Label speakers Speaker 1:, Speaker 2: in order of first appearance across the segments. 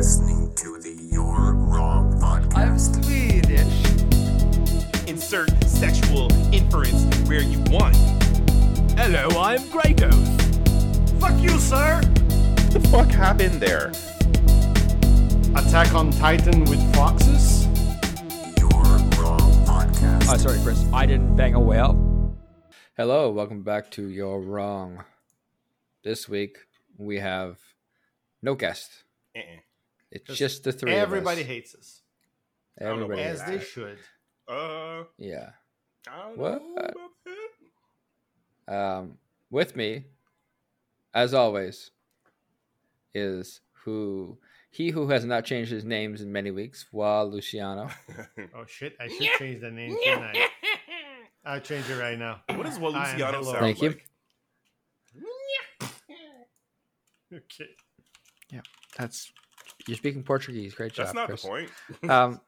Speaker 1: listening to the You're Wrong podcast.
Speaker 2: I'm Swedish.
Speaker 3: Insert sexual inference where you want.
Speaker 2: Hello, I'm Kratos.
Speaker 4: Fuck you, sir!
Speaker 3: What the fuck happened there?
Speaker 4: Attack on Titan with foxes?
Speaker 1: You're Wrong podcast.
Speaker 2: Oh, sorry, Chris. I didn't bang a whale. Hello, welcome back to You're Wrong. This week we have no guest.
Speaker 3: Uh-uh.
Speaker 2: It's
Speaker 4: Just
Speaker 2: just the three
Speaker 4: Everybody
Speaker 2: of us.
Speaker 4: hates us.
Speaker 2: Everybody,
Speaker 3: about
Speaker 4: As they should.
Speaker 3: Uh,
Speaker 2: yeah. What?
Speaker 3: know about that.
Speaker 2: Um, with me, as always, is who he who has not changed his names in many weeks, while Luciano.
Speaker 4: Oh shit, I should change the name tonight. I'll change it right now.
Speaker 3: what does what Luciano sound
Speaker 2: Thank you.
Speaker 4: Okay. Yeah.
Speaker 2: That's you're speaking Portuguese. Great job,
Speaker 3: That's not
Speaker 2: Chris.
Speaker 3: the point.
Speaker 2: Um,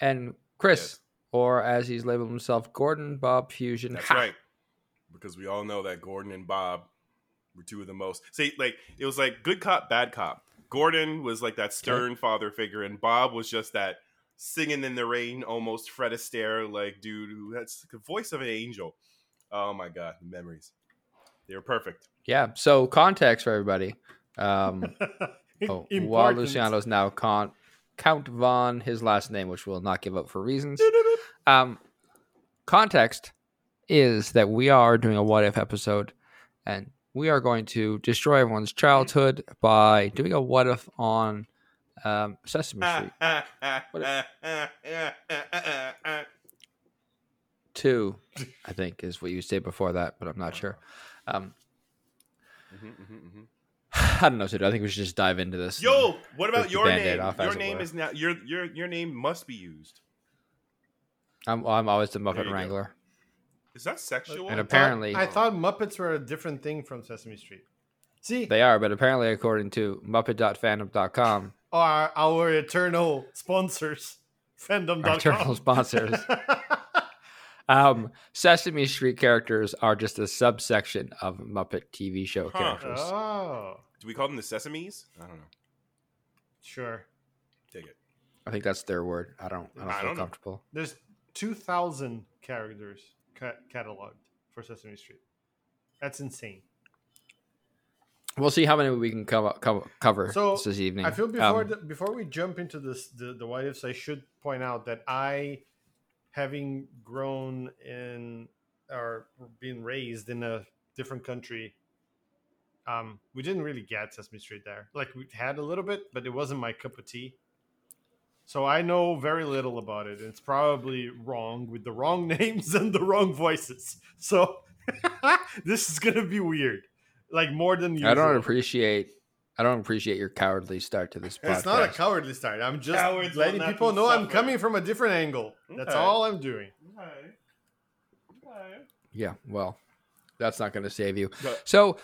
Speaker 2: and Chris,
Speaker 3: Yes.
Speaker 2: or as he's labeled himself, Gordon Bob Fusion.
Speaker 3: That's
Speaker 2: Ha!
Speaker 3: right. Because we all know that Gordon and Bob were two of the most. See, like it was like good cop, bad cop. Gordon was like that stern father figure, and Bob was just that singing in the rain, almost Fred Astaire like dude who had the voice of an angel. Oh my god, the memories. They were perfect.
Speaker 2: Yeah. So context for everybody. Um, oh, while
Speaker 4: Important.
Speaker 2: Luciano's now con- Count Von, his last name, which we'll not give up for reasons. Um, context is that we are doing a what if episode, and we are going to destroy everyone's childhood by doing a what if on um, Sesame Street Two. I think is what you say before that, but I'm not sure. Um,
Speaker 3: Mhm, mhm, mhm.
Speaker 2: I don't know, Sid. I think we should just dive into this.
Speaker 3: Yo, what about your name?
Speaker 2: off,
Speaker 3: your name is now your your your name must be used.
Speaker 2: I'm, I'm always the Muppet
Speaker 3: you go.
Speaker 2: Wrangler.
Speaker 3: Is that sexual?
Speaker 2: And
Speaker 4: I
Speaker 2: apparently-
Speaker 4: thought, I thought Muppets were a different thing from Sesame Street. See,
Speaker 2: They are, but apparently, according to Muppet.fandom.com,
Speaker 4: are our eternal sponsors, fandom.com.
Speaker 2: Our eternal sponsors. um, Sesame Street characters are just a subsection of Muppet TV show
Speaker 3: Huh.
Speaker 2: characters.
Speaker 4: oh,
Speaker 3: Do we call them the Sesames? I don't know.
Speaker 4: sure.
Speaker 3: Take it.
Speaker 2: I think that's their word. I don't. I don't
Speaker 3: I
Speaker 2: feel
Speaker 3: don't know.
Speaker 2: comfortable.
Speaker 4: There's two thousand characters ca- cataloged for Sesame Street. That's insane.
Speaker 2: We'll see how many we can cover cover, cover
Speaker 4: So,
Speaker 2: this evening.
Speaker 4: I feel before
Speaker 2: Um,
Speaker 4: the, before we jump into this the, the what ifs, I should point out that I, having grown in or being raised in a different country, um, we didn't really get Sesame Street there. Like we had a little bit, but it wasn't my cup of tea. So I know very little about it. It's probably wrong with the wrong names and the wrong voices. So this is gonna be weird, like more than usual.
Speaker 2: I don't appreciate. I don't appreciate your cowardly start to this podcast.
Speaker 4: It's not a cowardly start. I'm just
Speaker 3: Cowards
Speaker 4: letting people
Speaker 3: be
Speaker 4: know I'm coming from a different angle. That's
Speaker 3: Okay.
Speaker 4: all I'm doing.
Speaker 2: Yeah, well, that's not going to save you.
Speaker 3: But-
Speaker 2: So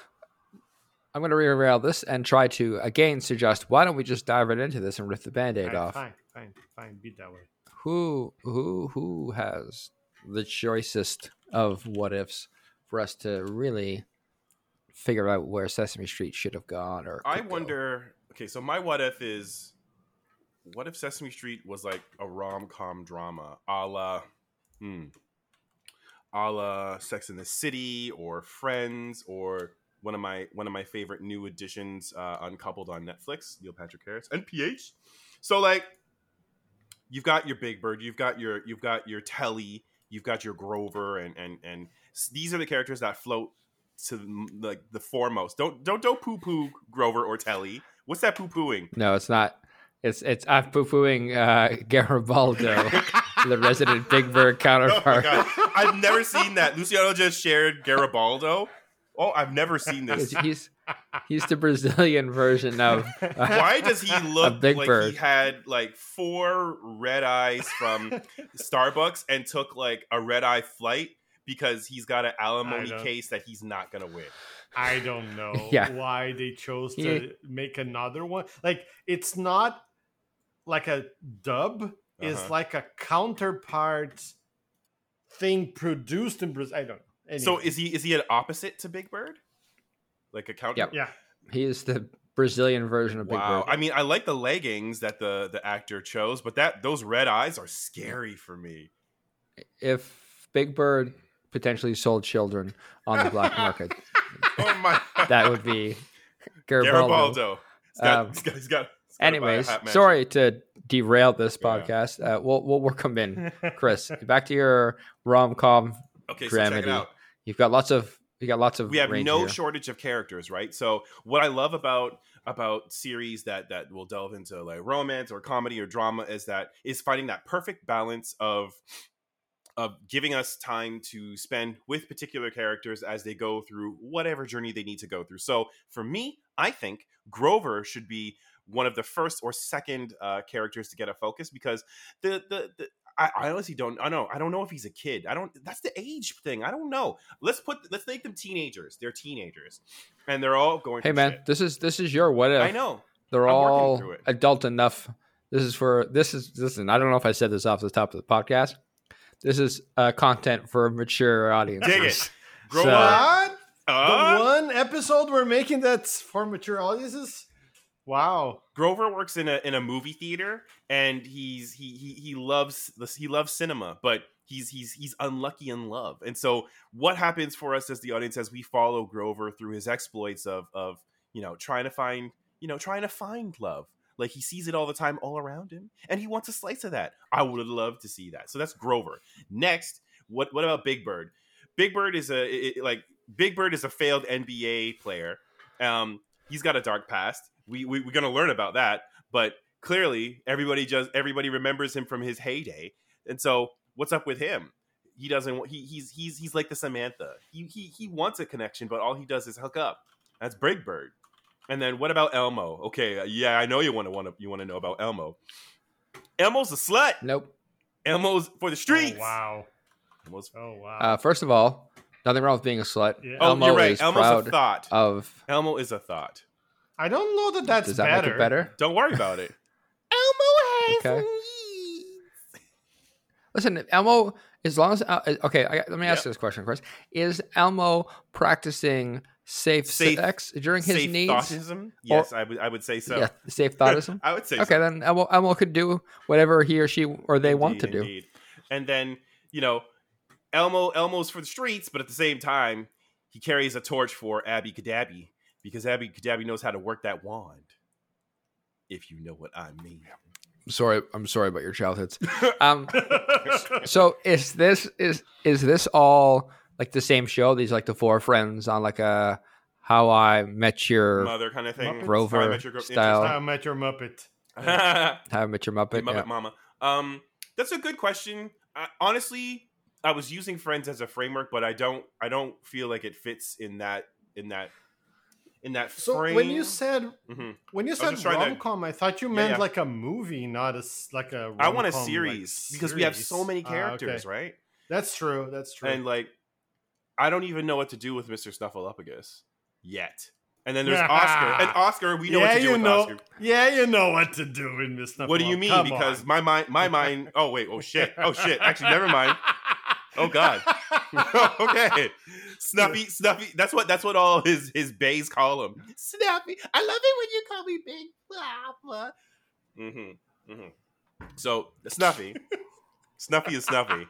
Speaker 2: I'm going to reveal this and try to again suggest why don't we just dive right into this and rip the band-aid
Speaker 4: Alright,
Speaker 2: off?
Speaker 4: Fine, fine, fine. Beat that way.
Speaker 2: Who who who has the choicest of what ifs for us to really figure out where Sesame Street should have gone or
Speaker 3: I
Speaker 2: could go?
Speaker 3: wonder. Okay, so my what if is, what if Sesame Street was like a rom com drama, a la, hmm, a la Sex in the City or Friends or one of my one of my favorite new additions, uh, Uncoupled on Netflix, Neil Patrick Harris and PH. So like, you've got your Big Bird, you've got your you've got your Telly, you've got your Grover, and and and these are the characters that float to the- like the foremost. Don't don't don't poo poo Grover or Telly. What's that poo pooing?
Speaker 2: No, it's not. It's it's I'm poo pooing uh, Garibaldo, the resident Big Bird
Speaker 3: Oh
Speaker 2: counterpart.
Speaker 3: god, I've never seen that. Luciano just shared Garibaldo. Oh, I've never seen this.
Speaker 2: he's he's the Brazilian version of.
Speaker 3: Why does he look
Speaker 2: Big
Speaker 3: like
Speaker 2: Bird.
Speaker 3: he had like four red eyes from Starbucks and took like a red eye flight because he's got an alimony case that he's not gonna win?
Speaker 4: I don't know
Speaker 2: Yeah.
Speaker 4: why they chose to
Speaker 2: Yeah.
Speaker 4: make another one. Like it's not like a dub. It's
Speaker 3: Uh-huh.
Speaker 4: like a counterpart thing produced in Brazil. I don't know.
Speaker 3: So is he is he an opposite to Big Bird? Like a counter?
Speaker 2: Yep.
Speaker 4: yeah.
Speaker 2: He is the Brazilian version of Big
Speaker 3: Wow.
Speaker 2: Bird.
Speaker 3: I mean, I like the leggings that the the actor chose, but that those red eyes are scary for me.
Speaker 2: If Big Bird potentially sold children on the black market,
Speaker 3: Oh my!
Speaker 2: that would be Garibaldo.
Speaker 3: Garibaldo. He's got,
Speaker 2: Um,
Speaker 3: he's got, he's got, he's got to buy a
Speaker 2: Anyways, sorry to derail this
Speaker 3: Yeah.
Speaker 2: podcast. Uh, we'll we'll work them in, Chris. back to your rom com.
Speaker 3: Okay, so check it out.
Speaker 2: You've got lots of you got lots of
Speaker 3: we have no
Speaker 2: here.
Speaker 3: shortage of characters right so what i love about about series that that will delve into like romance or comedy or drama is that is finding that perfect balance of of giving us time to spend with particular characters as they go through whatever journey they need to go through so for me i think grover should be one of the first or second uh, characters to get a focus because the the, the I, I honestly don't I know I don't know if he's a kid I don't that's the age thing I don't know let's put let's make them teenagers they're teenagers and they're all going
Speaker 2: Hey man,
Speaker 3: shit.
Speaker 2: this is this is your what if.
Speaker 3: I know
Speaker 2: They're
Speaker 3: I'm
Speaker 2: all adult enough. This is for this is listen. I don't know if I said this off the top of the podcast. This is uh, content for mature audiences.
Speaker 3: Dig it. Grow
Speaker 2: So-
Speaker 3: up.
Speaker 4: What?
Speaker 3: Uh,
Speaker 4: the one episode we're making that's for mature audiences? Wow.
Speaker 3: Grover works in a in a movie theater, and he's he he he loves this. He loves cinema, but he's he's he's unlucky in love. And so, what happens for us as the audience as we follow Grover through his exploits of of you know trying to find you know trying to find love. Like he sees it all the time, all around him, and he wants a slice of that. I would love to see that. So that's Grover. Next, what what about Big Bird? Big Bird is a it- like Big Bird is a failed NBA player. Um, he's got a dark past. We, we we're gonna learn about that, but clearly everybody just everybody remembers him from his heyday. And so, what's up with him? He doesn't. He he's he's he's like the Samantha. He he he wants a connection, but all he does is hook up. That's Big Bird. And then what about Elmo? Okay, uh, yeah, I know you want to want to you want to know about Elmo. Elmo's a slut.
Speaker 2: Nope.
Speaker 3: Elmo's for the streets.
Speaker 4: Oh, wow.
Speaker 3: Elmo's,
Speaker 4: Oh wow.
Speaker 2: Uh, first of all, nothing wrong with being a slut.
Speaker 4: Yeah.
Speaker 3: oh,
Speaker 2: Elmo
Speaker 3: you're right.
Speaker 2: is
Speaker 3: Elmo's
Speaker 2: proud
Speaker 3: a thought.
Speaker 2: of.
Speaker 3: Elmo is a thought.
Speaker 4: I don't know that that's
Speaker 2: Does that
Speaker 4: better.
Speaker 2: make it better?
Speaker 3: Don't worry about it.
Speaker 2: Okay. Listen, Elmo. As long as uh, okay, I, let me ask
Speaker 3: Yeah.
Speaker 2: you this question, Chris: Is Elmo practicing safe,
Speaker 3: Safe-
Speaker 2: sex during his
Speaker 3: Safe
Speaker 2: needs?
Speaker 3: thoughtism? Yes, I would. I would say so.
Speaker 2: Yeah, safe thoughtism.
Speaker 3: I would say
Speaker 2: okay,
Speaker 3: so.
Speaker 2: then Elmo, Elmo could do whatever he or she or they want to
Speaker 3: Indeed,
Speaker 2: do.
Speaker 3: And then you know, Elmo Elmo's for the streets, but at the same time, he carries a torch for Abby Cadabby because Abby Cadabby knows how to work that wand. If you know what I mean.
Speaker 2: Sorry, I'm sorry about your childhoods. Um, so is this is is this all like the same show? These like the four friends on like a How I Met Your
Speaker 3: Mother kind of thing.
Speaker 4: Muppets?
Speaker 2: Grover
Speaker 3: How I Met Your Gro-
Speaker 2: style.
Speaker 4: I met your Muppet.
Speaker 2: How I Met Your Muppet.
Speaker 3: Muppet
Speaker 2: yeah.
Speaker 3: Mama. Um, that's a good question. I, honestly, I was using Friends as a framework, but I don't. I don't feel like it fits in that. In that. In that
Speaker 4: So
Speaker 3: frame.
Speaker 4: when you said
Speaker 3: Mhm.
Speaker 4: when you said
Speaker 3: just
Speaker 4: rom com, I thought you meant
Speaker 3: yeah.
Speaker 4: like a movie, not a s- like a.
Speaker 3: I want a
Speaker 4: rom-com, like,
Speaker 3: series because we have so many
Speaker 4: Ah,
Speaker 3: characters,
Speaker 4: okay.
Speaker 3: right?
Speaker 4: That's true. That's true.
Speaker 3: And like, I don't even know what to do with Mr. Snuffleupagus yet. And then there's Oscar, and Oscar, we know
Speaker 4: yeah,
Speaker 3: what to do
Speaker 4: you
Speaker 3: with
Speaker 4: know.
Speaker 3: Oscar.
Speaker 4: Yeah, you know what to do in Miss.
Speaker 3: What do you mean?
Speaker 4: Come
Speaker 3: because
Speaker 4: on.
Speaker 3: my mind, my mind. Oh wait, oh shit, oh shit. Actually, never mind. Oh god. okay, Snuffy, Snuffy. That's what that's what all his his bays call him. Snuffy. I love it when you call me Big Papa. Mm-hmm. Mm-hmm. So Snuffy, Snuffy is Snuffy.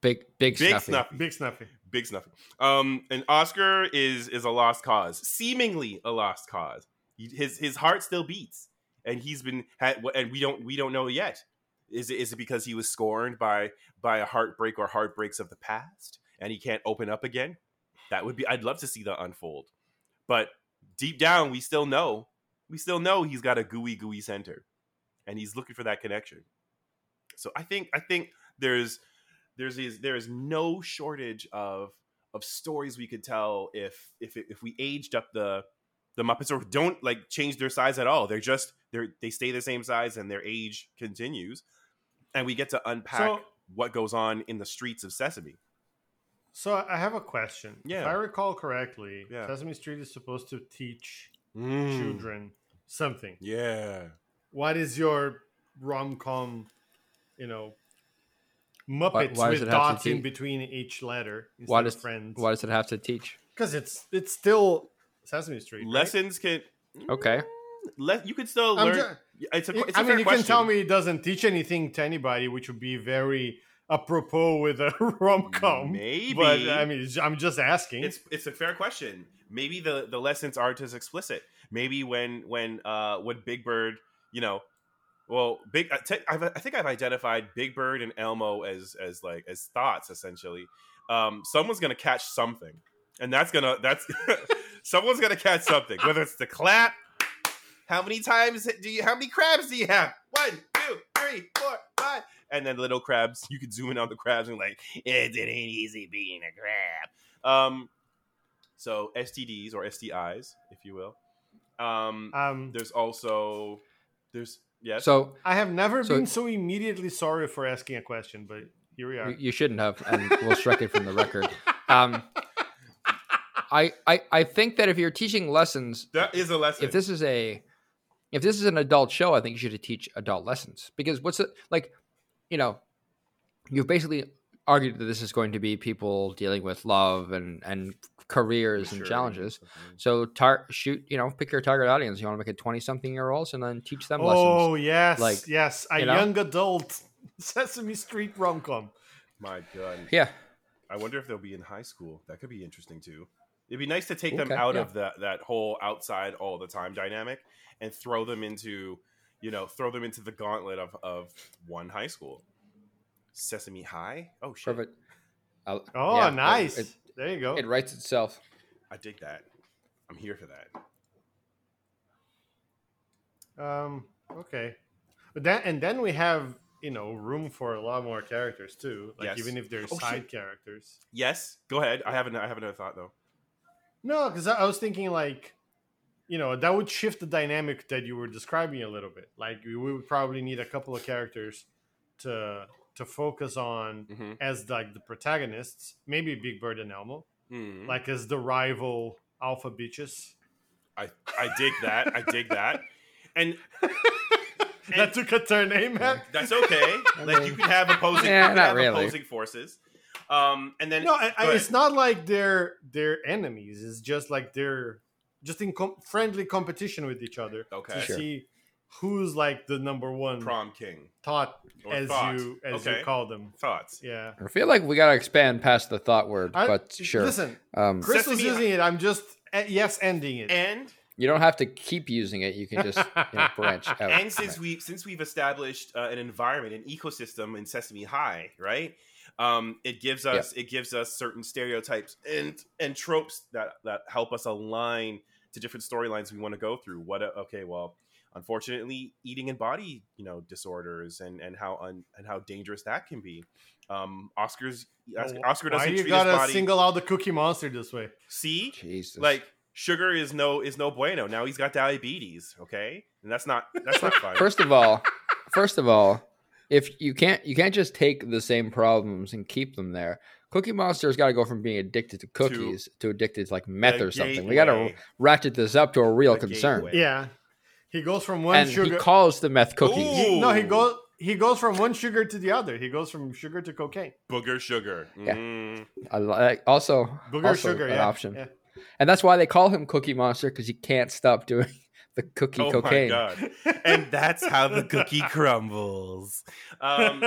Speaker 2: Big big,
Speaker 3: Big
Speaker 2: snuffy.
Speaker 3: Snuffy.
Speaker 4: Big Snuffy.
Speaker 3: Big Snuffy. Um, and Oscar is is a lost cause, seemingly a lost cause. He, his his heart still beats, and he's been had, and we don't we don't know yet. Is it is it because he was scorned by by a heartbreak or heartbreaks of the past, and he can't open up again? That would be. I'd love to see that unfold, but deep down, we still know we still know he's got a gooey gooey center, and he's looking for that connection. So I think I think there's there's is there is no shortage of of stories we could tell if if if we aged up the the Muppets or don't like change their size at all. They're just they're they stay the same size and their age continues, and we get to unpack
Speaker 4: So-
Speaker 3: what goes on in the streets of Sesame.
Speaker 4: So I have a question.
Speaker 3: Yeah.
Speaker 4: If I recall correctly,
Speaker 3: Yeah.
Speaker 4: Sesame Street is supposed to teach
Speaker 3: Mm.
Speaker 4: children something.
Speaker 3: Yeah.
Speaker 4: What is your rom com, you know, Muppets
Speaker 2: why does
Speaker 4: with
Speaker 2: it have to
Speaker 4: dots in
Speaker 2: teach-
Speaker 4: between each letter instead
Speaker 2: Why does
Speaker 4: friends?
Speaker 2: why does it have to teach?
Speaker 4: Because it's it's still Sesame Street. right?
Speaker 3: Lessons can
Speaker 2: Okay.
Speaker 3: Let you could still
Speaker 4: I'm
Speaker 3: learn.
Speaker 4: ju-
Speaker 3: it's a, it's a
Speaker 4: I mean,
Speaker 3: fair
Speaker 4: you
Speaker 3: question.
Speaker 4: can tell me it doesn't teach anything to anybody, which would be very apropos with a rom com.
Speaker 3: Maybe,
Speaker 4: But I mean, I'm just asking.
Speaker 3: it's it's a fair question. Maybe the the lessons aren't as explicit. Maybe when when uh when Big Bird, you know, well, big. I te- I've, I think I've identified Big Bird and Elmo as as like as thoughts essentially. Um, someone's gonna catch something, and that's gonna that's someone's gonna catch something. Whether it's the clap, how many times do you? How many crabs do you have? One, two, three, four, five. And then little crabs, you can zoom in on the crabs and like, it ain't easy being a crab. Um, so STDs or STIs, if you will. Um,
Speaker 4: um,
Speaker 3: there's also there's yes.
Speaker 2: So
Speaker 4: I have never
Speaker 2: So-
Speaker 4: been so immediately sorry for asking a question, but here we are.
Speaker 2: you, you shouldn't have, and we'll strike it from the record. Um, I, I I think that if you're teaching lessons,
Speaker 3: that is a lesson.
Speaker 2: if this is a if this is an adult show, I think you should teach adult lessons because what's it like? You know, you've basically argued that this is going to be people dealing with love and and careers and challenges. Mm-hmm. So tar- shoot, you know, pick your target audience. You want to make it twenty something year olds and then teach them lessons.
Speaker 4: Oh yes,
Speaker 2: Like,
Speaker 4: yes, a
Speaker 2: you know?
Speaker 4: young adult Sesame Street rom com.
Speaker 3: My God,
Speaker 2: Yeah,
Speaker 3: I wonder if they'll be in high school. That could be interesting too. It'd be nice to take them out
Speaker 2: yeah.
Speaker 3: of that that whole outside all the time dynamic and throw them into, you know, throw them into the gauntlet of of one high school. Sesame High. Oh shit!
Speaker 2: perfect. I'll-
Speaker 4: Oh,
Speaker 2: yeah,
Speaker 4: nice.
Speaker 2: It,
Speaker 4: there you go.
Speaker 2: it writes itself.
Speaker 3: I dig that. I'm here for that.
Speaker 4: Um, okay, but then and then we have you know room for a lot more characters too. Like
Speaker 3: Yes.
Speaker 4: even if they're
Speaker 3: Oh,
Speaker 4: side
Speaker 3: shit.
Speaker 4: characters.
Speaker 3: Yes, go ahead. I have an, I have another thought though.
Speaker 4: No, because I, I was thinking like, you know, that would shift the dynamic that you were describing a little bit. Like we would probably need a couple of characters to to focus on
Speaker 3: Mm-hmm.
Speaker 4: as like the protagonists. Maybe Big Bird and Elmo,
Speaker 3: Mm-hmm.
Speaker 4: like as the rival alpha bitches.
Speaker 3: I I dig that. I dig that. And
Speaker 4: that took a turn, eh, man?
Speaker 3: that's okay.
Speaker 2: I
Speaker 3: like you can have opposing,
Speaker 2: Yeah, not
Speaker 3: have
Speaker 2: really.
Speaker 3: opposing forces. Um, and then
Speaker 4: No, I, I, it's not like they're they're enemies. It's just like they're just in com- friendly competition with each other
Speaker 3: Okay.
Speaker 4: to
Speaker 2: Sure.
Speaker 4: see who's like the number one
Speaker 3: prom king
Speaker 4: thought,
Speaker 3: or
Speaker 4: as
Speaker 3: thought.
Speaker 4: you as
Speaker 3: okay.
Speaker 4: you call them.
Speaker 3: thoughts.
Speaker 4: Yeah.
Speaker 2: I feel like we gotta expand past the thought word,
Speaker 4: I-
Speaker 2: but sure.
Speaker 4: Listen,
Speaker 2: um,
Speaker 4: Chris was using it. I'm just uh, yes ending it.
Speaker 3: And
Speaker 2: you don't have to keep using it. You can just you know, branch out.
Speaker 3: and since we since we've established uh, an environment, an ecosystem in Sesame High, right? Um, it gives us it gives us certain stereotypes and and tropes that that help us align to different storylines we want to go through. What? a- Okay, well, unfortunately, eating and body you know disorders and and how un, and how dangerous that can be. Um, Oscar's
Speaker 4: Well,
Speaker 3: Oscar doesn't
Speaker 4: Why do you
Speaker 3: treat his
Speaker 4: gotta
Speaker 3: body.
Speaker 4: single out the Cookie Monster this way?
Speaker 3: See,
Speaker 2: Jesus.
Speaker 3: like sugar is no is no bueno. Now he's got diabetes. Okay, and that's not that's not fun.
Speaker 2: first of all, first of all, if you can't you can't just take the same problems and keep them there. Cookie Monster's got to go from being addicted to cookies to, addicted to like meth or something. We got to ratchet this up to a real
Speaker 3: The
Speaker 2: concern.
Speaker 3: gateway.
Speaker 4: Yeah, he goes from one
Speaker 2: And
Speaker 4: sugar.
Speaker 2: he calls the meth cookies.
Speaker 4: He- no, he goes. He goes from one sugar to the other. He goes from sugar to cocaine.
Speaker 3: booger sugar.
Speaker 2: Yeah.
Speaker 3: Mm.
Speaker 2: I like also
Speaker 4: Booger
Speaker 2: also
Speaker 4: sugar,
Speaker 2: an
Speaker 4: yeah.
Speaker 2: option.
Speaker 4: yeah.
Speaker 2: and that's why they call him Cookie Monster because he can't stop doing the cookie
Speaker 3: Oh
Speaker 2: cocaine.
Speaker 3: my god! And that's how the cookie crumbles. Um,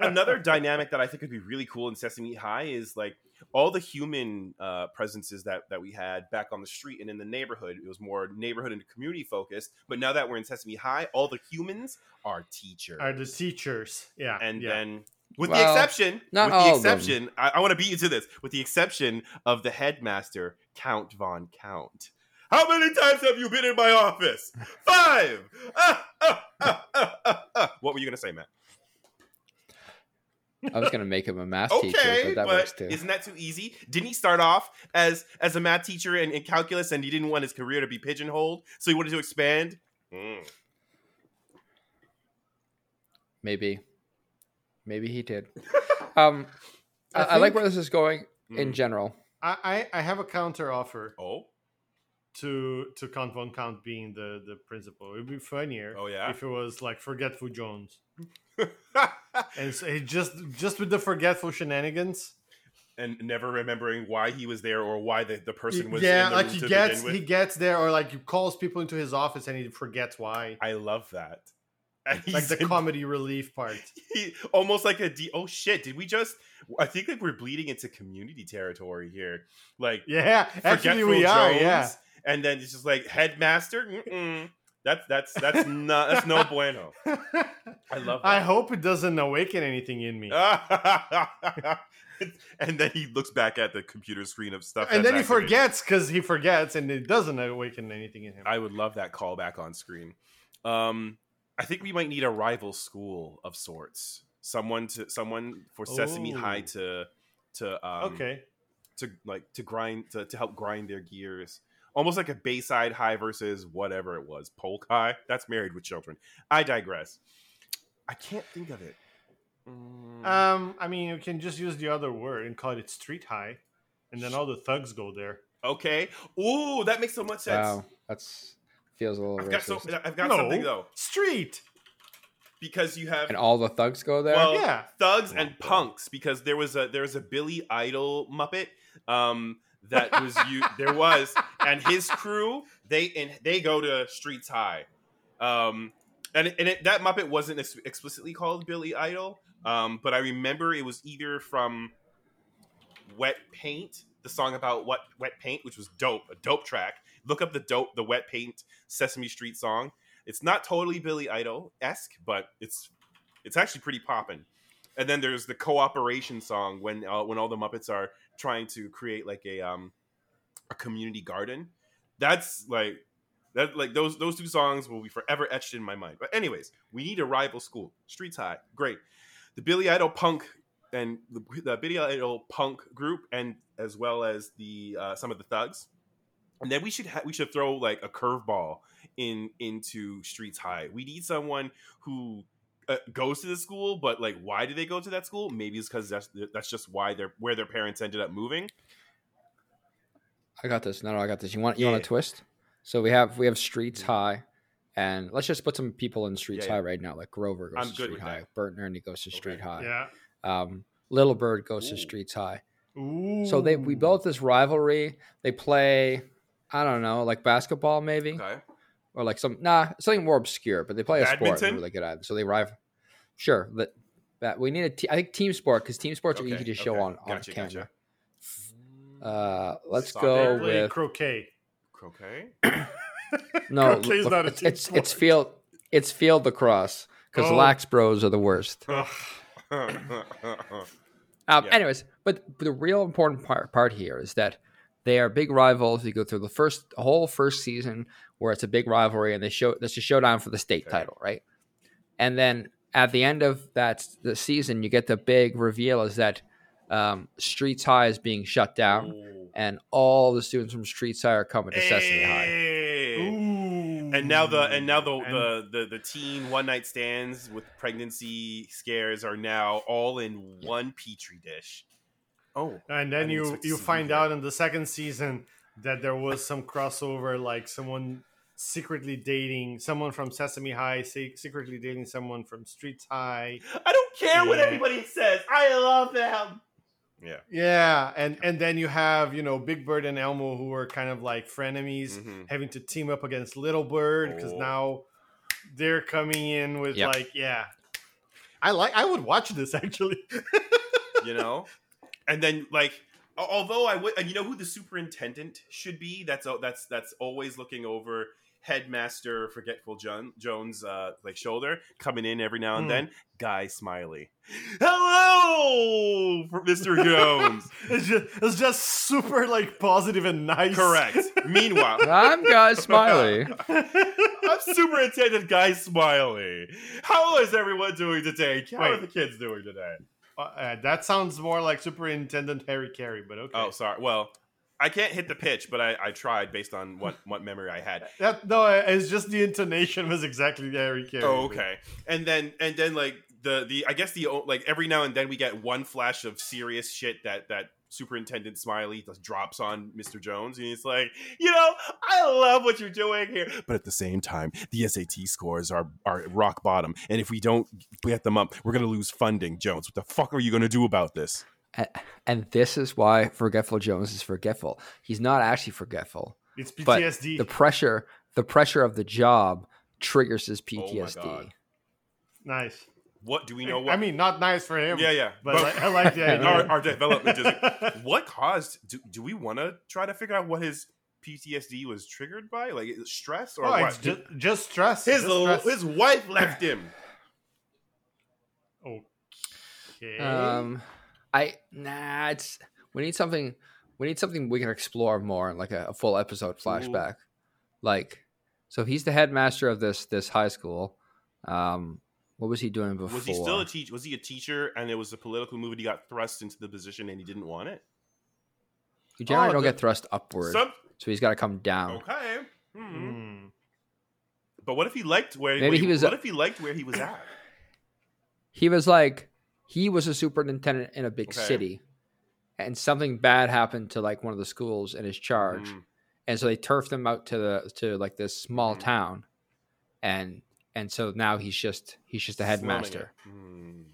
Speaker 3: another dynamic that I think would be really cool in Sesame High is like all the human uh, presences that that we had back on the street and in the neighborhood. It was more neighborhood and community focused. But now that we're in Sesame High, all the humans are teachers.
Speaker 4: Are the teachers? Yeah,
Speaker 3: and
Speaker 4: yeah.
Speaker 3: then with the exception,
Speaker 2: not
Speaker 3: with
Speaker 2: all
Speaker 3: the
Speaker 2: of them.
Speaker 3: exception, I, I want to beat you to this. With the exception of the headmaster, Count Von Count. How many times have you been in my office? Five. Ah, ah, ah, ah, ah, ah. What were you gonna say, Matt?
Speaker 2: I was gonna make him a math
Speaker 3: Okay,
Speaker 2: teacher, but that works
Speaker 3: but
Speaker 2: too.
Speaker 3: isn't that too easy? Didn't he start off as as a math teacher in, in calculus, and he didn't want his career to be pigeonholed, so he wanted to expand? Mm.
Speaker 2: Maybe, maybe he did. Um, I,
Speaker 4: I
Speaker 2: I like where this is going in
Speaker 3: Mm.
Speaker 2: general.
Speaker 4: I, I I have a counter offer
Speaker 3: Oh,
Speaker 4: to to Count Von Count being the the principal. It would be funnier
Speaker 3: oh yeah.
Speaker 4: if it was like Forgetful Jones, and so just just with the forgetful shenanigans.
Speaker 3: and never remembering why he was there or why the, the person was there. yeah,
Speaker 4: like he gets he gets there, or like he calls people into his office and he forgets why.
Speaker 3: I love that. And
Speaker 4: Like the
Speaker 3: in-
Speaker 4: comedy relief part.
Speaker 3: he, almost like a D. Oh shit! Did we just? I think like we're bleeding into community territory here. Like
Speaker 4: Yeah, actually we are.
Speaker 3: Jones,
Speaker 4: Yeah,
Speaker 3: and then it's just like headmaster. Mm-mm. That's that's that's not that's no bueno. I love.
Speaker 4: I hope it doesn't awaken anything in me.
Speaker 3: and then he looks back at the computer screen of stuff,
Speaker 4: and then he
Speaker 3: activated.
Speaker 4: forgets because he forgets, and it doesn't awaken anything in him.
Speaker 3: I would love that callback on screen. Um, I think we might need a rival school of sorts. Someone to someone for Sesame. High to to um,
Speaker 4: okay.
Speaker 3: to like to grind to, to help grind their gears. Almost like a Bayside High versus whatever it was, Polk High. That's Married with Children. I digress. I can't think of it. Mm,
Speaker 4: Um, I mean, you can just use the other word and call it street high, and then all the thugs go there.
Speaker 3: okay. Ooh, that makes so much sense.
Speaker 2: Wow, that's feels a little
Speaker 3: I've got so,
Speaker 2: racist.
Speaker 3: I've got
Speaker 4: No.
Speaker 3: something though
Speaker 4: Street.
Speaker 3: because you have
Speaker 2: and all the thugs go there.
Speaker 3: Well,
Speaker 4: Yeah.
Speaker 3: thugs and punks because there was a there was a Billy Idol Muppet um, that was you there was and his crew they and they go to Streets High, um, and and it, that Muppet wasn't ex- explicitly called Billy Idol, um, but I remember it was either from Wet Paint, the song about what wet paint, which was dope, a dope track. Look up the dope, the Wet Paint Sesame Street song. It's not totally Billy Idol esque, but it's it's actually pretty poppin'. And then there's the cooperation song when uh, when all the Muppets are trying to create like a um a community garden. That's like that like those those two songs will be forever etched in my mind. But anyways, we need a rival school. Streets High, great. The Billy Idol punk and the, the Billy Idol punk group, and as well as the uh, some of the thugs. And then we should ha- we should throw like a curveball in into Streets High. We need someone who uh, goes to the school, but like, why do they go to that school? Maybe it's because that's that's just why they're where their parents ended up moving.
Speaker 2: I got this. No, no, I got this. You want you want
Speaker 3: Yeah.
Speaker 2: a twist? So we have we have Streets High, and let's just put some people in Streets
Speaker 3: Yeah, yeah.
Speaker 2: High right now. Like Grover goes
Speaker 3: I'm
Speaker 2: to
Speaker 3: good
Speaker 2: Street High.
Speaker 3: that.
Speaker 2: Bert and Ernie goes to
Speaker 3: Okay.
Speaker 2: Street High.
Speaker 4: Yeah.
Speaker 2: Um, Little Bird goes to Streets High.
Speaker 4: Ooh.
Speaker 2: So they we built this rivalry. They play, I don't know, like basketball maybe,
Speaker 3: Okay,
Speaker 2: or like some nah something more obscure. But they play a sport. They're really good at it. So they rival. Sure, that that we need a te- I think team sport because team sports are easy to show
Speaker 3: okay.
Speaker 2: on on
Speaker 3: Gotcha,
Speaker 2: camera.
Speaker 3: gotcha.
Speaker 2: Uh, let's
Speaker 3: Soccer?
Speaker 2: go with
Speaker 4: croquet.
Speaker 3: Croquet.
Speaker 2: no.
Speaker 4: Croquet's
Speaker 2: look,
Speaker 4: not a
Speaker 2: it's
Speaker 4: team
Speaker 2: it's, it's field it's field lacrosse because
Speaker 4: Oh.
Speaker 2: lax bros are the worst. Um,
Speaker 3: Yeah.
Speaker 2: Anyways, but the real important part, part here is that they are big rivals. You go through the first the whole first season where it's a big rivalry, and they show that's a showdown for the state
Speaker 3: Okay.
Speaker 2: title, right? And then at the end of that the season, you get the big reveal is that um, Streets High is being shut down,
Speaker 3: Ooh.
Speaker 2: and all the students from Streets High are coming to Sesame High.
Speaker 4: Ooh.
Speaker 3: And now the and now the,
Speaker 4: And-
Speaker 3: the the the teen one night stands with pregnancy scares are now all in one petri dish. Oh,
Speaker 4: And then you you find
Speaker 3: that.
Speaker 4: out in the second season that there was some crossover, like someone secretly dating someone from Sesame High, secretly dating someone from Streets High.
Speaker 3: I don't care what
Speaker 4: Yeah.
Speaker 3: anybody says. I love them. Yeah.
Speaker 4: Yeah, and and then you have you know Big Bird and Elmo who are kind of like frenemies,
Speaker 3: Mhm.
Speaker 4: having to team up against Little Bird because
Speaker 3: Oh.
Speaker 4: now they're coming in with
Speaker 2: Yep.
Speaker 4: like yeah. I like. I would watch this actually.
Speaker 3: you know and then like although i would and you know who the superintendent should be that's oh, that's that's always looking over headmaster forgetful John, jones uh like shoulder coming in every now and
Speaker 4: Hmm.
Speaker 3: then. Guy smiley. Hello mr jones.
Speaker 4: It's just it's just super like positive and nice.
Speaker 3: correct. Meanwhile
Speaker 2: I'm Guy Smiley.
Speaker 3: I'm superintendent guy smiley. How is everyone doing today? How are the kids doing today?
Speaker 4: Uh, uh, that sounds more like Superintendent Harry Caray, but okay.
Speaker 3: oh sorry. Well I can't hit the pitch, but I, I tried based on what, what memory I had.
Speaker 4: That no, it's just the intonation was exactly Harry Caray.
Speaker 3: Oh, okay. And then and then like the the I guess the like every now and then we get one flash of serious shit that that Superintendent Smiley just drops on Mr. Jones, and he's like, you know, I love what you're doing here, but at the same time, the SAT scores are are rock bottom, and if we don't get them up, we're gonna lose funding. Jones, what the fuck are you gonna do about this?
Speaker 2: And, and this is why Forgetful Jones is forgetful. He's not actually forgetful.
Speaker 4: It's
Speaker 2: But
Speaker 4: PTSD.
Speaker 2: The pressure, the pressure of the job triggers his
Speaker 3: Oh my
Speaker 2: PTSD.
Speaker 3: God.
Speaker 4: nice.
Speaker 3: What do we know? What?
Speaker 4: I mean, not nice for him.
Speaker 3: yeah, yeah.
Speaker 4: But, I, I like the idea.
Speaker 3: our, our development is what caused. Do, do we want to try to figure out what his PTSD was triggered by? Like stress or
Speaker 4: oh,
Speaker 3: what?
Speaker 4: it's just, just stress.
Speaker 3: his
Speaker 4: just
Speaker 3: little,
Speaker 4: stress.
Speaker 3: his wife left him.
Speaker 4: Okay.
Speaker 2: Um, I nah. It's we need something. We need something we can explore more, in like a, a full episode flashback. Like, so he's the headmaster of this this high school. Um, what was he doing before?
Speaker 3: Was he still a teacher? Was he a teacher? And it was a political move, and he got thrust into the position, and he didn't want it.
Speaker 2: You generally
Speaker 4: Oh,
Speaker 2: don't
Speaker 4: the-
Speaker 2: get thrust upward,
Speaker 3: Some,
Speaker 2: so he's got to come down.
Speaker 3: okay. Hmm.
Speaker 4: Hmm.
Speaker 3: But what if he liked where?
Speaker 2: Maybe
Speaker 3: where
Speaker 2: he was
Speaker 3: What
Speaker 2: a-
Speaker 3: if he liked where he was at?
Speaker 2: He was like, he was a superintendent in a big
Speaker 3: Okay.
Speaker 2: city, and something bad happened to like one of the schools in his charge,
Speaker 3: Mm.
Speaker 2: and so they turfed him out to the to like this small
Speaker 3: Mhm.
Speaker 2: town, and and so now he's just he's just a
Speaker 3: Slumming
Speaker 2: headmaster.
Speaker 3: it. Mm.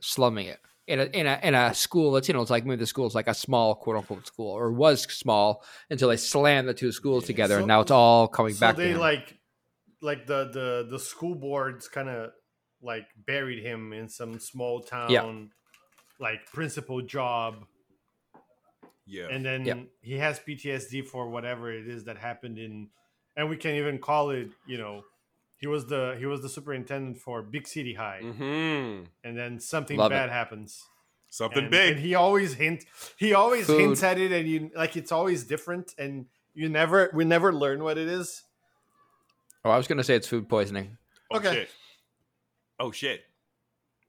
Speaker 2: slumming it in a in a in a school that's you know it's like maybe the school's like a small quote unquote school or was small until they slammed the two schools
Speaker 3: Yeah.
Speaker 2: together
Speaker 4: So-
Speaker 2: and now it's all coming
Speaker 4: so
Speaker 2: back.
Speaker 4: they like, like the the the school boards kind of like buried him in some small town, like principal job,
Speaker 3: Yeah.
Speaker 4: and then
Speaker 2: Yeah.
Speaker 4: he has PTSD for whatever it is that happened in, and we can even call it, you know, he was the he was the superintendent for Big City High,
Speaker 3: hmm
Speaker 4: and then something
Speaker 2: Love
Speaker 4: bad
Speaker 2: it.
Speaker 4: happens.
Speaker 3: Something
Speaker 4: and,
Speaker 3: big.
Speaker 4: and he always hint he always
Speaker 2: Food.
Speaker 4: hints at it and you like it's always different and you never we never learn what it is
Speaker 2: oh, I was gonna say it's food poisoning.
Speaker 3: oh
Speaker 4: okay.
Speaker 3: Shit. Oh shit.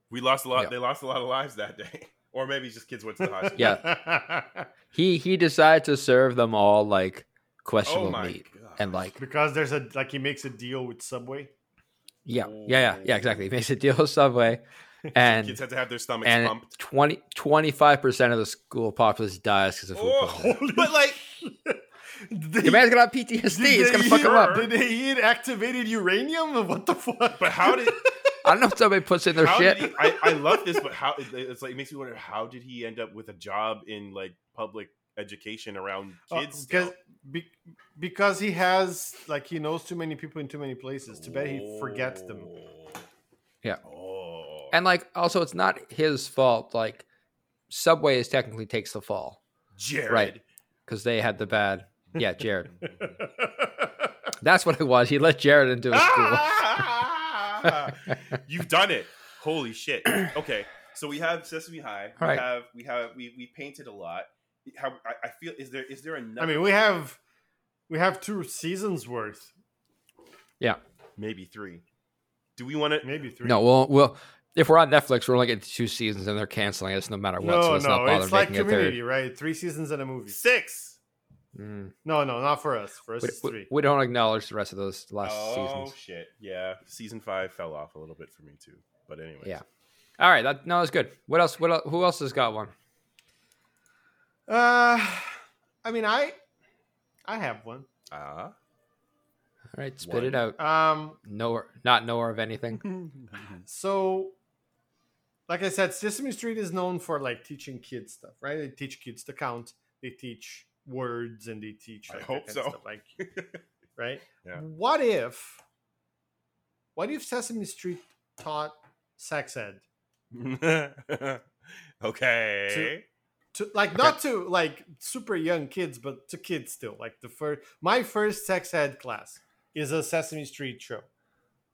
Speaker 3: We lost a lot.
Speaker 2: Yeah.
Speaker 3: They lost a lot of lives that day, or maybe just kids went to the hospital.
Speaker 2: Yeah. He he decided to serve them all like questionable
Speaker 3: Oh
Speaker 2: meat
Speaker 3: god.
Speaker 2: and like
Speaker 4: because there's a like he makes a deal with subway
Speaker 2: yeah yeah yeah yeah exactly. He makes a deal with Subway, and
Speaker 3: kids had to have their stomachs
Speaker 2: and
Speaker 3: pumped.
Speaker 2: 25 percent of the school populace dies because of food
Speaker 3: Oh,
Speaker 2: poisoning.
Speaker 3: but like,
Speaker 2: Your man's gonna have PTSD. It's gonna fuck him up.
Speaker 4: Did they eat activated uranium? What the fuck?
Speaker 3: but how did
Speaker 2: I don't know if somebody puts in their
Speaker 3: how
Speaker 2: shit.
Speaker 3: he, I, I love this, but how it's like it makes me wonder how did he end up with a job in like public education around
Speaker 4: Uh,
Speaker 3: kids?
Speaker 4: because
Speaker 3: still?
Speaker 4: be, because he has like he knows too many people in too many places. Too bad he forgets them.
Speaker 3: Oh.
Speaker 2: Yeah.
Speaker 3: Oh.
Speaker 2: And like also it's not his fault. Like Subway is technically takes the fall
Speaker 3: Jared.
Speaker 2: Right. because they had the bad yeah, Jared. That's what it was. He let Jared into his school.
Speaker 3: You've done it. Holy shit. Okay. So we have Sesame High. We
Speaker 2: All right.
Speaker 3: have we have we we painted a lot. How I, I feel is there is there enough
Speaker 4: I mean, we have we have two seasons worth,
Speaker 2: Yeah.
Speaker 3: maybe three. Do we want to
Speaker 4: maybe three.
Speaker 2: No, well well if we're on Netflix, we're only getting two seasons and they're canceling us no matter what.
Speaker 4: no,
Speaker 2: so let's not
Speaker 4: no,
Speaker 2: bother
Speaker 4: it's like
Speaker 2: making a
Speaker 4: Community,
Speaker 2: third.
Speaker 4: right? Three seasons and a movie.
Speaker 3: six?
Speaker 2: Mm.
Speaker 4: No, no, not for us. For us,
Speaker 2: We,
Speaker 4: it's
Speaker 2: we-
Speaker 4: three.
Speaker 2: we don't acknowledge the rest of those last
Speaker 3: oh
Speaker 2: seasons.
Speaker 3: Oh shit. Yeah. Season five fell off a little bit for me too. But anyway.
Speaker 2: Yeah. All right, that no, that's good. What else? What el- who else has got one?
Speaker 4: Uh, I mean, I, I have one.
Speaker 3: Ah.
Speaker 2: All right, spit it out.
Speaker 4: Um,
Speaker 2: Nowhere, not nowhere of anything.
Speaker 4: so, like I said, Sesame Street is known for like teaching kids stuff, right? They teach kids to count. They teach words, and they teach.
Speaker 3: I
Speaker 4: Like, that
Speaker 3: hope so.
Speaker 4: stuff, like, right?
Speaker 3: Yeah.
Speaker 4: What if, what if Sesame Street taught sex ed?
Speaker 3: okay.
Speaker 4: to like not to like super young kids, but to kids still. Like the first, my first sex ed class is a Sesame Street show.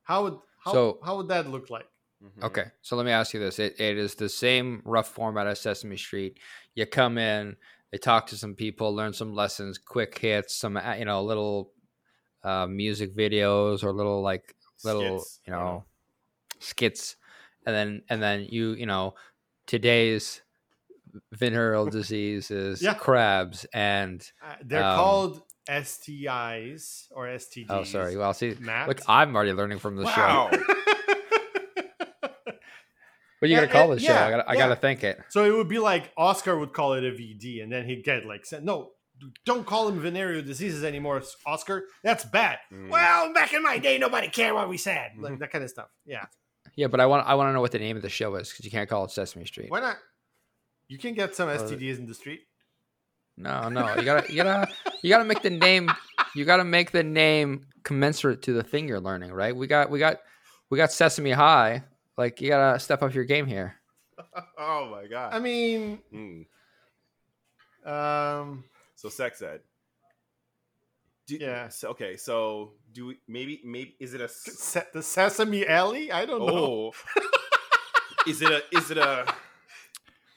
Speaker 4: How would how,
Speaker 2: So-
Speaker 4: how would that look like?
Speaker 3: Mhm.
Speaker 2: Okay, so let me ask you this: it, it is the same rough format as Sesame Street. You come in, they talk to some people, learn some lessons, quick hits, some you know little uh, music videos or little like little
Speaker 3: Skits.
Speaker 2: you know skits, and then and then you you know today's venereal disease is
Speaker 4: Yeah.
Speaker 2: crabs and
Speaker 4: Uh, they're
Speaker 2: Um,
Speaker 4: called STIs or STDs.
Speaker 2: oh sorry, well see
Speaker 4: Matt.
Speaker 2: look I'm already learning from the show. What are you gonna call
Speaker 4: uh,
Speaker 2: this show? I gotta, I
Speaker 4: yeah.
Speaker 2: gotta think it.
Speaker 4: so it would be like Oscar would call it a VD, and then he'd get like, said, "No, don't call them venereal diseases anymore, Oscar. That's bad."
Speaker 3: Mm.
Speaker 4: Well, back in my day, nobody cared what we said, like that kind of stuff. Yeah,
Speaker 2: Yeah, but I want I want to know what the name of the show is because you can't call it Sesame Street.
Speaker 4: why not? You can get some STDs in the street.
Speaker 2: No, no. You gotta, you gotta, you gotta make the name. You gotta make the name commensurate to the thing you're learning, right? We got, we got, we got Sesame High. Like you gotta step up your game here.
Speaker 3: oh my god.
Speaker 4: I mean,
Speaker 3: Hmm.
Speaker 4: um,
Speaker 3: So sex ed. Do,
Speaker 4: Yeah.
Speaker 3: So, okay. So do we maybe maybe is it a
Speaker 4: se- the Sesame Alley. I don't know.
Speaker 3: oh is it a is it a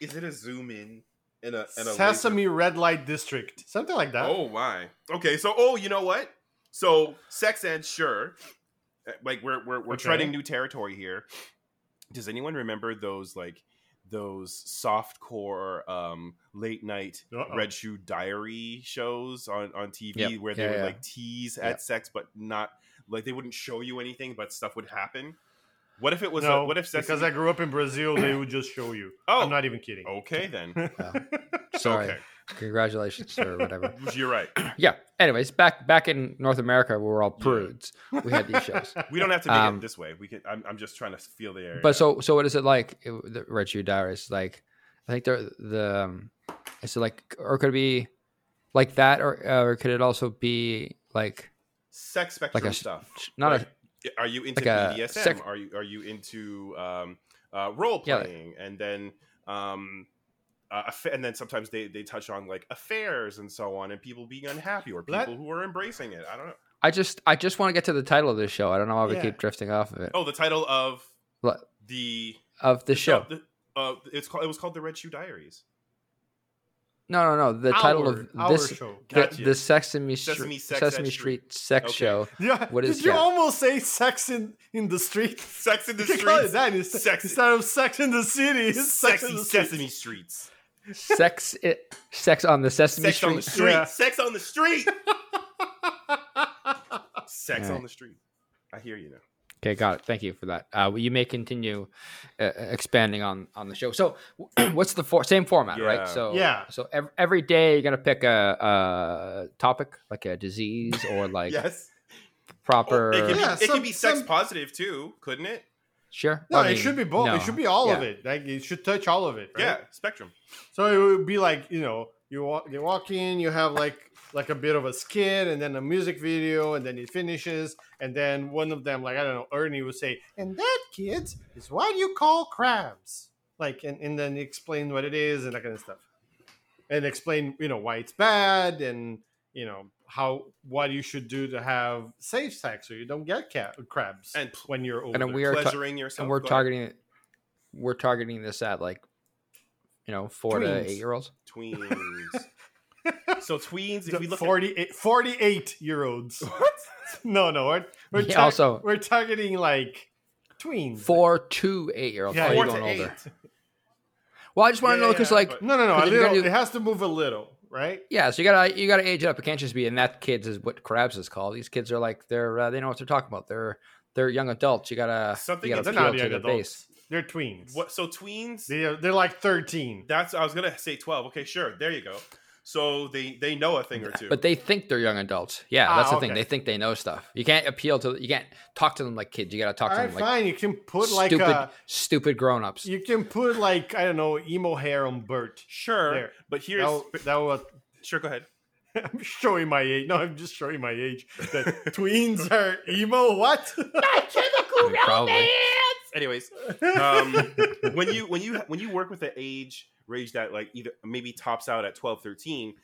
Speaker 3: is it a zoom in in a in a laser-
Speaker 4: Sesame Red Light District, something like that.
Speaker 3: Oh my. Okay, so oh, you know what? So sex ed, sure. Uh, Like we're we're we're
Speaker 4: Okay.
Speaker 3: treading new territory here. Does anyone remember those like those soft core um late night
Speaker 4: Uh-oh.
Speaker 3: red shoe diary shows on on TV
Speaker 2: Yep.
Speaker 3: where they
Speaker 2: Yeah,
Speaker 3: would
Speaker 2: yeah.
Speaker 3: like tease
Speaker 2: Yep.
Speaker 3: at sex but not like they wouldn't show you anything but stuff would happen? What if it was
Speaker 4: no,
Speaker 3: a, what if
Speaker 4: because I grew up in Brazil, they would just show you.
Speaker 3: Oh.
Speaker 4: I'm not even kidding.
Speaker 3: Okay then.
Speaker 2: Sorry.
Speaker 3: Okay.
Speaker 2: Congratulations or whatever.
Speaker 3: You're right.
Speaker 2: Yeah. Anyways, back back in North America, we were all prudes. We had these shows.
Speaker 3: We don't have to make
Speaker 2: Um,
Speaker 3: it this way. We can I'm I'm just trying to feel the area.
Speaker 2: But so so what is it like? It- The Red Shoe Diaries, like I think they're the um, is it like or could it be like that or uh, or could it also be like
Speaker 3: sex spectrum
Speaker 2: like a
Speaker 3: stuff.
Speaker 2: not
Speaker 3: Like, are you into
Speaker 2: like a
Speaker 3: BDSM?
Speaker 2: sec-
Speaker 3: are you are you into um, uh, role
Speaker 2: Yeah, like-
Speaker 3: playing? and then um, uh, affa- and then sometimes they they touch on like affairs and so on, and people being unhappy or people
Speaker 4: Let-
Speaker 3: who are embracing it. I don't know.
Speaker 2: I just I just want to get to the title of this show. I don't know why we
Speaker 4: Yeah.
Speaker 2: keep drifting off of it.
Speaker 3: Oh, the title of
Speaker 2: What?
Speaker 3: the
Speaker 2: Of the show.
Speaker 3: the- uh, it's called it was called the Red Shoe Diaries.
Speaker 2: No, no, no. The title of this
Speaker 4: show.
Speaker 2: the,
Speaker 3: Gotcha.
Speaker 2: the Sesame,
Speaker 3: Sesame
Speaker 2: Street
Speaker 3: Sex
Speaker 2: Sesame Street,
Speaker 3: Street.
Speaker 2: sex
Speaker 3: Okay.
Speaker 2: show.
Speaker 4: Yeah.
Speaker 2: What is-
Speaker 4: Did you
Speaker 2: yeah.
Speaker 4: almost say sex in, in the street?
Speaker 3: Sex in the
Speaker 4: You call that instead,
Speaker 3: Sex-
Speaker 4: instead of sex in the city. It's sex in
Speaker 3: Sexy
Speaker 4: the street.
Speaker 3: Sesame Streets.
Speaker 2: Sex it, sex on the Sesame
Speaker 3: Sex
Speaker 2: Street.
Speaker 3: on the street.
Speaker 4: Yeah.
Speaker 3: Sex on the street. Sex
Speaker 2: Alright.
Speaker 3: on the street. I hear you now.
Speaker 2: Okay, got it. Thank you for that. Uh, you may continue uh, expanding on on the show. So, what's the for- same format,
Speaker 3: Yeah.
Speaker 2: right? So,
Speaker 4: Yeah.
Speaker 2: So ev- every day you're gonna pick a, a topic, like a disease or like
Speaker 3: yes.
Speaker 2: proper.
Speaker 3: It can,
Speaker 4: Yeah,
Speaker 3: be, it
Speaker 4: some-
Speaker 3: can be sex
Speaker 4: some-
Speaker 3: positive too, couldn't it?
Speaker 2: Sure.
Speaker 4: No,
Speaker 2: I
Speaker 4: it should be both.
Speaker 2: no.
Speaker 4: It should be all of it. Like it should touch all of it. Right?
Speaker 3: Yeah, spectrum.
Speaker 4: So it would be like you know you walk you walk in, you have like like a bit of a skit, and then a music video, and then it finishes, and then one of them like I don't know Ernie would say, and that kids is what you call crabs, like and, and then explain what it is and that kind of stuff, and explain you know why it's bad and you know how what you should do to have safe sex so you don't get ca- crabs
Speaker 3: And
Speaker 4: when you're older.
Speaker 2: And we are ta-
Speaker 3: Pleasuring yourself.
Speaker 2: and we're
Speaker 3: Go ahead.
Speaker 2: targeting we're targeting this at like you know four to eight year olds.
Speaker 3: tweens. so tweens, if we look
Speaker 4: 48, 48 year olds.
Speaker 3: What?
Speaker 4: No, no, we're, we're
Speaker 2: Yeah,
Speaker 4: tar-
Speaker 2: also-
Speaker 4: we're targeting like tweens.
Speaker 2: Four to eight year olds.
Speaker 4: Yeah,
Speaker 2: Yeah,
Speaker 3: four
Speaker 2: you're
Speaker 3: to
Speaker 2: going
Speaker 3: eight.
Speaker 2: older. Well, I just want to know because
Speaker 3: yeah,
Speaker 2: like
Speaker 4: No, no, no. A
Speaker 2: 'Cause
Speaker 4: little.
Speaker 2: do-
Speaker 4: it has to move a little, right?
Speaker 2: Yeah, so you gotta you gotta age it up. It can't just be and that kids is what crabs is called. These kids are like they're uh, they know what they're talking about. They're they're young adults. You gotta
Speaker 3: Something
Speaker 2: you gotta
Speaker 4: They're not
Speaker 2: appeal to
Speaker 4: young adults.
Speaker 2: base.
Speaker 4: They're tweens.
Speaker 3: What? So tweens.
Speaker 4: They are, they're like thirteen.
Speaker 3: That's I was gonna say twelve. Okay, sure. There you go. So they they know a thing or two.
Speaker 2: But they think they're young adults. Yeah,
Speaker 4: Ah,
Speaker 2: that's the thing. They think they know stuff. You can't appeal to you can't talk to them like kids. You gotta talk
Speaker 4: All
Speaker 2: to
Speaker 4: right,
Speaker 2: them like
Speaker 4: fine. You can put like a.
Speaker 2: stupid grown ups.
Speaker 4: You can put like I don't know emo hair on Bert.
Speaker 3: sure.
Speaker 4: There.
Speaker 3: But here's
Speaker 4: That will, that will,
Speaker 3: sure. Go ahead.
Speaker 4: I'm showing my age. No, I'm just showing my age. That tweens are emo. What?
Speaker 2: Probably.
Speaker 3: Anyways, um, when you when you when you work with the age range that like either maybe tops out at 12 13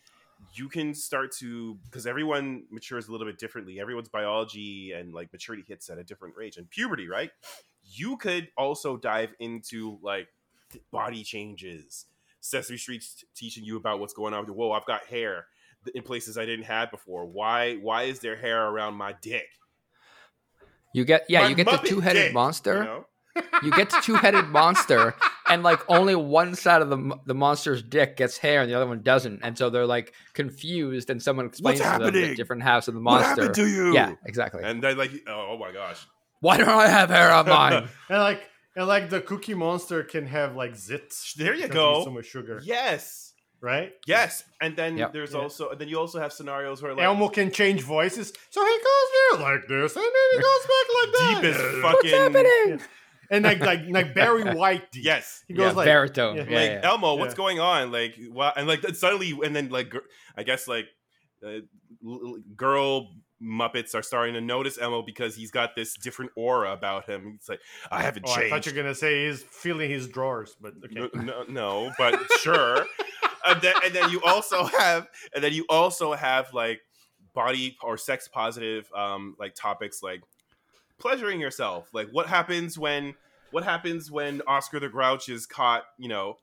Speaker 3: you can start to because everyone matures a little bit differently. Everyone's biology and like maturity hits at a different range and puberty right? You could also dive into like body changes. Sesame street's teaching you about what's going on with whoa i've got hair in places i didn't have before. Why why is there hair around my dick?
Speaker 2: You get yeah,
Speaker 3: My
Speaker 2: you get the two headed
Speaker 3: dick,
Speaker 2: monster.
Speaker 3: you know?
Speaker 2: You get the two headed monster, and like only one side of the the monster's dick gets hair, and the other one doesn't, and so they're like confused, and someone explains to them the different halves of the
Speaker 3: what
Speaker 2: monster.
Speaker 3: happened to you
Speaker 2: Yeah, exactly.
Speaker 3: and they're like oh, oh my gosh
Speaker 2: Why don't I have hair on mine?
Speaker 4: And like and like the Cookie Monster can have like zits.
Speaker 3: There you go.
Speaker 4: So much sugar,
Speaker 3: yes
Speaker 4: right?
Speaker 3: Yes, and then
Speaker 2: Yep.
Speaker 3: there's
Speaker 4: Yeah.
Speaker 3: also and then you also have scenarios where like
Speaker 4: Elmo can change voices, so he goes here like this, and then he goes back like that.
Speaker 3: deep as
Speaker 2: What's
Speaker 3: fucking
Speaker 2: happening?
Speaker 4: And like like like Barry White deep.
Speaker 3: yes.
Speaker 4: He
Speaker 2: yeah,
Speaker 4: goes like
Speaker 2: baritone.
Speaker 4: yeah.
Speaker 2: Yeah,
Speaker 3: like
Speaker 2: yeah.
Speaker 3: Elmo, what's going on? Like, well, and like suddenly, and then like, I guess like, uh, l- l- girl Muppets are starting to notice Elmo because he's got this different aura about him. It's like, I haven't
Speaker 4: Oh, I thought you were gonna say he's feeling his drawers, but okay.
Speaker 3: No, no, no, but sure. and, then, and then you also have, and then you also have like body or sex positive, um, like topics like pleasuring yourself. Like what happens when, what happens when Oscar the Grouch is caught, you know,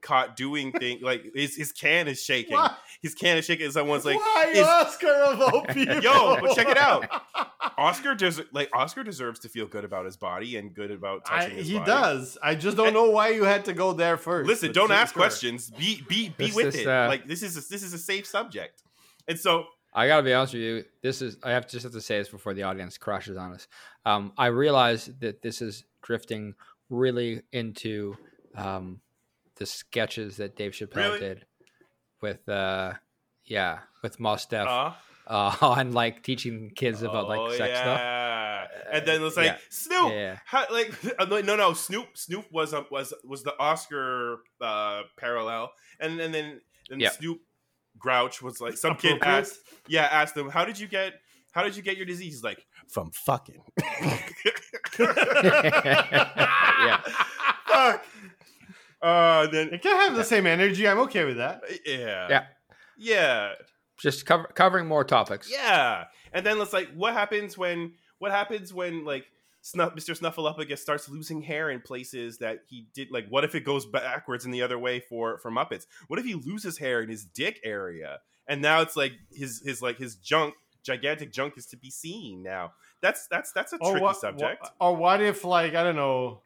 Speaker 3: caught doing things like his his can is shaking.
Speaker 4: Why,
Speaker 3: His can is shaking. And someone's like,
Speaker 4: why
Speaker 3: is-
Speaker 4: Oscar of all people?
Speaker 3: Yo, but check it out. Oscar does like Oscar deserves to feel good about his body and good about
Speaker 4: I,
Speaker 3: touching his
Speaker 4: he
Speaker 3: body.
Speaker 4: does. I just don't know why you had to go there first.
Speaker 3: Listen, don't ask
Speaker 4: sure.
Speaker 3: questions. Be be be
Speaker 2: This
Speaker 3: with
Speaker 2: is,
Speaker 3: it.
Speaker 2: uh,
Speaker 3: like this is a, this is a safe subject. And so
Speaker 2: I gotta be honest with you. This is I have just have to say this before the audience crashes on us. Um, I realize that this is drifting really into um, the sketches that Dave Chappelle
Speaker 3: Really?
Speaker 2: did with uh, yeah with Mos Def
Speaker 3: uh,
Speaker 2: uh, on like teaching kids about like
Speaker 3: oh,
Speaker 2: sex stuff.
Speaker 3: And then it's like
Speaker 2: Yeah.
Speaker 3: Snoop.
Speaker 2: Yeah.
Speaker 3: How, like no no Snoop Snoop was um, was was the Oscar uh, parallel, and and then then
Speaker 2: Yeah.
Speaker 3: Snoop Grouch was like some kid asked yeah asked him how did you get how did you get your disease He's like from fucking
Speaker 2: yeah,
Speaker 3: fuck uh then
Speaker 4: It can have the same energy. I'm okay with that.
Speaker 3: yeah
Speaker 2: Yeah.
Speaker 3: yeah
Speaker 2: just cover, covering more topics.
Speaker 3: Yeah, and then let's like, what happens when what happens when like Snuff, Mr. Snuffleupagus starts losing hair in places that he did. Like, what if it goes backwards in the other way for for Muppets? What if he loses hair in his dick area, and now it's like his his like his junk, gigantic junk, is to be seen now. That's that's that's a
Speaker 4: Or
Speaker 3: tricky
Speaker 4: what,
Speaker 3: subject.
Speaker 4: what- or what if, like, I don't know.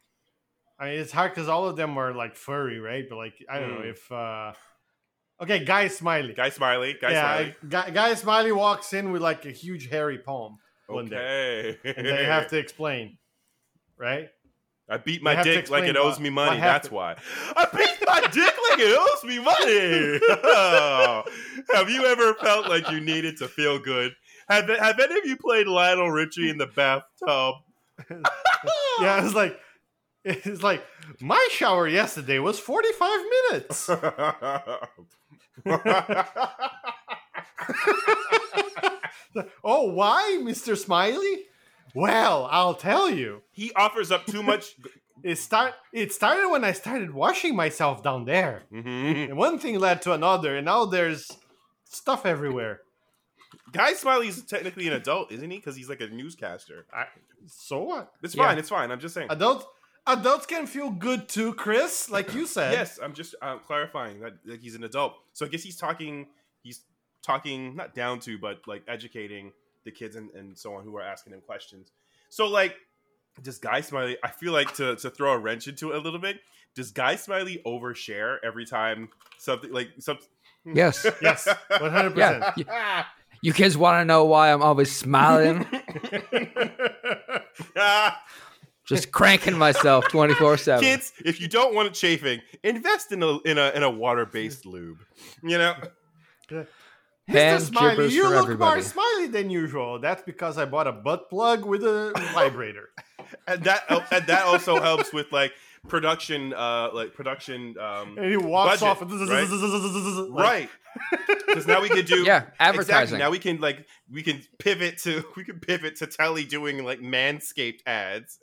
Speaker 4: I mean, it's hard because all of them are like furry, right? But like, I don't know
Speaker 3: Hmm.
Speaker 4: if. uh Okay, Guy Smiley.
Speaker 3: Guy Smiley, Guy
Speaker 4: yeah,
Speaker 3: Smiley.
Speaker 4: Guy, Guy Smiley walks in with like a huge hairy palm, one
Speaker 3: Okay,
Speaker 4: and they have to explain, right?
Speaker 3: I beat my dick like it owes me money. That's
Speaker 4: happened.
Speaker 3: why. I beat my dick like it owes me money. have you ever felt like you needed to feel good? Have Have any of you played Lionel Richie in the bathtub?
Speaker 4: Yeah, it's like it's like my shower yesterday was 45 minutes. oh, why, Mr. Smiley? Well, I'll tell you.
Speaker 3: he offers up too much.
Speaker 4: It start it started when I started washing myself down there.
Speaker 3: Mhm.
Speaker 4: And one thing led to another, and now there's stuff everywhere.
Speaker 3: Guy Smiley's technically an adult, isn't he? Because he's like a newscaster.
Speaker 4: I, so what?
Speaker 3: It's
Speaker 2: Yeah.
Speaker 3: fine. It's fine. I'm just saying.
Speaker 4: Adults adults can feel good too, Chris, like you said.
Speaker 3: Yes, I'm just uh, clarifying that like, he's an adult. So I guess he's talking. He's talking not down to, but like educating the kids and, and so on who are asking him questions. So like, does Guy Smiley? I feel like to to throw a wrench into it a little bit. Does Guy Smiley overshare every time something like some?
Speaker 2: Yes.
Speaker 4: Yes, 100%.
Speaker 2: Yeah. You, you kids want to know why I'm always smiling? Just cranking myself 24 7.
Speaker 3: Kids, if you don't want it chafing, invest in a in a in a water based lube. You know.
Speaker 4: Mr. Smiley, you look
Speaker 2: everybody.
Speaker 4: more smiley than usual. That's because I bought a butt plug with a vibrator.
Speaker 3: and that and that also helps with like production uh like production um
Speaker 4: And he walks
Speaker 3: Budget,
Speaker 4: off. And
Speaker 3: right?
Speaker 4: like-
Speaker 3: right because now we can do
Speaker 2: Yeah,
Speaker 3: exactly
Speaker 2: advertising.
Speaker 3: now we can like we can pivot to we can pivot to telly doing like manscaped ads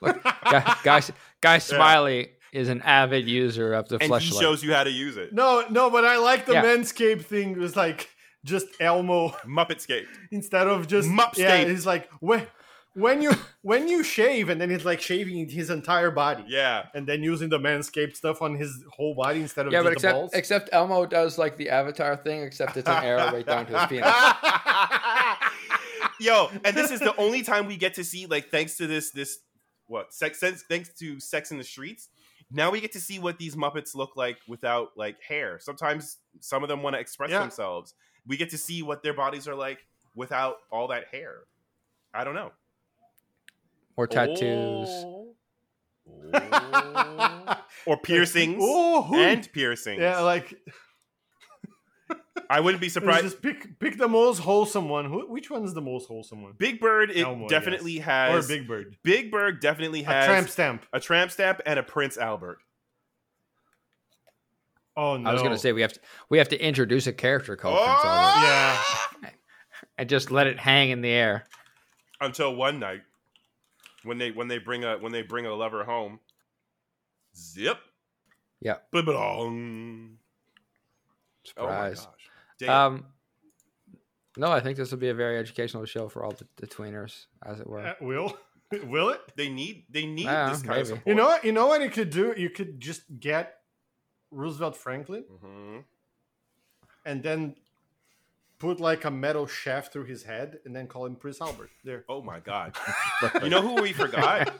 Speaker 2: Guy, guy, guy Smiley is an avid user of the
Speaker 3: and he shows you how to use it
Speaker 4: No, no, but I like the
Speaker 2: Yeah.
Speaker 4: Manscaped thing. It was like just Elmo
Speaker 3: muppetscaped
Speaker 4: instead of just
Speaker 3: Mupscape.
Speaker 4: Yeah, he's like when when you when you shave and then he's like shaving his entire body.
Speaker 3: yeah
Speaker 4: And then using the Manscaped stuff on his whole body instead of
Speaker 2: yeah,
Speaker 4: just
Speaker 2: but
Speaker 4: the
Speaker 2: except
Speaker 4: balls.
Speaker 2: except Elmo does like the Avatar thing, except it's an arrow right down to his penis.
Speaker 3: Yo, and this is the only time we get to see, like, thanks to this, this what sex, sense, thanks to Sex in the Streets. Now we get to see what these Muppets look like without like hair. Sometimes some of them want to express
Speaker 4: Yeah.
Speaker 3: themselves. We get to see what their bodies are like without all that hair. I don't know.
Speaker 2: Or tattoos.
Speaker 3: Oh. Oh. or piercings
Speaker 4: Oh,
Speaker 3: and piercings.
Speaker 4: yeah, like
Speaker 3: I wouldn't be surprised.
Speaker 4: Just pick pick the most wholesome one. Who, which one is the most wholesome one?
Speaker 3: Big Bird, it
Speaker 4: Elmo,
Speaker 3: definitely
Speaker 4: guess.
Speaker 3: has.
Speaker 4: or Big Bird.
Speaker 3: Big Bird definitely has A
Speaker 4: tramp stamp.
Speaker 3: a tramp stamp and a Prince Albert.
Speaker 4: Oh no!
Speaker 2: I was gonna say we have to we have to introduce a character called oh! Prince Albert
Speaker 4: Yeah.
Speaker 2: and just let it hang in the air.
Speaker 3: Until one night, when they when they bring a when they bring a lover home, zip.
Speaker 2: Yeah.
Speaker 3: Ba-ba-dong. Oh my
Speaker 2: Surprise.
Speaker 3: gosh. Damn.
Speaker 2: um, no, I think this will be a very educational show for all the, the tweeners, as it were.
Speaker 4: Uh, will will it?
Speaker 3: they need they need
Speaker 2: Yeah,
Speaker 3: this kind of support.
Speaker 4: You know what? You know what you could do? You could just get Roosevelt Franklin
Speaker 3: Mhm.
Speaker 4: and then put like a metal shaft through his head and then call him Prince Albert. There.
Speaker 3: Oh my god. you know who we forgot?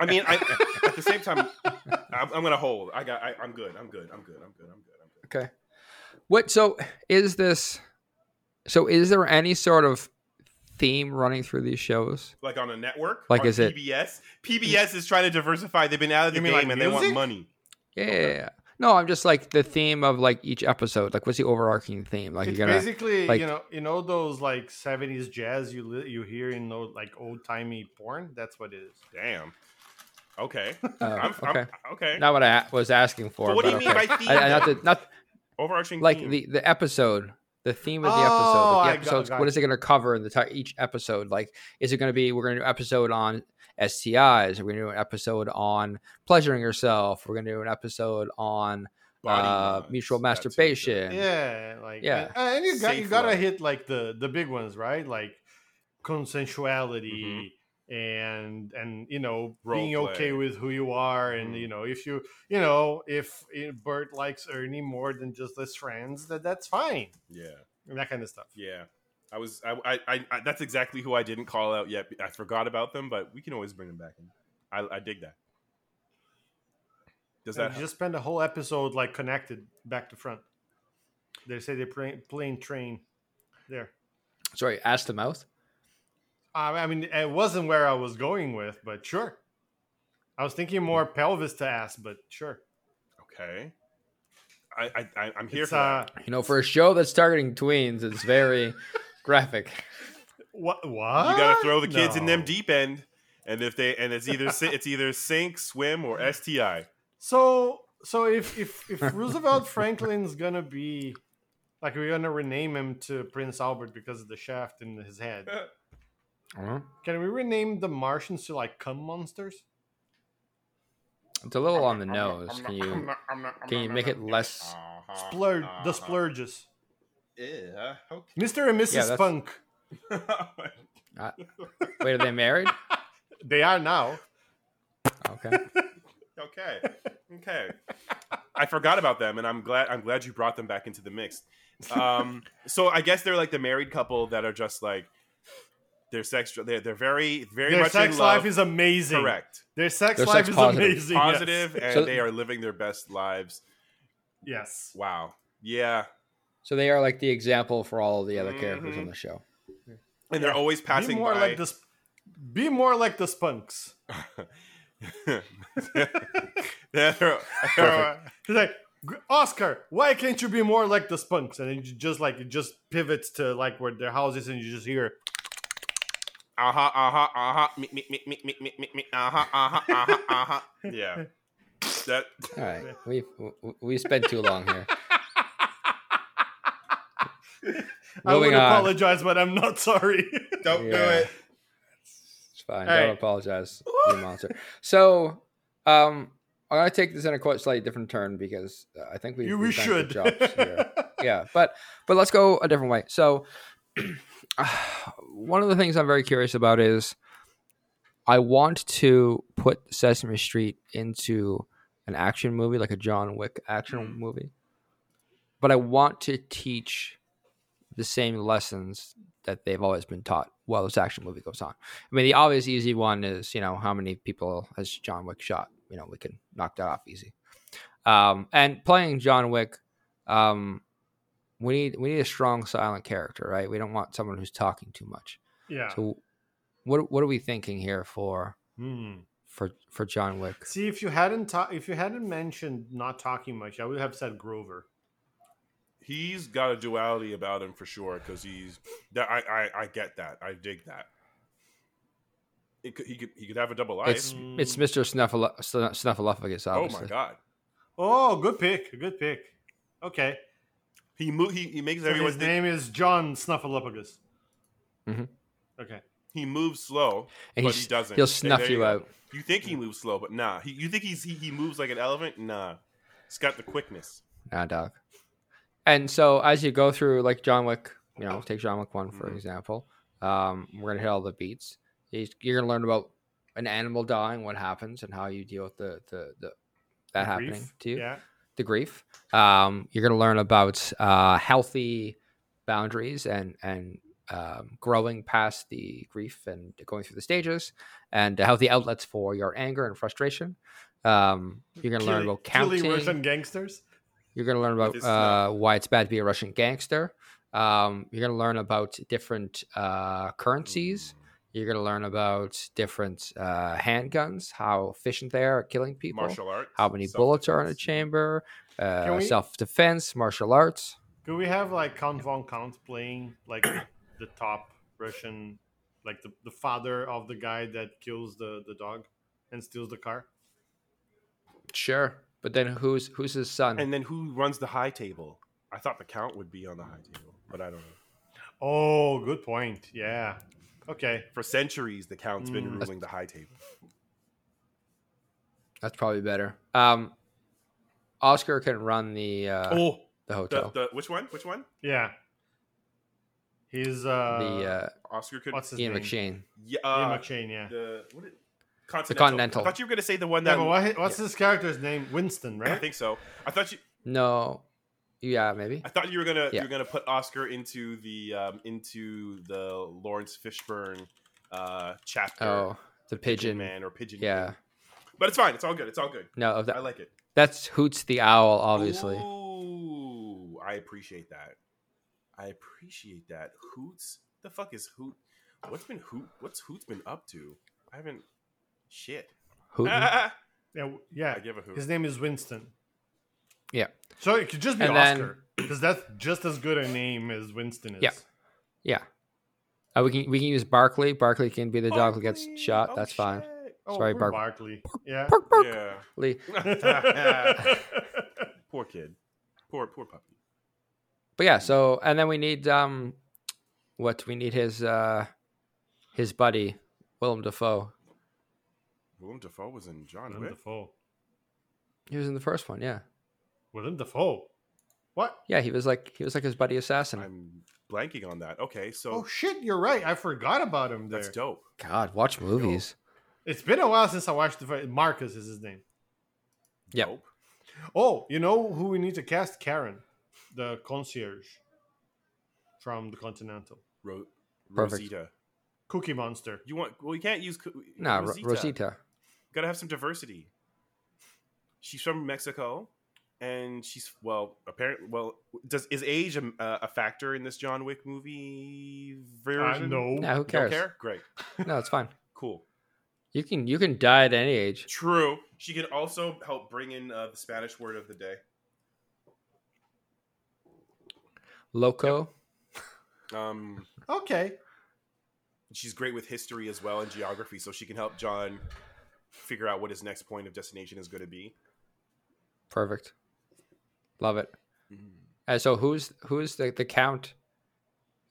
Speaker 3: I mean, I, at the same time, I'm, I'm gonna hold. I got. I, I'm good. I'm good. I'm good. I'm good. I'm good. I'm good.
Speaker 2: Okay. What? So is this? So is there any sort of theme running through these shows?
Speaker 3: Like on a network,
Speaker 2: Like,
Speaker 3: on
Speaker 2: is it-
Speaker 3: PBS? PBS is trying to diversify. They've been out of the game
Speaker 4: like
Speaker 3: and they want money.
Speaker 2: Yeah. yeah, yeah. No, I'm just like the theme of like each episode. Like, what's the overarching theme? Like,
Speaker 4: it's
Speaker 2: you're gonna.
Speaker 4: basically
Speaker 2: like-
Speaker 4: you know you know those like 70s jazz you li- you hear in those like old timey porn. That's what it is.
Speaker 3: Damn. Okay.
Speaker 2: Uh,
Speaker 3: I'm,
Speaker 2: okay.
Speaker 3: I'm, okay.
Speaker 2: Not what I was asking for.
Speaker 3: But what do you
Speaker 2: but
Speaker 3: mean by theme?
Speaker 2: I, I, not, the, not
Speaker 3: Overarching
Speaker 2: like
Speaker 3: theme.
Speaker 2: the the episode the theme of the
Speaker 4: Oh,
Speaker 2: episode like the episodes
Speaker 4: got
Speaker 2: what is it going to cover in the ti- each episode like is it going to be we're going to do an episode on stis we're going to do an episode on pleasuring yourself we're going to do an episode on uh,
Speaker 3: mods,
Speaker 2: mutual
Speaker 3: that sort of
Speaker 2: masturbation.
Speaker 4: Yeah, like
Speaker 2: Yeah.
Speaker 4: and, and you got you gotta
Speaker 3: love.
Speaker 4: hit like the the big ones, right? Like consensuality
Speaker 3: Mm-hmm.
Speaker 4: And and you know
Speaker 3: Role
Speaker 4: being okay with who you are, and
Speaker 3: Mhm.
Speaker 4: you know if you you know if eh, Bert likes Ernie more than just his friends, that that's fine,
Speaker 3: Yeah.
Speaker 4: and that kind of stuff.
Speaker 3: Yeah. I was. I, I, I, I. That's exactly who I didn't call out yet. I forgot about them, but we can always bring them back in. I, I dig that. Does
Speaker 4: And
Speaker 3: that
Speaker 4: you just spend a whole episode like connected back to front. They say they're plane, plane train there.
Speaker 2: sorry ass to mouth
Speaker 4: I I mean, it wasn't where I was going with, but sure. I was thinking more pelvis to ass, but sure.
Speaker 3: okay? I, I, I I'm here
Speaker 4: It's,
Speaker 3: for
Speaker 4: uh,
Speaker 3: that.
Speaker 2: you know for a show that's targeting tweens it's very graphic
Speaker 4: what? What?
Speaker 3: You got to throw the kids in them deep end, and if they and it's either it's either sink, swim, or STI.
Speaker 4: So, so if if if Roosevelt Franklin's gonna be like we're gonna rename him to Prince Albert because of the shaft in his head,
Speaker 2: Uh-huh.
Speaker 4: can we rename the Martians to like cum monsters?
Speaker 2: it's a little on the nose can you can you make it less
Speaker 4: Splurge,
Speaker 3: Uh-huh.
Speaker 4: the splurges,
Speaker 3: Yeah. Okay.
Speaker 4: Mr. and Mrs.
Speaker 2: Yeah, that's-
Speaker 4: Funk.
Speaker 2: wait are they married
Speaker 4: They are now.
Speaker 2: okay
Speaker 3: okay. Okay. I forgot about them, and I'm glad. I'm glad you brought them back into the mix. Um, so I guess they're like the married couple that are just like their sex. They're, they're very, very
Speaker 4: Their
Speaker 3: much
Speaker 4: sex
Speaker 3: in love.
Speaker 4: life is amazing.
Speaker 3: correct,
Speaker 4: Their sex
Speaker 2: Their
Speaker 4: life
Speaker 2: sex
Speaker 4: is
Speaker 2: positive.
Speaker 4: amazing. yes.
Speaker 3: positive, and
Speaker 2: So-
Speaker 3: they are living their best lives.
Speaker 4: Yes.
Speaker 3: Wow. Yeah,
Speaker 2: so they are like the example for all of the other characters
Speaker 3: Mhm.
Speaker 2: on the show
Speaker 3: and they're
Speaker 4: Yeah.
Speaker 3: always
Speaker 4: Be
Speaker 3: passing
Speaker 4: more
Speaker 3: by.
Speaker 4: like the. sp- Be more like the spunks.
Speaker 3: They're- they're-
Speaker 4: He's like, Oscar, why can't you be more like the spunks? And then you just like it just pivots to like where their house is, and you just hear
Speaker 3: uh-huh, uh-huh, uh-huh, me, me, me, me, me, me, me, uh-huh, uh-huh, uh-huh, uh-huh. Yeah. That
Speaker 2: All right. We've we spent too long here.
Speaker 4: I would
Speaker 2: on.
Speaker 4: apologize, but I'm not sorry.
Speaker 3: Don't do it.
Speaker 2: It's fine.
Speaker 4: All
Speaker 2: Don't right. apologize. you monster. So, um, I'm gonna take this in a quite slightly different turn because uh, I think we
Speaker 4: we should.
Speaker 2: yeah, but but let's go a different way. So, one of the things I'm very curious about is I want to put Sesame Street into an action movie, like a John Wick action
Speaker 3: Mm.
Speaker 2: movie, but I want to teach the same lessons that they've always been taught while this action movie goes on. I mean, the obvious easy one is, you know, how many people has John Wick shot? You know, we can knock that off easy. Um, and playing John Wick, um, we need we need a strong silent character, right? We don't want someone who's talking too much.
Speaker 4: yeah.
Speaker 2: So, what what are we thinking here for
Speaker 4: Hmm.
Speaker 2: for for John Wick?
Speaker 4: See, if you hadn't ta- if you hadn't mentioned not talking much, I would have said Grover.
Speaker 3: he's got a duality about him for sure because he's that I, I I get that I dig that. It could, he could he could have a double life.
Speaker 2: It's it's Mr. Snuffle Snuffleupagus,
Speaker 3: oh my god,
Speaker 4: Oh, good pick. Good pick. Okay.
Speaker 3: He mo- he he makes
Speaker 4: So
Speaker 3: everyone
Speaker 4: his
Speaker 3: think
Speaker 4: name is John Snuffleupagus.
Speaker 2: Mhm.
Speaker 4: Okay.
Speaker 3: he moves slow,
Speaker 2: And
Speaker 3: but he doesn't.
Speaker 2: he'll snuff
Speaker 3: there
Speaker 2: you out.
Speaker 3: You think he moves slow, but nah. He, you think he's he, he moves like an elephant? Nah, he's got the quickness.
Speaker 2: Nah, dog. And so as you go through, like John Wick, you know, take John Wick one for
Speaker 3: Mhm.
Speaker 2: example. Um, we're gonna hit all the beats. He's, you're gonna learn about an animal dying, what happens, and how you deal with the the, the that
Speaker 4: The
Speaker 2: happening
Speaker 4: grief.
Speaker 2: to you.
Speaker 4: Yeah.
Speaker 2: The grief. Um, you're going to learn about uh, healthy boundaries and and um, growing past the grief and going through the stages, and healthy outlets for your anger and frustration. Um, you're going to learn about counting.
Speaker 4: Russian gangsters.
Speaker 2: You're going to learn about uh,
Speaker 3: uh,
Speaker 2: why it's bad to be a Russian gangster. Um, you're going to learn about different uh, currencies. You're going to learn about different uh, handguns, how efficient they are at killing people
Speaker 3: Martial arts.
Speaker 2: how many bullets are in a chamber, uh,
Speaker 4: we-
Speaker 2: self defense, martial arts.
Speaker 4: Could we have like Count von Count playing like the, the top Russian, like the, the father of the guy that kills the, the dog and steals the car?
Speaker 2: Sure, but then who's who's his son?
Speaker 3: And then who runs the high table? I thought the count would be on the high table, but I don't know.
Speaker 4: Oh, good point. Yeah. Okay.
Speaker 3: For centuries, the count's been
Speaker 4: Mm.
Speaker 3: ruling the high table.
Speaker 2: That's probably better. Um, Oscar can run the uh,
Speaker 3: oh,
Speaker 2: the
Speaker 3: the,
Speaker 2: hotel.
Speaker 3: the which one? Which one?
Speaker 4: Yeah. He's uh,
Speaker 2: The uh,
Speaker 3: Oscar could.
Speaker 4: what's his
Speaker 2: Ian
Speaker 4: name?
Speaker 2: McShane.
Speaker 3: Yeah,
Speaker 4: Ian
Speaker 3: uh,
Speaker 4: McShane. Yeah.
Speaker 3: the what? It, Continental.
Speaker 2: Continental.
Speaker 3: I thought you were gonna say the one
Speaker 4: Yeah,
Speaker 3: that.
Speaker 4: but what, what's his character's name? Winston, right?
Speaker 3: I think so. I thought you.
Speaker 2: No, yeah, maybe.
Speaker 3: I thought you were gonna
Speaker 2: Yeah.
Speaker 3: you were gonna put Oscar into the um, into the Laurence Fishburne uh, chapter.
Speaker 2: Oh, the pigeon.
Speaker 3: Man or Pigeon.
Speaker 2: Yeah,
Speaker 3: King. but it's fine. It's all good. It's all good.
Speaker 2: no,
Speaker 3: I like it.
Speaker 2: that's Hoots the owl, obviously.
Speaker 3: Ooh, I appreciate that. I appreciate that. Hoots. The fuck is Hoot? What's been Hoot? What's Hoot's been up to? I haven't. Shit.
Speaker 2: Hooten.
Speaker 3: Ah,
Speaker 4: Yeah. Yeah.
Speaker 3: I give a hoot.
Speaker 4: His name is Winston.
Speaker 2: Yeah.
Speaker 4: So it could just be
Speaker 2: And
Speaker 4: Oscar because that's just as good a name as Winston is.
Speaker 2: Yeah. Yeah. Uh, we can we can use Barkley. Barkley can be the dog who gets shot.
Speaker 3: Oh,
Speaker 2: That's fine.
Speaker 4: Oh,
Speaker 2: Sorry,
Speaker 4: poor
Speaker 2: Bark-
Speaker 4: Barkley. Yeah.
Speaker 2: Bark, bark.
Speaker 3: Yeah. Poor kid. Poor poor puppy.
Speaker 2: But yeah, so and then we need um, what we need his uh, his buddy Willem Dafoe.
Speaker 3: Willem Dafoe was in John
Speaker 4: Willem
Speaker 3: Wick.
Speaker 4: Dafoe.
Speaker 2: He was in the first one. Yeah,
Speaker 4: Willem Dafoe. What?
Speaker 2: yeah, he was like he was like his buddy assassin.
Speaker 3: I'm blanking on that. Okay, so
Speaker 4: Oh shit! You're right. I forgot about him there.
Speaker 3: that's dope.
Speaker 2: God, watch movies.
Speaker 4: It's been a while since I watched the. fi- Marcus is his name.
Speaker 2: Yep.
Speaker 3: Dope.
Speaker 4: Oh, you know who we need to cast? Karen, the concierge from the Continental.
Speaker 3: Ro-
Speaker 2: Perfect.
Speaker 3: Rosita.
Speaker 4: Cookie Monster.
Speaker 3: You want? Well, you can't use. co-
Speaker 2: Nah,
Speaker 3: Rosita.
Speaker 2: Rosita.
Speaker 3: Gotta have some diversity. She's from Mexico, and she's well. Apparently, well, does is age a, a factor in this John Wick movie
Speaker 4: Uh,
Speaker 3: version?
Speaker 4: no.
Speaker 2: Yeah, who cares?
Speaker 3: Don't care. Great.
Speaker 2: No, it's fine.
Speaker 3: Cool.
Speaker 2: You can you can die at any age.
Speaker 3: True. She can also help bring in uh, the Spanish word of the day.
Speaker 2: Loco.
Speaker 3: Um,
Speaker 4: Okay.
Speaker 3: she's great with history as well and geography, so she can help John figure out what his next point of destination is going to be.
Speaker 2: Perfect. Love it. And so who's who's the the count?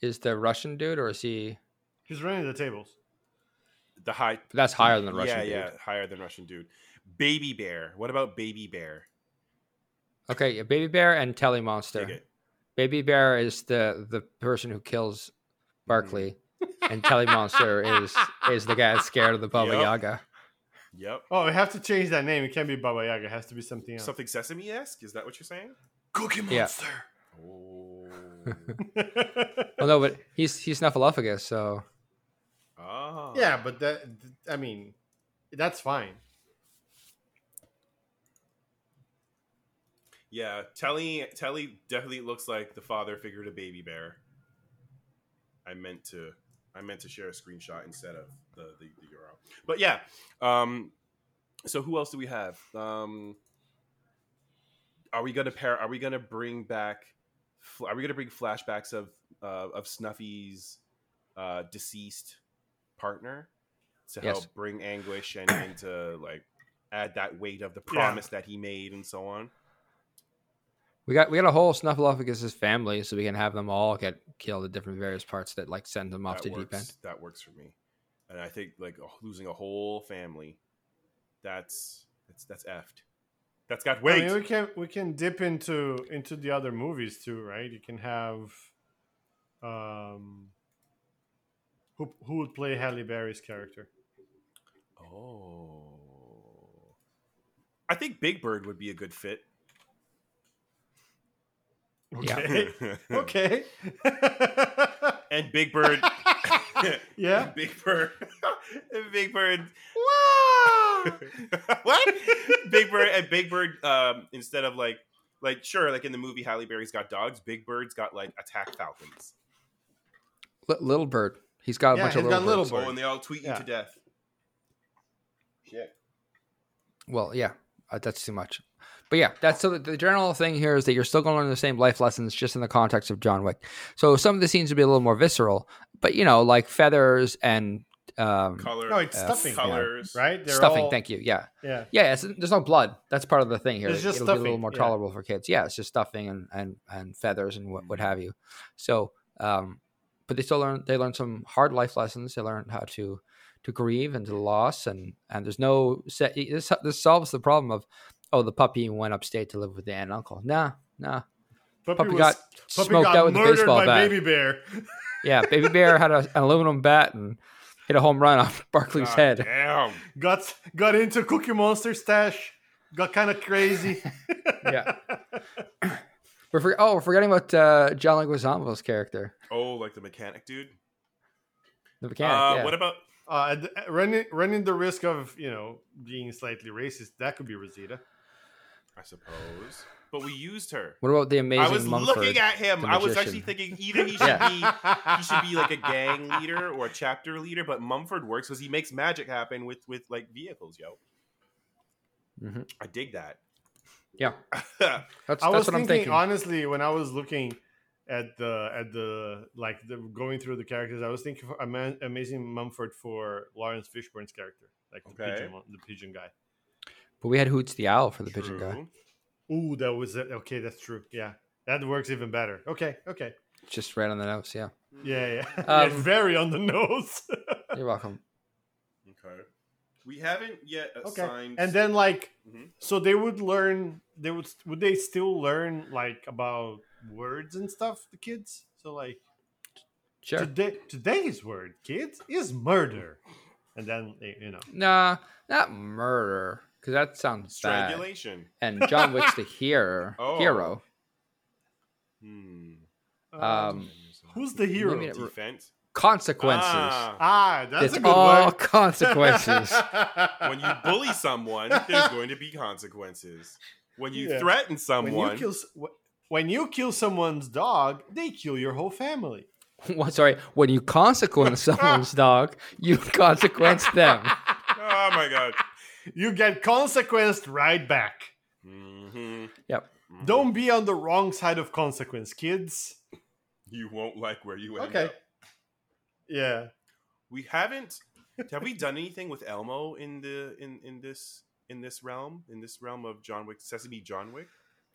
Speaker 2: Is the Russian dude or is he?
Speaker 4: He's running the tables.
Speaker 3: The high,
Speaker 2: That's higher than the Russian
Speaker 3: yeah,
Speaker 2: dude.
Speaker 3: yeah, higher than Russian dude. Baby Bear. What about Baby Bear?
Speaker 2: Okay, yeah, Baby Bear and Telly Monster. Baby Bear is the the person who kills Barkley,
Speaker 3: Mm-hmm.
Speaker 2: and Telly Monster is is the guy that's scared of the Baba
Speaker 3: Yep.
Speaker 2: Yaga.
Speaker 3: Yep.
Speaker 4: Oh, we have to change that name. It can't be Baba Yaga. It has to be something else.
Speaker 3: Something Sesame esque? Is that what you're saying?
Speaker 4: Cookie
Speaker 2: Yeah.
Speaker 3: Oh.
Speaker 2: Well, no, but he's he's Snuffleupagus, so
Speaker 3: ah.
Speaker 4: yeah, but that I mean, that's fine.
Speaker 3: Yeah, Telly Telly definitely looks like the father figure to Baby Bear. I meant to I meant to share a screenshot instead of the the, the URL. But yeah, um, so who else do we have? Um, are we gonna pair? Are we gonna bring back are we gonna bring flashbacks of uh, of Snuffy's uh, deceased partner to
Speaker 2: Yes.
Speaker 3: help bring anguish and, and to like add that weight of the
Speaker 4: Yeah.
Speaker 3: promise that he made and so on.
Speaker 2: We got we got a whole Snuffleupagus' family, so we can have them all get killed at different various parts that like send them off
Speaker 3: that
Speaker 2: to
Speaker 3: works,
Speaker 2: deep end.
Speaker 3: That works for me, and I think like losing a whole family, that's that's that's effed. That's got
Speaker 4: I mean, we can we can dip into into the other movies too, right? You can have, um, who who would play Halle Berry's character?
Speaker 3: oh, I think Big Bird would be a good fit.
Speaker 2: Yeah.
Speaker 4: Okay, okay,
Speaker 3: and Big Bird.
Speaker 4: yeah.
Speaker 3: Big Bird. Big Bird.
Speaker 4: Wow.
Speaker 3: what? Big Bird and Big Bird. Um, instead of like, like sure, like in the movie, Halle Berry's got dogs. Big Bird's got like attack falcons.
Speaker 2: Li- little bird, he's got a
Speaker 4: Yeah,
Speaker 2: bunch of
Speaker 4: he's
Speaker 2: little
Speaker 4: got little
Speaker 2: birds.
Speaker 4: bird.
Speaker 3: Oh, and they all tweet you to death. Shit.
Speaker 2: Well, yeah, uh, that's too much. But yeah, that's so the, the general thing here is that you're still going to learn the same life lessons just in the context of John Wick. So some of the scenes would be a little more visceral, but you know, like feathers and um,
Speaker 3: Color.
Speaker 4: No, it's
Speaker 2: Uh,
Speaker 4: stuffing,
Speaker 3: colors.
Speaker 4: right? They're
Speaker 2: stuffing.
Speaker 4: all-
Speaker 2: Thank you. Yeah,
Speaker 4: Yeah.
Speaker 2: yeah. It's, there's no blood. That's part of the thing here.
Speaker 4: It's just
Speaker 2: It'll be a little
Speaker 4: stuffing,
Speaker 2: more
Speaker 4: yeah.
Speaker 2: tolerable for kids. Yeah, it's just stuffing and and and feathers and what, what have you. So, um, but they still learn. They learn some hard life lessons. They learn how to to grieve and to loss and and there's no set. This this solves the problem of oh the puppy went upstate to live with the aunt and uncle. Nah, nah.
Speaker 4: Puppy,
Speaker 2: Puppy
Speaker 4: was,
Speaker 2: got
Speaker 4: puppy
Speaker 2: smoked
Speaker 4: got
Speaker 2: out with a baseball
Speaker 4: by
Speaker 2: bat.
Speaker 4: Baby Bear.
Speaker 2: Yeah, baby bear had a, an aluminum bat and hit a home run off Barkley's
Speaker 3: God
Speaker 2: head.
Speaker 3: Damn.
Speaker 4: got got into Cookie Monster stash. Got kind of crazy.
Speaker 2: Yeah. We're for, oh, we're forgetting about uh, John Leguizamo's character,
Speaker 3: Oh, like the mechanic dude.
Speaker 2: the mechanic.
Speaker 3: uh,
Speaker 2: yeah.
Speaker 3: What about?
Speaker 4: Uh, uh, running running the risk of you know being slightly racist, that could be Rosita.
Speaker 3: I suppose. But we used her.
Speaker 2: What about the amazing
Speaker 3: I was
Speaker 2: Mumford?
Speaker 3: looking at him. I was actually thinking either he should
Speaker 2: Yeah.
Speaker 3: be he should be like a gang leader or a chapter leader, but Mumford works because he makes magic happen with with like vehicles, yo.
Speaker 2: Mhm.
Speaker 3: I dig that.
Speaker 2: Yeah, that's,
Speaker 4: I was
Speaker 2: what
Speaker 4: thinking,
Speaker 2: I'm thinking.
Speaker 4: honestly when I was looking at the at the like the going through the characters, I was thinking for Ama- Amazing Mumford for Laurence Fishburne's character, like the pigeon the pigeon guy.
Speaker 2: But we had Hoots the Owl for the pigeon guy.
Speaker 4: Ooh, that was it. Okay, that's true. Yeah, that works even better. Okay, okay.
Speaker 2: Just right on the nose. Yeah,
Speaker 4: Yeah, yeah. yeah
Speaker 2: Um,
Speaker 4: it's very on the nose.
Speaker 2: you're welcome.
Speaker 3: Okay. We haven't yet assigned.
Speaker 4: okay, and then like,
Speaker 3: Mhm.
Speaker 4: so they would learn. They would would they still learn like about words and stuff? The kids. So like
Speaker 2: Sure.
Speaker 4: today today's word, kids, is murder. And then you know.
Speaker 2: Nah, not murder, because that sounds bad.
Speaker 3: strangulation.
Speaker 2: And John Wick's the hero.
Speaker 3: Oh.
Speaker 2: Hero.
Speaker 3: Hmm.
Speaker 2: Um,
Speaker 4: who's the hero?
Speaker 2: maybe it-
Speaker 3: Defense.
Speaker 2: Consequences.
Speaker 3: Ah,
Speaker 4: Ah, that's
Speaker 2: it's
Speaker 4: a good
Speaker 2: all
Speaker 4: word.
Speaker 2: consequences.
Speaker 3: when you bully someone, there's going to be consequences. When you
Speaker 4: Yeah.
Speaker 3: threaten
Speaker 4: when
Speaker 3: someone,
Speaker 4: you kill when you kill someone's dog, they kill your whole family.
Speaker 2: What, sorry, when you consequence someone's dog, you consequence them.
Speaker 3: oh my god.
Speaker 4: You get consequenced right back.
Speaker 3: hmm
Speaker 2: Yep.
Speaker 4: Don't be on the wrong side of consequence, kids.
Speaker 3: You won't like where you end
Speaker 4: Okay.
Speaker 3: up.
Speaker 4: Yeah.
Speaker 3: We haven't. Have we done anything with Elmo in the in in this in this realm in this realm of John Wick, Sesame John Wick,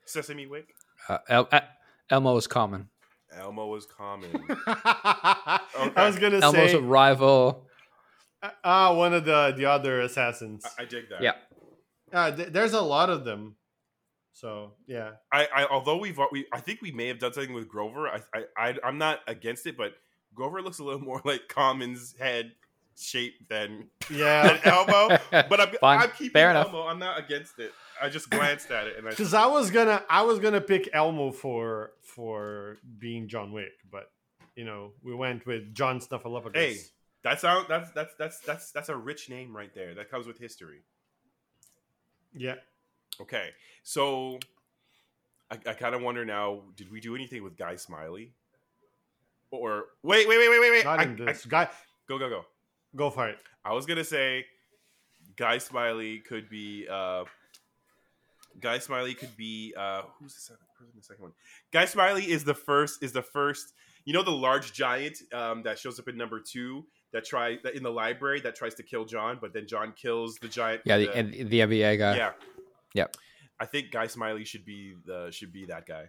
Speaker 3: Sesame Wick?
Speaker 2: Uh, El- El- Elmo is common.
Speaker 3: Elmo is common.
Speaker 4: I was gonna
Speaker 2: Elmo's
Speaker 4: say Elmo's
Speaker 2: a rival.
Speaker 4: Ah one of the the other assassins.
Speaker 3: I, I dig that.
Speaker 2: Yeah.
Speaker 4: Uh, th- there's a lot of them. So yeah.
Speaker 3: I, I although we've we I think we may have done something with Grover. I, I I I'm not against it, but Grover looks a little more like Common's head shape than,
Speaker 4: Yeah.
Speaker 3: than Elmo. But I'm
Speaker 2: Fine.
Speaker 3: I'm keeping
Speaker 2: Fair enough.
Speaker 3: Elmo. I'm not against it. I just glanced at it and I
Speaker 4: Because I was gonna I was gonna pick Elmo for for being John Wick, but you know we went with John Snuffleupagus.
Speaker 3: Hey. That sound that's that's that's that's that's a rich name right there. That comes with history.
Speaker 4: Yeah.
Speaker 3: Okay, so I, I kind of wonder now: Did we do anything with Guy Smiley? Or wait, wait, wait, wait, wait, wait!
Speaker 4: Not
Speaker 3: I-
Speaker 4: in
Speaker 3: I-
Speaker 4: guy.
Speaker 3: go, go, go!
Speaker 4: Go for it.
Speaker 3: I was gonna say Guy Smiley could be uh Guy Smiley could be uh who's the second who's the second one? Guy Smiley is the first is the first you know the large giant um that shows up in number two that try that in the library that tries to kill John, but then John kills the giant
Speaker 2: Yeah, the, and the NBA guy.
Speaker 3: yeah.
Speaker 2: Yep.
Speaker 3: I think Guy Smiley should be the should be that guy.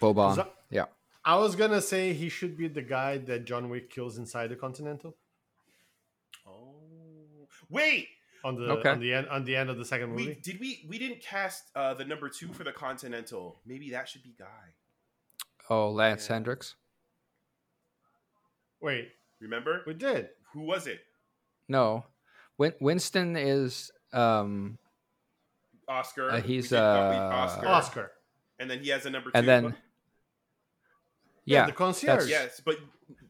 Speaker 2: Boban.
Speaker 4: Zo-
Speaker 2: yeah.
Speaker 4: I was gonna say he should be the guy that John Wick kills inside the Continental
Speaker 3: Oh. Wait,
Speaker 4: on the
Speaker 2: Okay.
Speaker 4: on the end on the end of the second movie.
Speaker 3: we did we we didn't cast uh the number 2 for the Continental. Maybe that should be Guy.
Speaker 2: Oh, Lance
Speaker 3: Yeah.
Speaker 2: Hendricks.
Speaker 4: Wait,
Speaker 3: Remember?
Speaker 4: we did.
Speaker 3: Who was it?
Speaker 2: No, Win- Winston is um,
Speaker 3: Oscar.
Speaker 2: Uh, he's, uh,
Speaker 3: Oscar.
Speaker 4: Oscar.
Speaker 3: And then he has a number 2.
Speaker 2: and then yeah,
Speaker 4: the concierge.
Speaker 3: yes, but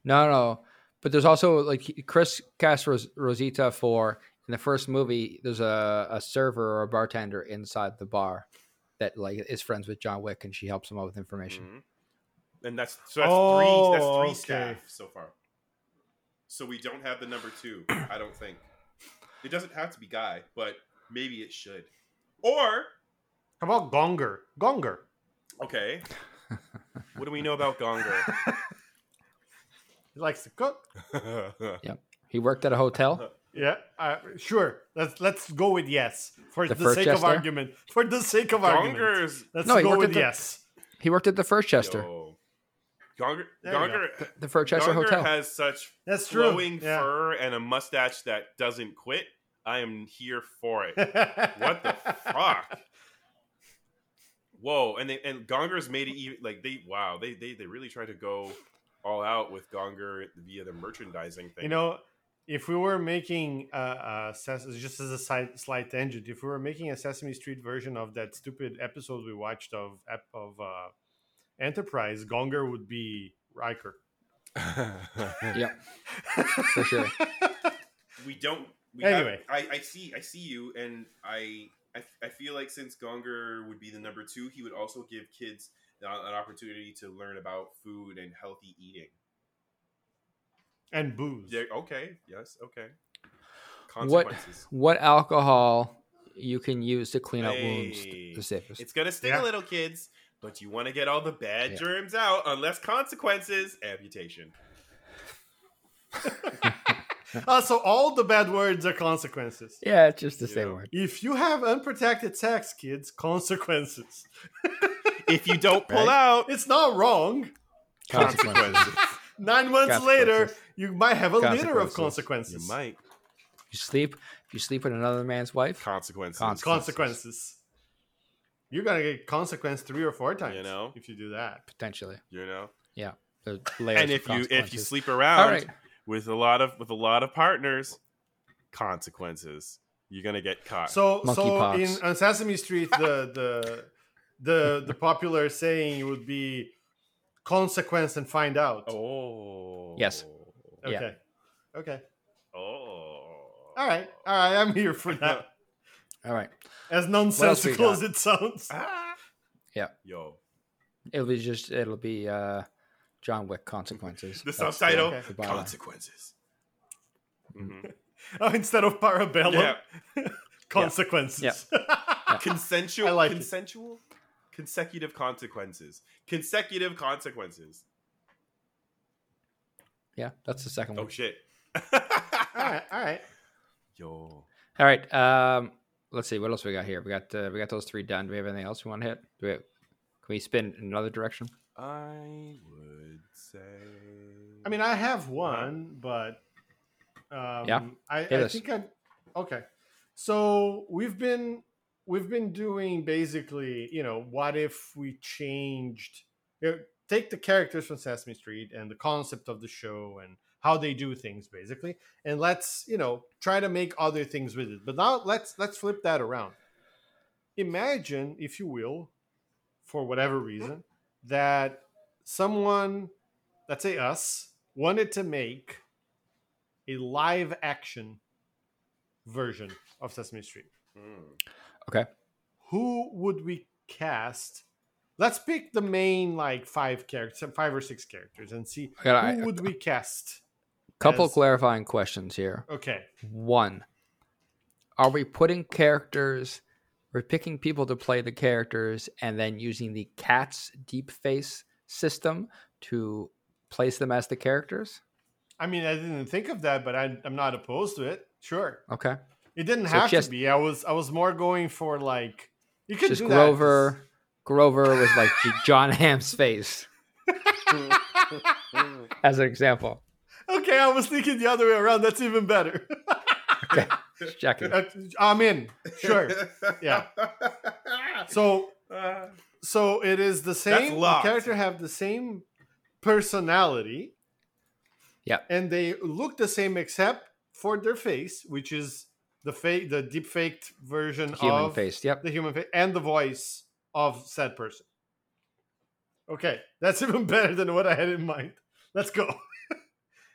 Speaker 2: no, no, but there's also like Chris cast Ros- Rosita for in the first movie. There's a, a server or a bartender inside the bar that like is friends with John Wick, and she helps him out with information.
Speaker 3: Mhm. And that's so that's
Speaker 4: Oh,
Speaker 3: three that's three
Speaker 4: okay.
Speaker 3: staff so far. So we don't have the number two. I don't think it doesn't have to be Guy, but maybe it should. Or
Speaker 4: How about Gonger? Gonger.
Speaker 3: okay, what do we know about Gonger?
Speaker 4: He likes to cook. Yep.
Speaker 2: He worked at a hotel.
Speaker 4: Yeah, uh, sure. Let's let's go with yes for
Speaker 2: The
Speaker 4: the,
Speaker 2: first
Speaker 4: sake of argument. For the sake of argument,
Speaker 3: Gonger's
Speaker 4: let's
Speaker 2: No,
Speaker 4: go with
Speaker 2: the-
Speaker 4: yes.
Speaker 2: He worked at the First Chester,
Speaker 3: Yo. Gonger,
Speaker 4: There you go.
Speaker 2: The First Chester
Speaker 3: Gonger
Speaker 2: Hotel.
Speaker 3: has such
Speaker 4: That's true.
Speaker 3: flowing
Speaker 4: Yeah.
Speaker 3: fur and a mustache that doesn't quit. I am here for it. what the fuck? Whoa! And they and Gonger's made it even like they wow they they they really tried to go all out with Gonger via the merchandising thing.
Speaker 4: You know, if we were making uh, uh Ses- just as a side, slight tangent, if we were making a Sesame Street version of that stupid episode we watched of of uh, Enterprise, Gonger would be Riker.
Speaker 2: yeah, for sure.
Speaker 3: we don't. We
Speaker 4: Anyway.
Speaker 3: have, I I see I see you, and I, I I feel like since Gonger would be the number two, he would also give kids an opportunity to learn about food and healthy eating.
Speaker 4: and booze.
Speaker 3: Yeah. Okay. Yes. Okay.
Speaker 2: What
Speaker 3: Consequences.
Speaker 2: what alcohol you can use to clean out wounds the safest?
Speaker 3: It's gonna sting
Speaker 4: Yeah.
Speaker 3: a little, kids, but you want to get all the bad
Speaker 2: Yeah.
Speaker 3: germs out. Unless consequences, amputation.
Speaker 4: Uh, so all the bad words are consequences.
Speaker 2: Yeah, it's just the same
Speaker 3: Yeah.
Speaker 2: word.
Speaker 4: If you have unprotected sex, kids, consequences.
Speaker 3: If you don't pull
Speaker 2: Right.
Speaker 3: out,
Speaker 4: It's not wrong.
Speaker 2: Consequences.
Speaker 4: Nine months later, you might have a litter of consequences.
Speaker 3: you might
Speaker 2: you sleep. If you sleep with another man's wife,
Speaker 3: consequences.
Speaker 2: Cons-
Speaker 4: Consequences. You're gonna get consequence three or four times.
Speaker 3: You know?
Speaker 4: if you do that.
Speaker 2: potentially.
Speaker 3: you know.
Speaker 2: Yeah.
Speaker 3: And if you if you sleep around
Speaker 2: all right,
Speaker 3: with a lot of with a lot of partners, consequences. You're gonna get caught.
Speaker 4: So, so
Speaker 2: Monkeypox.
Speaker 4: in on Sesame Street, the the the the popular saying would be consequence and find out.
Speaker 3: oh
Speaker 2: Yes. yeah.
Speaker 4: okay, okay,
Speaker 3: Oh.
Speaker 4: all right, all right. I'm here for that.
Speaker 2: All right.
Speaker 4: As nonsensical as it sounds.
Speaker 3: Ah.
Speaker 2: Yeah.
Speaker 3: Yo.
Speaker 2: It'll be just it'll be uh John Wick consequences.
Speaker 3: The
Speaker 2: That's
Speaker 3: subtitle
Speaker 4: okay.
Speaker 2: the bottom.
Speaker 3: consequences. Mhm.
Speaker 4: Oh, instead of parabellum,
Speaker 3: Yeah.
Speaker 4: consequences.
Speaker 3: Consensual
Speaker 4: I like it.
Speaker 3: consensual consecutive consequences. Consecutive consequences.
Speaker 2: Yeah, that's the second one.
Speaker 3: Oh shit.
Speaker 4: all right, all right.
Speaker 3: Yo.
Speaker 2: All right. Um, let's see what else we got here. We got uh, we got those three done. Do we have anything else we want to hit? Do we have, can we spin in another direction?
Speaker 3: I would say
Speaker 4: I mean, I have one, but um,
Speaker 2: Yeah,
Speaker 4: I, I think I. Okay, so we've been we've been doing basically, you know, what if we changed? you know, take the characters from Sesame Street and the concept of the show and how they do things, basically, and let's you know try to make other things with it. But now let's let's flip that around. Imagine, if you will, for whatever reason, that someone let's say us, wanted to make a live action version of Sesame Street,
Speaker 3: Mm.
Speaker 4: who would we cast? Let's pick the main like five characters, five or six characters, and see who would we cast.
Speaker 2: Couple
Speaker 4: as-
Speaker 2: clarifying questions here.
Speaker 4: Okay,
Speaker 2: One, are we putting characters we're picking people to play the characters and then using the cat's deep face system to place them as the characters.
Speaker 4: I mean, I didn't think of that, but I, I'm not opposed to it. Sure,
Speaker 2: Okay.
Speaker 4: it didn't
Speaker 2: So
Speaker 4: have
Speaker 2: just-
Speaker 4: to be. I was I was more going for like you could
Speaker 2: Just
Speaker 4: do that.
Speaker 2: Grover. Grover was like Jon Hamm's face as an example.
Speaker 4: Okay, I was thinking the other way around. That's even better.
Speaker 2: Okay. Just checking.
Speaker 4: I'm in. Sure. Yeah. So
Speaker 3: Uh,
Speaker 4: so it is the same. The character have the same personality.
Speaker 2: Yeah.
Speaker 4: And they look the same except for their face, which is the fake, the deep faked version
Speaker 2: Human
Speaker 4: of
Speaker 2: face. Yep.
Speaker 4: the human face, and the voice of said person. Okay, that's even better than what I had in mind. Let's go.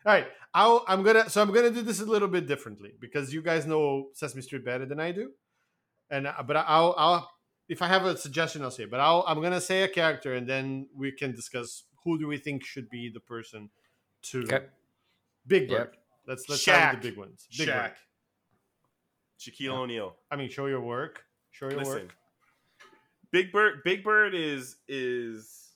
Speaker 4: All right, I'll, I'm gonna. So I'm gonna do this a little bit differently because you guys know Sesame Street better than I do, and uh, but I'll, I'll if I have a suggestion, I'll say. it. But I'll, I'm gonna say a character, and then we can discuss who do we think should be the person to
Speaker 2: Okay.
Speaker 4: Big Bird.
Speaker 2: Yep.
Speaker 4: Let's let's start with the big ones. Big
Speaker 3: Shaq.
Speaker 4: Bird.
Speaker 3: Shaquille
Speaker 2: Yeah.
Speaker 3: O'Neal.
Speaker 4: I mean, show your work. Show your
Speaker 3: Listen,
Speaker 4: work.
Speaker 3: Big Bird. Big Bird is is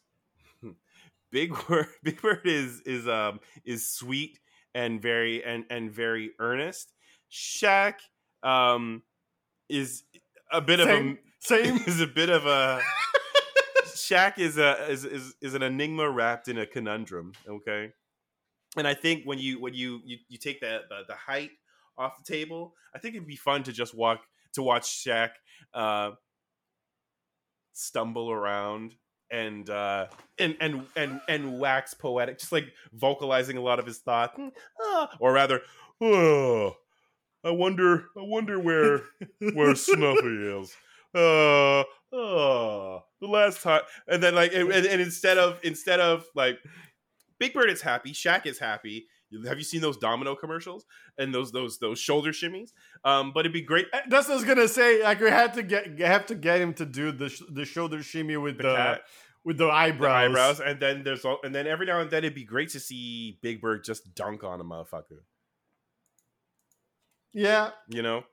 Speaker 3: Big Bird. Big Bird is is um is sweet and very and and very earnest. Shaq um is a bit
Speaker 4: Same.
Speaker 3: of a Same. is a bit of a Shaq is a is, is is an enigma wrapped in a conundrum. Okay, and I think when you when you you, you take the, the the height off the table, I think it'd be fun to just walk to watch Shaq uh, stumble around and uh and and and and wax poetic just like vocalizing a lot of his thoughts. Ah, or rather oh i wonder i wonder where where snuffy is. Uh oh the last time and then like and, and instead of instead of like big bird is happy Shaq is happy. Have you seen those domino commercials and those those those shoulder shimmies? Um but it'd be great
Speaker 4: Uh, That's what I was gonna say. Like we had to get have to get him to do the sh- the shoulder shimmy with
Speaker 3: the
Speaker 4: the,
Speaker 3: cat
Speaker 4: with the
Speaker 3: the
Speaker 4: eyebrows.
Speaker 3: eyebrows, and then there's all, and then every now and then it'd be great to see Big Bird just dunk on a motherfucker,
Speaker 4: Yeah,
Speaker 3: you know.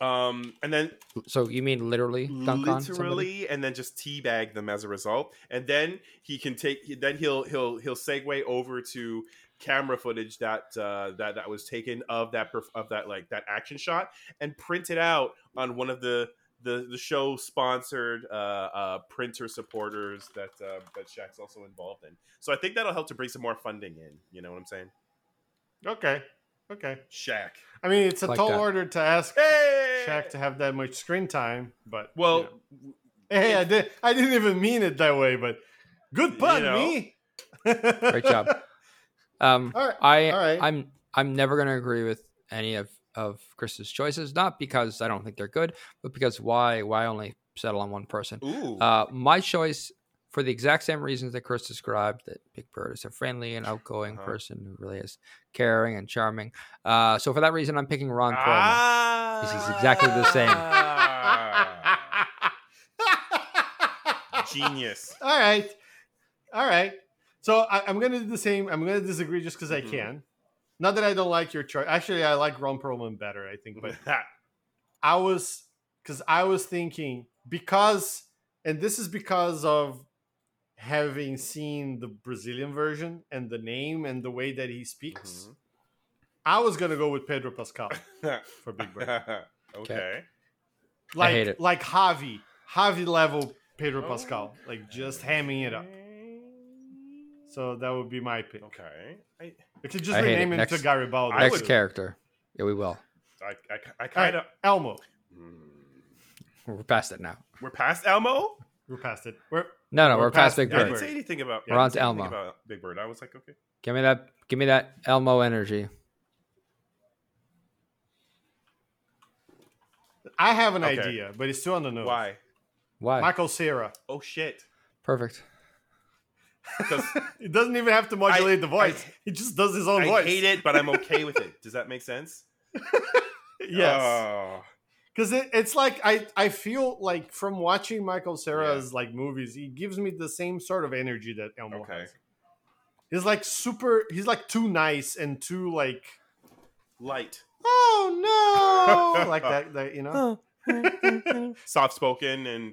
Speaker 3: Um, and then
Speaker 2: So you mean literally dunk on
Speaker 3: literally, and then just teabag them as a result, and then he can take. Then he'll he'll he'll segue over to camera footage that uh, that that was taken of that perf- of that like that action shot and print it out on one of the the the show sponsored uh, uh, printer supporters that uh, that Shaq's also involved in. So I think that'll help to bring some more funding in. You know what I'm saying?
Speaker 4: okay, okay.
Speaker 3: Shaq.
Speaker 4: I mean, it's a
Speaker 2: Like
Speaker 4: tall
Speaker 2: that.
Speaker 4: order to ask
Speaker 3: Hey.
Speaker 4: Shaq to have that much screen time, but you
Speaker 3: Well,
Speaker 4: know. hey, I did I didn't even mean it that way, but good pun,
Speaker 3: know.
Speaker 4: me.
Speaker 2: Great job. Um,
Speaker 4: All right,
Speaker 2: I
Speaker 4: all right.
Speaker 2: I'm I'm never going to agree with any of of Chris's choices. Not because I don't think they're good, but because why why only settle on one person?
Speaker 3: ooh,
Speaker 2: Uh, my choice for the exact same reasons that Chris described that Big Bird is a friendly and outgoing
Speaker 3: Uh-huh.
Speaker 2: person who really is caring and charming. Uh, so for that reason, I'm picking Ron Perlman.
Speaker 3: ah,
Speaker 2: This is exactly the same.
Speaker 3: Genius.
Speaker 4: all right, all right. So I, I'm gonna do the same. I'm gonna disagree just because
Speaker 3: Mhm.
Speaker 4: I can. Not that I don't like your choice. Actually, I like Ron Perlman better. I think, but I was because I was thinking because, and this is because of having seen the Brazilian version and the name and the way that he speaks.
Speaker 3: Mhm.
Speaker 4: I was gonna go with Pedro Pascal for Big Bird,
Speaker 3: okay.
Speaker 4: like
Speaker 2: hate it.
Speaker 4: like Javi, Javi level Pedro
Speaker 3: Oh,
Speaker 4: Pascal, like just hamming it up. So that would be my pick.
Speaker 3: Okay. I,
Speaker 4: We could just
Speaker 2: I hate it.
Speaker 4: rename him
Speaker 2: Next-
Speaker 4: to Garibaldo.
Speaker 3: I
Speaker 2: Next
Speaker 3: would-
Speaker 2: character. Yeah, we will.
Speaker 3: I, I, I kind of.
Speaker 4: Elmo.
Speaker 2: We're past it now.
Speaker 3: We're past Elmo.
Speaker 4: We're past it. We're
Speaker 2: No, no,
Speaker 4: We're
Speaker 2: we're, past
Speaker 4: past
Speaker 2: Big
Speaker 4: Big
Speaker 3: I didn't say anything about.
Speaker 2: We're on
Speaker 3: didn't
Speaker 2: to
Speaker 3: anything
Speaker 2: Elmo.
Speaker 3: About Big Bird. I was like, okay.
Speaker 2: Give me that. Give me that Elmo energy.
Speaker 4: I have an
Speaker 3: Okay.
Speaker 4: idea, but it's still on the nose.
Speaker 3: Why?
Speaker 2: Why?
Speaker 4: Michael Cera.
Speaker 3: Oh shit.
Speaker 2: Perfect.
Speaker 3: Because
Speaker 4: He doesn't even have to modulate
Speaker 3: I-
Speaker 4: the voice.
Speaker 3: I-
Speaker 4: he just does his own
Speaker 3: I
Speaker 4: voice.
Speaker 3: I hate it, but I'm okay with it. Does that make sense?
Speaker 4: Yes.
Speaker 3: Oh.
Speaker 4: because it, it's like I, I feel like from watching Michael Cera's like movies, he gives me the same sort of energy that Elmo
Speaker 3: Okay.
Speaker 4: has. He's like super. He's like too nice and too like.
Speaker 3: Light.
Speaker 4: Oh no! like that, that you know.
Speaker 3: soft spoken and
Speaker 4: Yeah.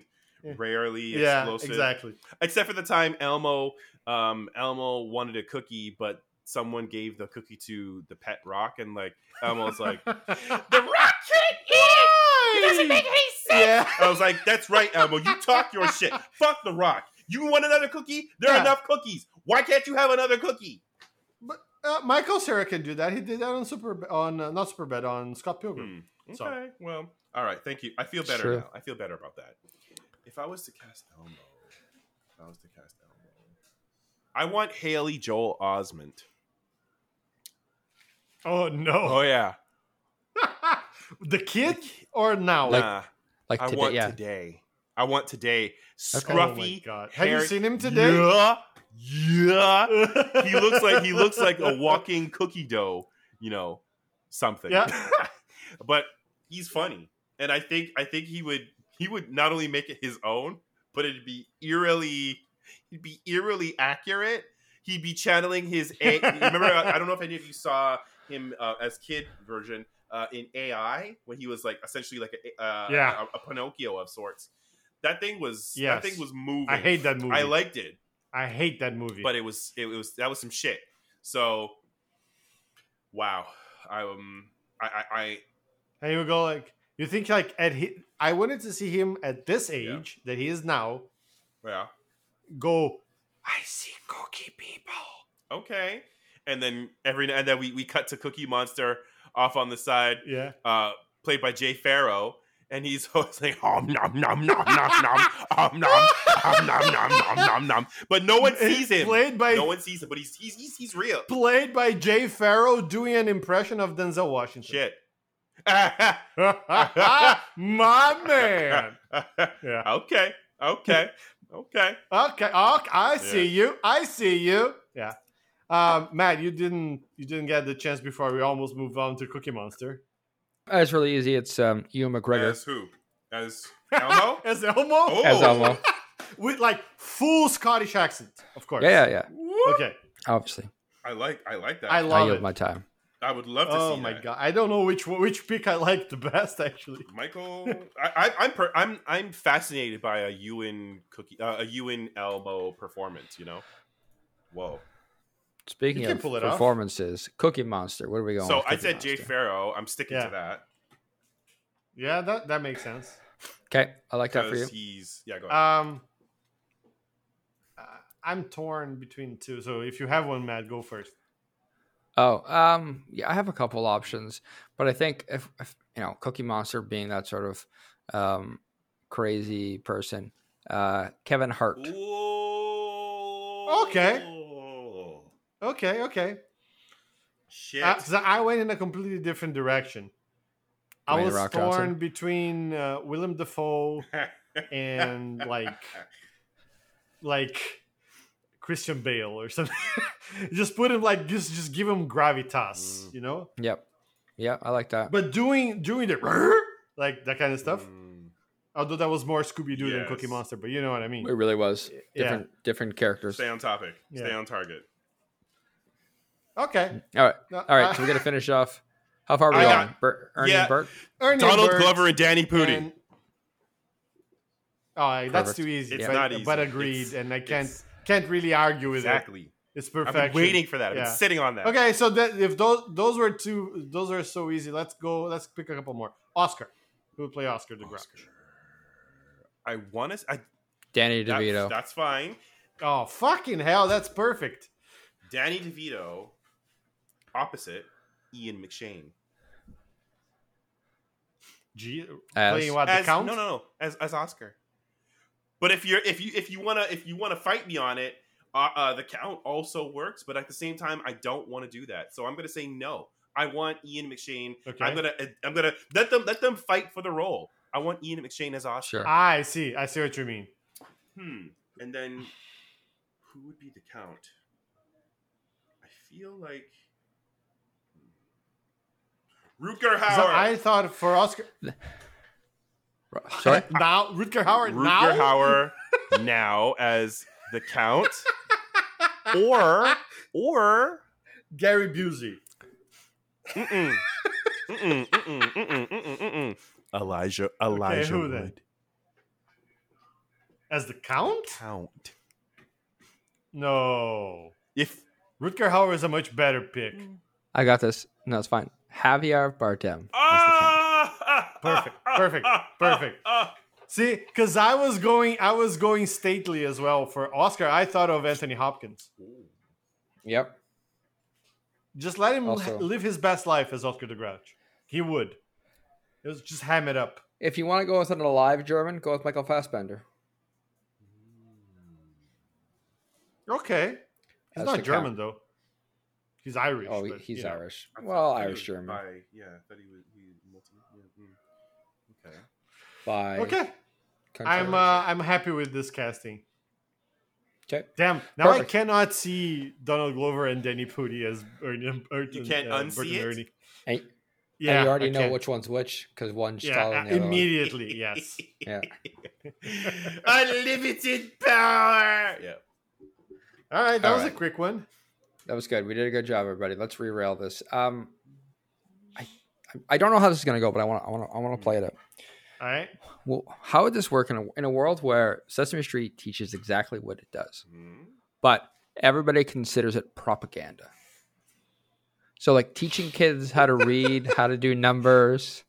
Speaker 3: Rarely
Speaker 4: yeah,
Speaker 3: explosive.
Speaker 4: exactly.
Speaker 3: Except for the time Elmo, um, Elmo wanted a cookie, but someone gave the cookie to the pet rock, and like Elmo's like, the rock can't eat it. It doesn't make any sense.
Speaker 4: yeah.
Speaker 3: I was like, that's right, Elmo. You talk your shit. Fuck the rock. You want another cookie? There are enough cookies. Why can't you have another cookie?
Speaker 4: But uh, Michael Cera can do that. He did that on Super on uh, not Superbad on Scott Pilgrim.
Speaker 3: Hmm.
Speaker 4: So-
Speaker 3: Okay. Well, all right. Thank you. I feel better
Speaker 2: True.
Speaker 3: now. I feel better about that. If I was to cast Elmo, if I was to cast Elmo, I want Haley Joel Osment.
Speaker 4: Oh no,
Speaker 3: Oh yeah.
Speaker 4: the kid or now?
Speaker 2: Like-
Speaker 3: nah.
Speaker 2: Like
Speaker 3: I
Speaker 2: today,
Speaker 3: want
Speaker 2: yeah.
Speaker 3: today. I want today.
Speaker 4: oh
Speaker 3: Scruffy.
Speaker 4: my god, have you seen him today?
Speaker 3: Yeah. Yeah. he looks like he looks like a walking cookie dough, you know, something.
Speaker 4: Yeah.
Speaker 3: but he's funny, and I think I think he would he would not only make it his own, but it'd be eerily he'd be eerily accurate. He'd be channeling his. A- remember, I I don't know if any of you saw him uh, as kid version uh, in AI when he was like essentially like a uh,
Speaker 4: Yeah.
Speaker 3: a, a Pinocchio of sorts. That thing was
Speaker 4: Yes.
Speaker 3: that thing was moving.
Speaker 4: I hate that movie.
Speaker 3: I liked it
Speaker 4: I hate that movie.
Speaker 3: but it was it was that was some shit. So, wow, I um I I, I
Speaker 4: and you would go like, you think like at he, I wanted to see him at this
Speaker 3: Yeah.
Speaker 4: age that he is now.
Speaker 3: yeah
Speaker 4: Go, I see cookie people.
Speaker 3: okay, and then every and then we we cut to Cookie Monster off on the side,
Speaker 4: Yeah,
Speaker 3: uh, played by Jay Pharoah. And he's always like, om nom nom nom nom nom, om nom, om nom nom nom nom nom. But no one sees him.
Speaker 4: Played by
Speaker 3: No one sees him, but he's he's he's, he's real.
Speaker 4: played by Jay Pharoah doing an impression of Denzel Washington.
Speaker 3: Shit.
Speaker 4: My man. Yeah.
Speaker 3: Okay. Okay. Okay.
Speaker 4: Okay. Okay. I see you. I see you. Yeah. Um, Matt, you didn't you didn't get the chance before we almost moved on to Cookie Monster.
Speaker 2: Uh, It's really easy. It's um, Ewan McGregor
Speaker 3: As who? As Elmo?
Speaker 4: As Elmo?
Speaker 3: Oh.
Speaker 2: as Elmo.
Speaker 4: With like full Scottish accent, of course.
Speaker 2: Yeah, yeah, yeah.
Speaker 4: Okay.
Speaker 2: Obviously,
Speaker 3: I like I like that.
Speaker 4: I
Speaker 3: I,
Speaker 2: I
Speaker 4: love
Speaker 2: yield
Speaker 4: it.
Speaker 2: my time.
Speaker 3: Would love to
Speaker 4: Oh
Speaker 3: see
Speaker 4: my
Speaker 3: that.
Speaker 4: god. I don't know which which pick I like the best actually.
Speaker 3: Michael, I, I, I'm per, I'm I'm fascinated by a Ewan cookie, uh, a Ewan Elmo performance. You know, whoa.
Speaker 2: Speaking of
Speaker 4: pull it off.
Speaker 2: performances, Cookie Monster. What are we going?
Speaker 3: So
Speaker 2: with
Speaker 3: I
Speaker 2: Cookie
Speaker 3: said Jay
Speaker 2: Monster?
Speaker 3: Pharoah. I'm sticking
Speaker 4: Yeah.
Speaker 3: to that
Speaker 4: Yeah, that that makes sense.
Speaker 2: Okay, I like that for you.
Speaker 3: he's yeah. Go ahead.
Speaker 4: Um uh, I'm torn between two. So if you have one, Matt, go first.
Speaker 2: Oh, um, yeah, I have a couple options, but I think if, if you know, Cookie Monster being that sort of um, crazy person, uh, Kevin Hart.
Speaker 3: Ooh.
Speaker 4: Okay. Okay, okay.
Speaker 3: Shit.
Speaker 4: Because I went in a completely different direction. I
Speaker 2: Dwayne
Speaker 4: was
Speaker 2: Rock
Speaker 4: torn
Speaker 2: Johnson?
Speaker 4: between uh, Willem Dafoe and like like Christian Bale or something. just put him like just just give him gravitas,
Speaker 3: Mm.
Speaker 4: you know.
Speaker 2: Yep, yeah, I like that.
Speaker 4: But doing doing the like that kind of stuff.
Speaker 3: Mm.
Speaker 4: Although that was more Scooby Doo than Cookie Monster, but you know what I mean.
Speaker 2: It really was
Speaker 4: Yeah.
Speaker 2: different, different characters.
Speaker 3: Stay on topic. Stay on target.
Speaker 4: Okay.
Speaker 2: All right,
Speaker 4: No,
Speaker 2: all right.
Speaker 4: uh,
Speaker 2: So we're gonna finish off. How far are we
Speaker 3: I
Speaker 2: going?
Speaker 3: got-
Speaker 2: Bert, Ernie
Speaker 3: yeah.
Speaker 2: and Bert.
Speaker 4: Ernie
Speaker 3: Donald
Speaker 4: Burt
Speaker 3: Glover and Danny Pudi.
Speaker 4: and- Oh, that's
Speaker 2: Perfect.
Speaker 4: too easy.
Speaker 3: It's
Speaker 4: but,
Speaker 3: not easy.
Speaker 4: but agreed,
Speaker 3: It's-
Speaker 4: and I can't
Speaker 3: it's-
Speaker 4: can't really argue with it.
Speaker 3: exactly.
Speaker 4: It's
Speaker 3: perfect.
Speaker 4: I've
Speaker 3: been waiting for that. I've
Speaker 4: Yeah.
Speaker 3: been sitting on that.
Speaker 4: Okay, so that if those those were two, those are so easy. Let's go. Let's pick a couple more. Oscar, who would play Oscar the Grouch?
Speaker 3: Oscar. I want to. I,
Speaker 2: Danny DeVito.
Speaker 3: that's fine.
Speaker 4: Oh fucking hell, that's perfect.
Speaker 3: Danny DeVito, opposite Ian McShane.
Speaker 4: G
Speaker 2: As-
Speaker 4: playing what the
Speaker 3: As,
Speaker 4: count?
Speaker 3: No, no, no. As as Oscar. But if you're if you if you wanna if you wanna fight me on it, uh, uh, the count also works. But at the same time, I don't want to do that. So I'm gonna say no. I want Ian McShane.
Speaker 4: Okay.
Speaker 3: I'm gonna I'm gonna let them let them fight for the role. I want Ian McShane as Oscar.
Speaker 2: Sure.
Speaker 4: I see. I see what you mean.
Speaker 3: Hmm. And then who would be the count? I feel like Rutger
Speaker 4: 'Cause
Speaker 3: Hauer.
Speaker 4: I thought for Oscar
Speaker 2: Sorry.
Speaker 4: now Rutger Hauer
Speaker 3: Rutger
Speaker 4: now.
Speaker 3: Hauer now as the count, or or
Speaker 4: Gary Busey.
Speaker 3: mm-mm, mm-mm, mm-mm, mm-mm, mm-mm, mm-mm. Elijah Elijah
Speaker 4: who?
Speaker 3: Wood.
Speaker 4: As the count?
Speaker 3: Count.
Speaker 4: No.
Speaker 3: If
Speaker 4: Rutger Hauer is a much better pick.
Speaker 2: I got this. No, it's fine. Javier Bardem.
Speaker 3: ah,
Speaker 4: Perfect, perfect, perfect. See, because I was going, I was going stately as well for Oscar. I thought of Anthony Hopkins.
Speaker 2: Yep.
Speaker 4: Just let him
Speaker 2: Also-
Speaker 4: live his best life as Oscar the Grouch. He would. It was just ham it up.
Speaker 2: If you want to go with an alive German, go with Michael Fassbender.
Speaker 4: Okay. He's
Speaker 2: That's
Speaker 4: not
Speaker 2: the
Speaker 4: German though. He's Irish.
Speaker 2: Oh,
Speaker 4: but,
Speaker 2: he's
Speaker 4: you know.
Speaker 2: Irish. Well, Irish German.
Speaker 3: Yeah, I thought he was. He, multi, yeah, mm. Okay.
Speaker 2: By
Speaker 4: Okay.
Speaker 2: country.
Speaker 4: I'm uh, I'm happy with this casting.
Speaker 2: okay.
Speaker 4: Damn. Now
Speaker 2: Perfect.
Speaker 4: I cannot see Donald Glover and Danny Pudi as Ernie. Ernie
Speaker 3: can't
Speaker 4: uh,
Speaker 3: unsee
Speaker 4: Bert
Speaker 3: it?
Speaker 4: Ernie.
Speaker 2: And,
Speaker 4: Yeah,
Speaker 2: and you already
Speaker 4: I
Speaker 2: know
Speaker 4: can.
Speaker 2: which one's which because one's
Speaker 4: Yeah,
Speaker 2: taller
Speaker 4: uh,
Speaker 2: than the other one.
Speaker 4: immediately. Yes.
Speaker 2: Yeah.
Speaker 3: Unlimited power. Yeah.
Speaker 4: All right, that
Speaker 2: All
Speaker 4: was a quick one.
Speaker 2: That was good. We did a good job, everybody. Let's rerail this. Um, I don't know how this is gonna go, but I want to I want to I want to play it out.
Speaker 4: All right.
Speaker 2: Well, how would this work in a in a world where Sesame Street teaches exactly what it does,
Speaker 3: Mhm.
Speaker 2: but everybody considers it propaganda? So, like teaching kids how to read, how to do numbers,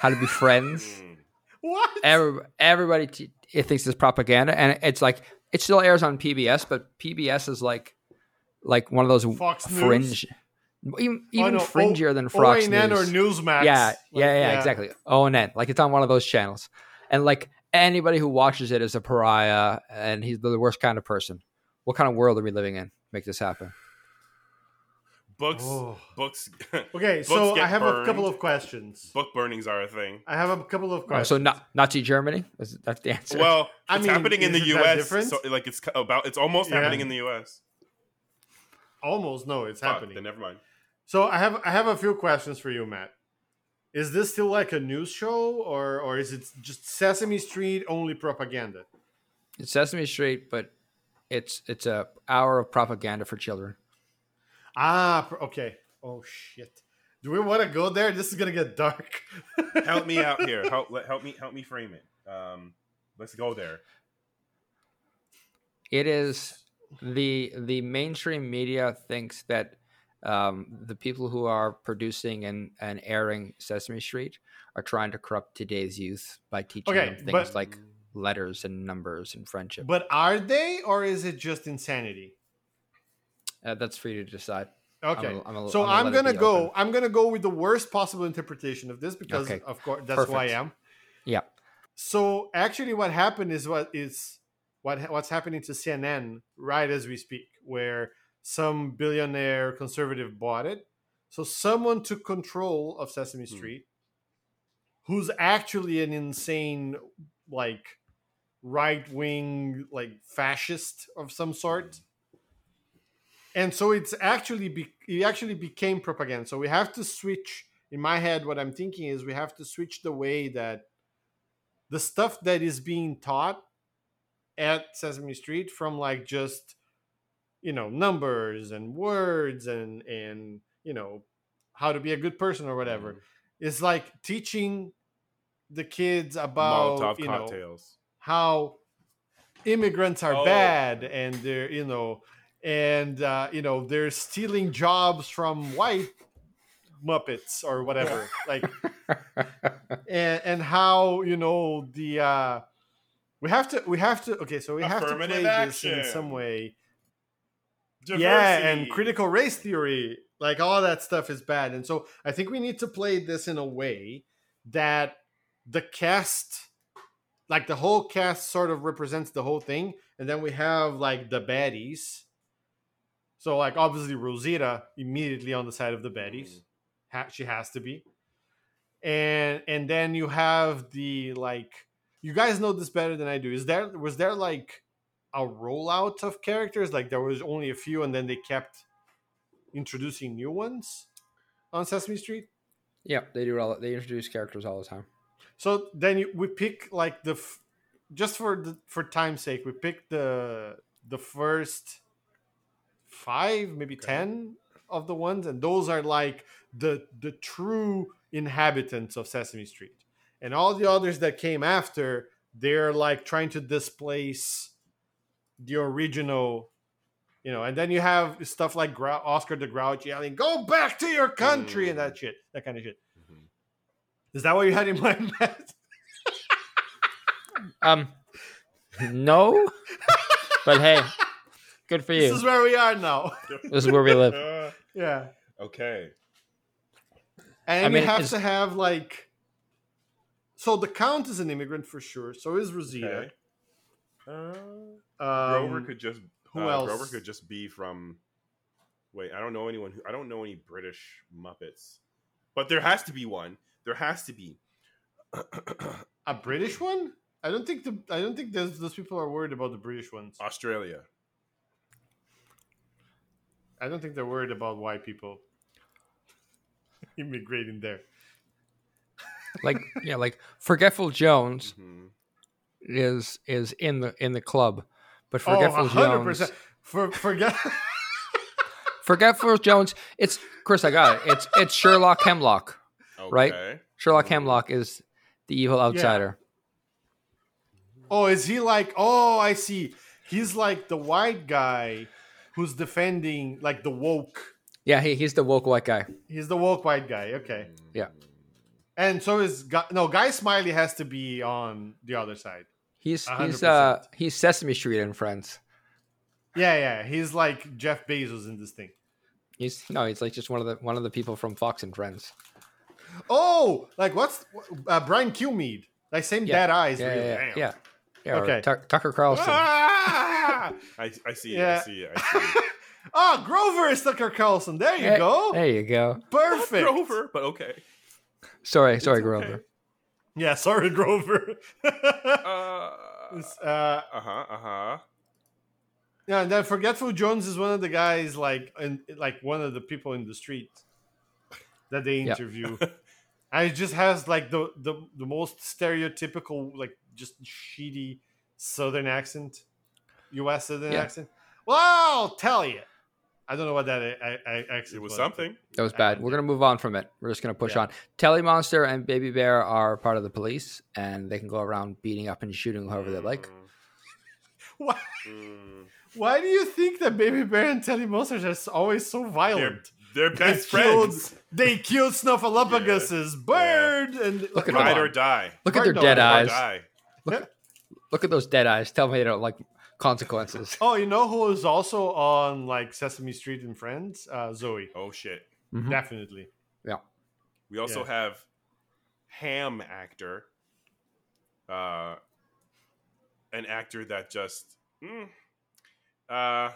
Speaker 2: how to be friends.
Speaker 4: What?
Speaker 2: Every, everybody t- it thinks it's propaganda, and it's like it still airs on PBS, but PBS is like like one of those
Speaker 4: Fox News?
Speaker 2: Fringe, even,
Speaker 4: Oh, no,
Speaker 2: fringier
Speaker 4: O-
Speaker 2: than Fox
Speaker 4: ONN
Speaker 2: News.
Speaker 4: or Newsmax.
Speaker 2: yeah,
Speaker 4: Like,
Speaker 2: yeah, yeah, exactly. ONN, like it's on one of those channels, and like anybody who watches it is a pariah, and he's the worst kind of person. What kind of world are we living in? Make this happen.
Speaker 3: Books.
Speaker 4: Oh.
Speaker 3: Books.
Speaker 4: Okay,
Speaker 3: Books
Speaker 4: so I have a couple of questions.
Speaker 3: Book burnings are a thing.
Speaker 4: I have a couple of
Speaker 2: Oh,
Speaker 4: questions.
Speaker 2: so not Nazi Germany? Is, that's the answer.
Speaker 3: Well,
Speaker 4: I
Speaker 3: it's
Speaker 4: mean,
Speaker 3: happening in the
Speaker 4: is it that
Speaker 3: U.S. So, like it's about. It's almost
Speaker 4: Yeah.
Speaker 3: happening in the U.S.
Speaker 4: almost no, it's
Speaker 3: Fuck,
Speaker 4: happening.
Speaker 3: Then never mind.
Speaker 4: So I have I have a few questions for you, Matt. Is this still like a news show, or or is it just Sesame Street only propaganda?
Speaker 2: it's Sesame Street, but it's it's a hour of propaganda for children.
Speaker 4: Ah, okay. Oh shit. Do we want to go there? This is gonna get dark.
Speaker 3: Help me out here. Help. Help me. Help me frame it. Um, let's go there.
Speaker 2: It is the the mainstream media thinks that um, the people who are producing and, and airing Sesame Street are trying to corrupt today's youth by teaching
Speaker 4: Okay,
Speaker 2: them things
Speaker 4: but-
Speaker 2: like letters and numbers and friendship.
Speaker 4: But are they, or is it just insanity?
Speaker 2: Uh, that's for you to decide.
Speaker 4: Okay.
Speaker 2: I'm a- I'm a-
Speaker 4: so
Speaker 2: I'm gonna
Speaker 4: I'm gonna go.
Speaker 2: open.
Speaker 4: I'm gonna go with the worst possible interpretation of this because,
Speaker 2: Okay.
Speaker 4: of course, that's who I am.
Speaker 2: Yeah.
Speaker 4: So actually, what happened is what is what what's happening to CNN right as we speak, where some billionaire conservative bought it. So someone took control of Sesame
Speaker 3: Hmm.
Speaker 4: Street, who's actually an insane, like right wing, like fascist of some sort. And so it's actually be, it actually became propaganda. So we have to switch. In my head, what I'm thinking is we have to switch the way that the stuff that is being taught at Sesame Street from like just you know numbers and words and and you know how to be a good person or whatever. It's like teaching the kids about
Speaker 3: Molotov
Speaker 4: you know how immigrants are
Speaker 3: Oh.
Speaker 4: bad and they're you know and uh, you know they're stealing jobs from white muppets or whatever. Like and and how you know the uh we have to we have to okay so we have to play
Speaker 3: Affirmative
Speaker 4: this in some way yeah and critical race theory like all that stuff is bad and so i think we need to play this in a way that the cast like the whole cast sort of represents the whole thing and then we have like the baddies. So like obviously rosita immediately on the side of the baddies.
Speaker 3: Mm.
Speaker 4: ha- she has to be. And and then you have the like you guys know this better than i do. Is there was there like a rollout of characters like there was only a few and then they kept introducing new ones on sesame street
Speaker 2: yeah, they do all. They introduce characters all the time.
Speaker 4: so then you, we pick like the f- just for the for time's sake we pick the the first five maybe
Speaker 3: Okay.
Speaker 4: ten of the ones and those are like the the true inhabitants of sesame street and all the others that came after, they're like trying to displace the original, you know. And then you have stuff like Grou- Oscar the Grouch yelling, "Go back to your country" and that shit, that kind of shit.
Speaker 3: Mhm.
Speaker 4: Is that what you had in mind, Matt?
Speaker 2: Um, no, but hey, good for you.
Speaker 4: This is where we are now.
Speaker 2: This is where we live.
Speaker 3: Uh,
Speaker 4: yeah.
Speaker 3: okay.
Speaker 4: And
Speaker 2: I mean,
Speaker 4: you have
Speaker 2: it's-
Speaker 4: to have like so the count is an immigrant for sure. So is Rosita.
Speaker 3: Okay. Uh,
Speaker 4: Um,
Speaker 3: Grover could just
Speaker 4: who
Speaker 3: uh,
Speaker 4: else?
Speaker 3: Grover could just be from. Wait, I don't know anyone who I don't know any British Muppets, but there has to be one. There has to be.
Speaker 4: a British one? I don't think the I don't think those those people are worried about the British ones.
Speaker 3: Australia.
Speaker 4: I don't think they're worried about white people immigrating there.
Speaker 2: Like yeah, like Forgetful Jones
Speaker 3: Mhm.
Speaker 2: Is is in the in the club, but
Speaker 4: Oh,
Speaker 2: Forgetful Jones,
Speaker 4: 100%. For forget
Speaker 2: Forgetful Jones. It's Chris. I got it. It's it's Sherlock Hemlock. Right?
Speaker 3: Okay.
Speaker 2: Sherlock
Speaker 3: Mhm.
Speaker 2: Hemlock is the evil outsider.
Speaker 4: Oh, is he like oh I see. He's like the white guy who's defending like the woke.
Speaker 2: Yeah, he, he's the woke white guy.
Speaker 4: He's the woke white guy. Okay.
Speaker 2: Yeah.
Speaker 4: And so is Guy, no Guy Smiley has to be on the other side.
Speaker 2: He's
Speaker 4: A hundred
Speaker 2: he's uh he's Sesame Street in France.
Speaker 4: Yeah, yeah. He's like Jeff Bezos in this thing.
Speaker 2: He's no, he's like just one of the one of the people from Fox and Friends.
Speaker 4: Oh, like what's uh, Brian Kilmeade? Like same
Speaker 2: Yeah.
Speaker 4: dead eyes.
Speaker 2: Yeah,
Speaker 4: really.
Speaker 2: yeah, yeah. yeah.
Speaker 4: Okay.
Speaker 2: Tuck- Tucker Carlson.
Speaker 3: Ah! I, I see it. I see it. I see it.
Speaker 4: oh, Grover is Tucker Carlson. There you
Speaker 2: Hey,
Speaker 4: go.
Speaker 2: There you go.
Speaker 4: Perfect.
Speaker 3: Grover, but okay.
Speaker 2: Sorry, sorry,
Speaker 3: It's okay.
Speaker 2: Grover.
Speaker 4: Yeah, sorry, Grover.
Speaker 3: Uh
Speaker 4: uh,
Speaker 3: huh. Uh huh.
Speaker 4: yeah, and then Forgetful Jones is one of the guys, like, in, like one of the people in the street that they
Speaker 2: Yeah.
Speaker 4: interview. and it just has like the, the the most stereotypical, like, just shitty Southern accent, U.S. Southern
Speaker 2: Yeah.
Speaker 4: accent. Well, I'll tell you. I don't know what that I, I, accent
Speaker 3: It was
Speaker 4: was.
Speaker 3: something.
Speaker 2: That was bad. We're gonna move on from it. We're just gonna push
Speaker 4: Yeah.
Speaker 2: on. Telly Monster and Baby Bear are part of the police, and they can go around beating up and shooting whoever they like.
Speaker 4: Why,
Speaker 3: Mm.
Speaker 4: why do you think that Baby Bear and Telly Monster are always so
Speaker 3: They're
Speaker 4: violent?
Speaker 3: they're
Speaker 4: They
Speaker 3: best
Speaker 4: killed-
Speaker 3: friends.
Speaker 4: They killed Snuffleupagus' bird and
Speaker 2: Look at
Speaker 4: come
Speaker 3: Ride
Speaker 2: them.
Speaker 3: or die.
Speaker 2: Look at their dead eyes.
Speaker 3: die.
Speaker 2: Look at those dead eyes. Tell me they don't like consequences.
Speaker 4: Oh, you know who is also on like Sesame Street and Friends? Uh, Zoe,
Speaker 3: Oh shit.
Speaker 2: Mhm.
Speaker 4: definitely.
Speaker 2: Yeah.
Speaker 3: We also
Speaker 4: Yeah.
Speaker 3: have ham actor, uh, an actor that just mm, uh,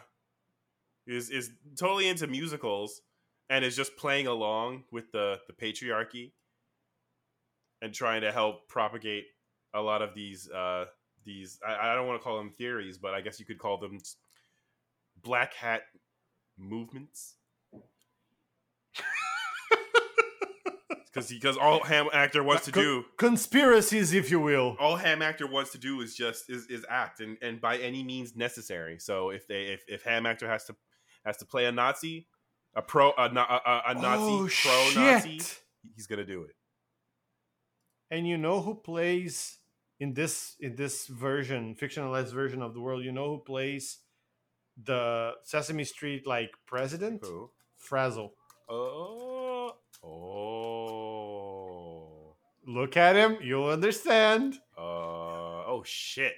Speaker 3: is is totally into musicals and is just playing along with the the patriarchy and trying to help propagate a lot of these uh, these I, I don't want to call them theories, but I guess you could call them black hat movements. Because because all ham actor wants uh, to
Speaker 4: Con-
Speaker 3: do
Speaker 4: Conspiracies, if you will.
Speaker 3: all ham actor wants to do is just is, is act and, and by any means necessary. So if they if, if ham actor has to has to play a Nazi, a pro a, a, a, a Nazi
Speaker 4: oh,
Speaker 3: pro Nazi, he's gonna do it.
Speaker 4: And you know who plays in this in this version, fictionalized version of the world? You know who plays the Sesame Street like president?
Speaker 3: Who?
Speaker 4: Frazzle.
Speaker 3: Oh oh
Speaker 4: Look at him, you'll understand.
Speaker 3: uh oh shit!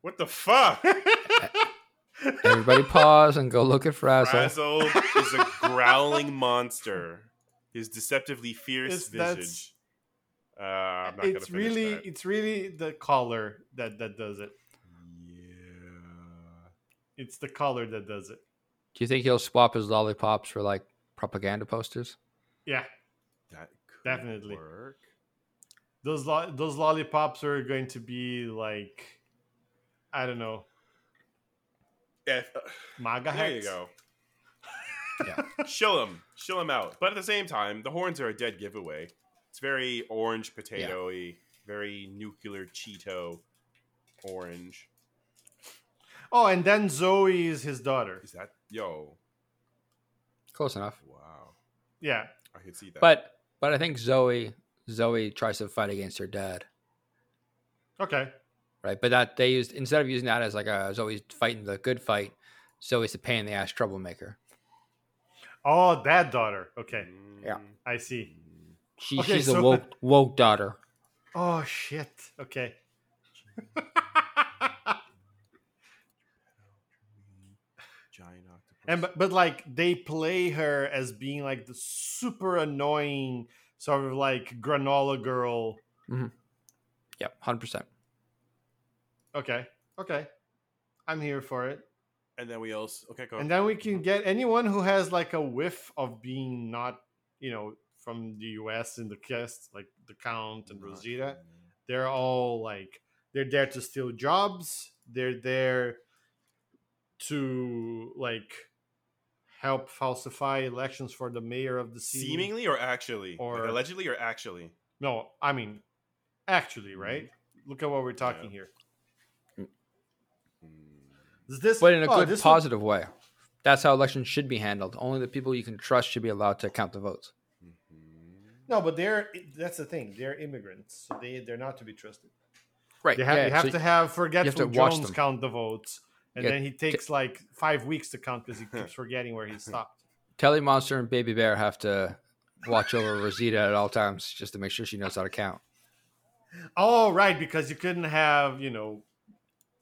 Speaker 3: What the fuck?
Speaker 2: Everybody pause and go look at Frazzle.
Speaker 3: Frazzle is a growling monster. His deceptively fierce
Speaker 4: It's- that's-
Speaker 3: visage. Uh, I'm not
Speaker 4: it's
Speaker 3: gonna
Speaker 4: really
Speaker 3: that.
Speaker 4: it's really the color that that does it.
Speaker 3: Yeah.
Speaker 4: It's the color that does it.
Speaker 2: Do you think he'll swap his lollipops for like propaganda posters?
Speaker 4: Yeah,
Speaker 3: That could
Speaker 4: Definitely.
Speaker 3: work.
Speaker 4: those lo- those lollipops are going to be like, I don't know,
Speaker 3: If, uh,
Speaker 4: MAGA
Speaker 3: there you go.
Speaker 2: Yeah.
Speaker 3: Shill him, shill him out. But at the same time, the horns are a dead giveaway. It's very orange potatoy, very nuclear Cheeto orange.
Speaker 4: Oh, and then Zoe is his daughter.
Speaker 3: Is that yo?
Speaker 2: Close enough.
Speaker 3: Wow,
Speaker 4: Yeah,
Speaker 3: I could see that.
Speaker 2: But but I think Zoe Zoe tries to fight against her dad,
Speaker 4: Okay.
Speaker 2: right? But that they used instead of using that as like a Zoe's fighting the good fight, Zoe's the pain in the ass troublemaker.
Speaker 4: Oh, that daughter. Okay,
Speaker 2: Yeah.
Speaker 3: Mm,
Speaker 4: I see.
Speaker 2: She,
Speaker 4: Okay,
Speaker 2: she's
Speaker 4: so-
Speaker 2: a woke woke daughter.
Speaker 4: Oh shit. Okay.
Speaker 3: Giant octopus.
Speaker 4: and but, but like they play her as being like the super annoying sort of like granola girl. Mm-hmm.
Speaker 2: Yep, hundred percent.
Speaker 4: Okay. Okay. I'm here for it.
Speaker 3: and then we also okay go.
Speaker 4: And then we can get anyone who has like a whiff of being not, you know, from the US in the cast, like the Count and Rosita. They're all like they're there to steal jobs. They're there to like help falsify elections for the mayor of the city.
Speaker 3: Seemingly or actually,
Speaker 4: Or-
Speaker 3: Like, allegedly or actually.
Speaker 4: No, I mean actually, right?
Speaker 3: Mm-hmm.
Speaker 4: Look at what we're talking here.
Speaker 3: Hmm.
Speaker 4: Is this
Speaker 2: But in a
Speaker 4: oh,
Speaker 2: good,
Speaker 4: this would-
Speaker 2: positive way. That's how elections should be handled. Only the people you can trust should be allowed to count the votes.
Speaker 4: No, but they're that's the thing. They're immigrants, so they they're not to be trusted.
Speaker 2: Right.
Speaker 4: They have,
Speaker 2: yeah,
Speaker 4: you have
Speaker 2: so
Speaker 4: to have forgetful
Speaker 2: watch
Speaker 4: Jones
Speaker 2: them.
Speaker 4: count the votes, and
Speaker 2: Yeah,
Speaker 4: then he takes like five weeks to count because he keeps forgetting where he stopped.
Speaker 2: Telly Monster and Baby Bear have to watch over Rosita at all times just to make sure she knows how to count.
Speaker 4: Oh, right, because you couldn't have you know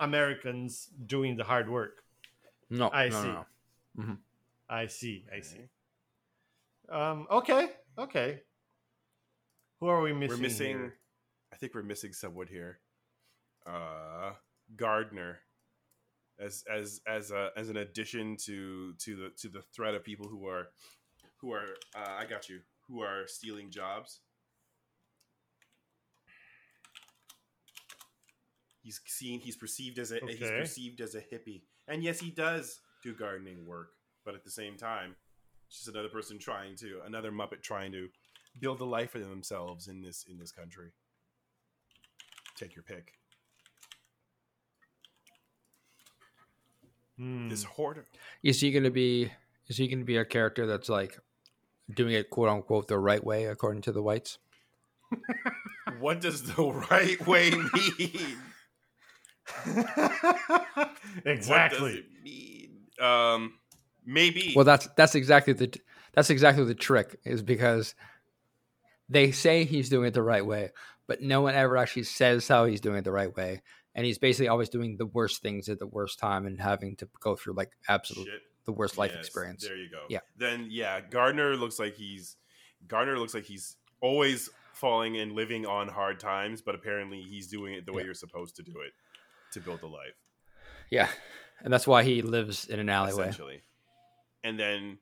Speaker 4: Americans doing the hard work.
Speaker 2: No,
Speaker 4: I
Speaker 2: no,
Speaker 4: see.
Speaker 2: no, no.
Speaker 4: I see. I see. Um. Okay. Okay. Who are we missing?
Speaker 3: We're missing.
Speaker 4: here?
Speaker 3: I think we're missing someone here. Uh, Gardner, as as as a as an addition to to the to the threat of people who are who are uh, I got you who are stealing jobs. He's seen. He's perceived as a. He's perceived as a hippie, and yes, he does do gardening work. But at the same time, it's just another person trying to another Muppet trying to build a life for themselves in this in this country. Take your pick.
Speaker 4: Hmm.
Speaker 3: This hoarder.
Speaker 2: Is he going to be? Is he going to be a character that's like doing it quote unquote the right way according to the whites?
Speaker 3: What does the right way mean? What does
Speaker 4: exactly.
Speaker 3: it mean? Um, maybe.
Speaker 2: Well, that's that's exactly the that's exactly the trick is because they say he's doing it the right way, but no one ever actually says how he's doing it the right way, and he's basically always doing the worst things at the worst time and having to go through like absolute
Speaker 3: Shit.
Speaker 2: the worst life
Speaker 3: Yes,
Speaker 2: experience.
Speaker 3: There you go.
Speaker 2: Yeah.
Speaker 3: Then yeah, Gardner looks like he's Gardner looks like he's always falling and living on hard times, but apparently he's doing it the way
Speaker 2: Yeah.
Speaker 3: you're supposed to do it to build a life.
Speaker 2: Yeah, and that's why he lives in an alleyway.
Speaker 3: essentially. And then,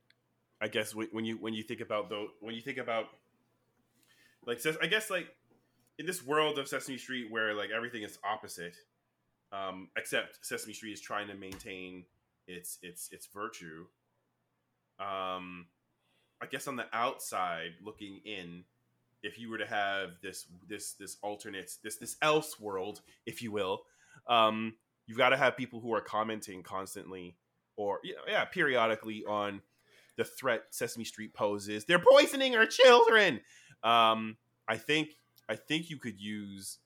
Speaker 3: I guess when when you when you think about though when you think about like I guess like in this world of Sesame Street where like everything is opposite, um, except Sesame Street is trying to maintain its its its virtue. Um, I guess on the outside looking in, if you were to have this this this alternate this this else world, if you will, um, you've got to have people who are commenting constantly or yeah, periodically on the threat Sesame Street poses. They're poisoning our children. Um, I think I think you could use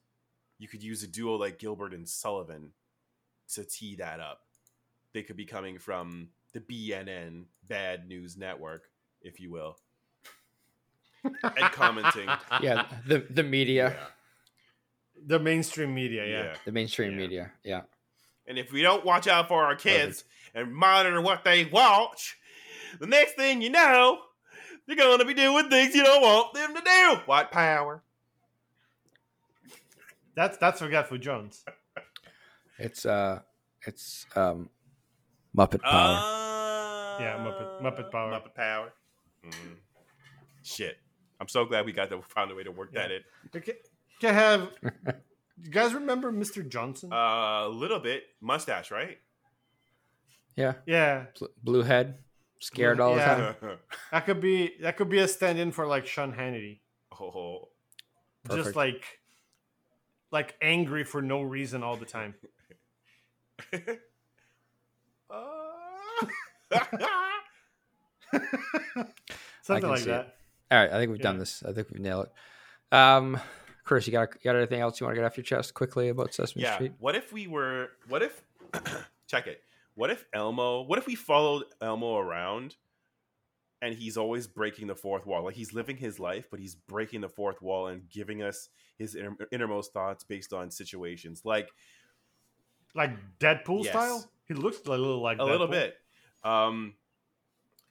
Speaker 3: you could use a duo like Gilbert and Sullivan to tee that up. They could be coming from the BNN Bad News Network, if you will, and commenting.
Speaker 2: Yeah, the the media,
Speaker 4: The mainstream media, yeah.
Speaker 2: the mainstream
Speaker 3: Yeah.
Speaker 2: media. Yeah,
Speaker 3: And if we don't watch out for our kids and monitor what they watch, the next thing you know, they're going to be doing things you don't want them to do. White power.
Speaker 4: That's that's Forgetful Jones.
Speaker 2: it's uh, it's um, Muppet Power.
Speaker 3: Uh,
Speaker 4: Yeah, Muppet- Muppet power.
Speaker 3: Muppet power. Mhm. Shit. I'm so glad we got to found a way to work that
Speaker 4: Yeah.
Speaker 3: in.
Speaker 4: Okay, can have. you guys remember Mr. Johnson?
Speaker 3: A little bit. Mustache, right?
Speaker 2: yeah,
Speaker 4: yeah,
Speaker 2: Bl- blue head, scared all
Speaker 4: Yeah.
Speaker 2: the time.
Speaker 4: that could be that could be a stand-in for like Sean Hannity,
Speaker 3: oh.
Speaker 4: just like like angry for no reason all the time. Something like
Speaker 2: see it.
Speaker 4: that.
Speaker 2: All right, I think we've done this. I think we've nailed it. Um, Chris, you got you got anything else you want to get off your chest quickly about Sesame
Speaker 3: yeah.
Speaker 2: Street?
Speaker 3: What if we were? What if? check it. What if Elmo? What if we followed Elmo around, and he's always breaking the fourth wall? Like he's living his life, but he's breaking the fourth wall and giving us his inner, innermost thoughts based on situations. Like
Speaker 4: Like Deadpool
Speaker 3: Yes.
Speaker 4: style? He looks a little like
Speaker 3: a little bit. Um,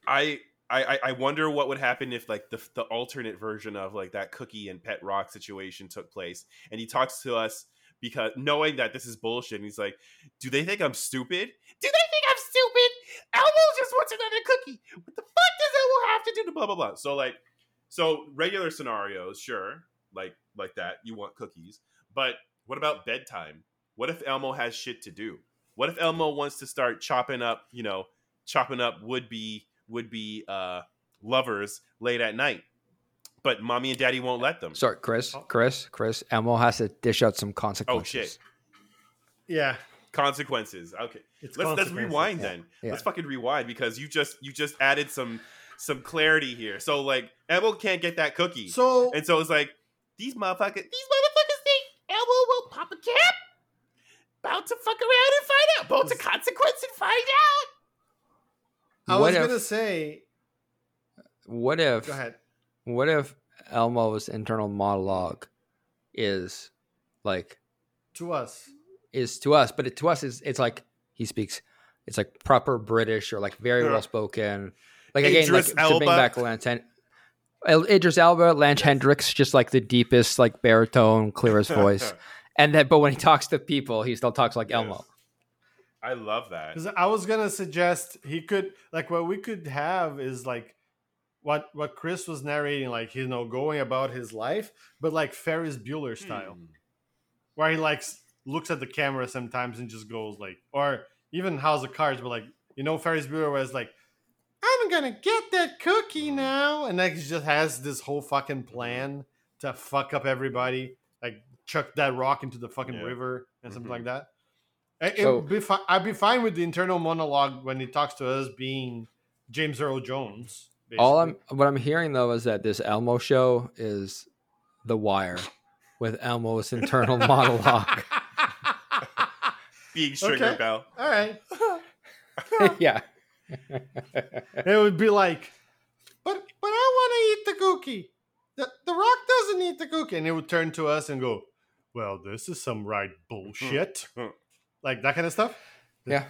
Speaker 3: I. I, I- I wonder what would happen if like the, the alternate version of like that cookie and pet rock situation took place and he talks to us because knowing that this is bullshit and he's like do they think i'm stupid? Do they think i'm stupid? Elmo just wants another cookie. What the fuck does elmo have to do to blah blah blah? So like so regular scenarios sure like like that you want cookies but what about bedtime? What if elmo has shit to do? What if elmo wants to start chopping up you know chopping up would be would be uh lovers late at night but mommy and daddy won't let them
Speaker 2: Sorry, Chris. Oh. Chris. Chris. Elmo has to dish out some oh, consequences.
Speaker 3: Oh shit.
Speaker 4: Yeah.
Speaker 3: consequences okay
Speaker 4: It's
Speaker 3: let's let's rewind
Speaker 2: Yeah.
Speaker 3: then
Speaker 2: Yeah.
Speaker 3: let's fucking rewind because you just you just added some some clarity here so like elmo can't get that cookie
Speaker 4: So
Speaker 3: and so it's like these motherfuckers these motherfuckers think elmo will pop a cap about to fuck around and find out about to consequence and find out
Speaker 4: I
Speaker 2: What
Speaker 4: was
Speaker 2: if-
Speaker 4: gonna say
Speaker 2: What if?
Speaker 4: go ahead.
Speaker 2: What if Elmo's internal monologue is like
Speaker 4: To us.
Speaker 2: is to us, but it, to us is it's like he speaks. It's like proper British or like very
Speaker 3: Yeah.
Speaker 2: well spoken. Like again, like
Speaker 3: Idris
Speaker 2: to bring back Lance Hen- Idris Elba, Lance Hendricks, just like the deepest, like baritone, clearest voice. And then, but when he talks to people, he still talks like Elmo.
Speaker 3: I love that
Speaker 4: I was gonna suggest he could like what we could have is like what what Chris was narrating, like you know, going about his life, but like Ferris Bueller style,
Speaker 3: Hmm.
Speaker 4: where he like looks at the camera sometimes and just goes like, or even House of Cards, but like you know Ferris Bueller was like, I'm gonna get that cookie now, and like he just has this whole fucking plan to fuck up everybody, like chuck that rock into the fucking
Speaker 3: Yeah.
Speaker 4: river and something
Speaker 3: Mhm.
Speaker 4: like that. It,
Speaker 2: So-
Speaker 4: be fi- I'd be fine with the internal monologue when he talks to us being James Earl Jones.
Speaker 2: All I'm what I'm hearing though is that this Elmo show is The Wire with Elmo's internal monologue.
Speaker 3: being Stringer
Speaker 4: Okay.
Speaker 3: Bell.
Speaker 4: All right.
Speaker 2: yeah.
Speaker 4: it would be like, but but I want to eat the cookie. The, the rock doesn't eat the cookie, and it would turn to us and go, "Well, this is some right bullshit," like that kind of stuff.
Speaker 2: Yeah.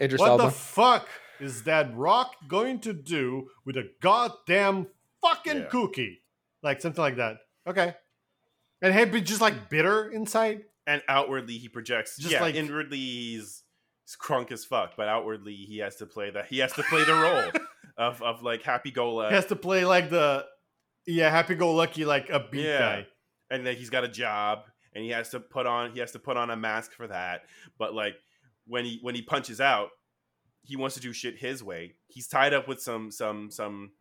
Speaker 2: Idris
Speaker 4: what
Speaker 2: Elba.
Speaker 4: the fuck is that rock going to do with a goddamn fucking
Speaker 3: Yeah.
Speaker 4: cookie? Like something like that. Okay. And he'd be just like bitter inside.
Speaker 3: and outwardly he projects
Speaker 4: Just
Speaker 3: yeah
Speaker 4: like-
Speaker 3: inwardly he's, he's crunk as fuck but outwardly he has to play the he has to play the role of, of like happy go lucky.
Speaker 4: he has to play like the yeah, happy go lucky, like a beat
Speaker 3: Yeah.
Speaker 4: guy.
Speaker 3: and then he's got a job and he has to put on he has to put on a mask for that but like when he when he punches out he wants to do shit his way. He's tied up with some some some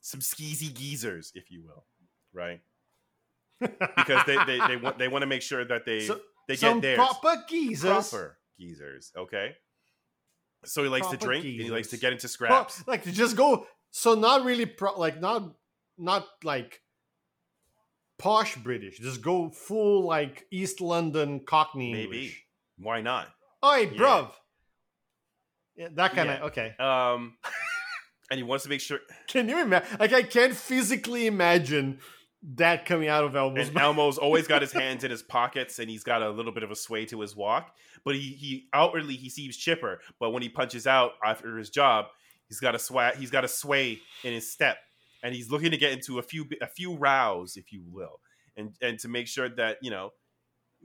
Speaker 3: some skeezy geezers if you will right? Because they they, they want they want to make sure that they
Speaker 4: So-
Speaker 3: they get theirs.
Speaker 4: proper geezers.
Speaker 3: proper geezers okay? So he likes to
Speaker 4: Proper
Speaker 3: drink and he likes to get into
Speaker 4: Pro-
Speaker 3: scraps.
Speaker 4: like to just go so not really pro- like not not like posh British. Just go full like East London Cockney
Speaker 3: maybe.
Speaker 4: English.
Speaker 3: why not?
Speaker 4: Oi, bruv. Yeah, that kind of
Speaker 3: Yeah.
Speaker 4: okay.
Speaker 3: um and he wants to make sure
Speaker 4: Can you imagine? Like, I can't physically imagine that coming out of Elmo's
Speaker 3: and. Elmo's always got his hands in his pockets and he's got a little bit of a sway to his walk. But he, he outwardly he seems chipper, but when he punches out after his job, he's got a sway he's got a sway in his step, and he's looking to get into a few a few rows, if you will, and and to make sure that you know.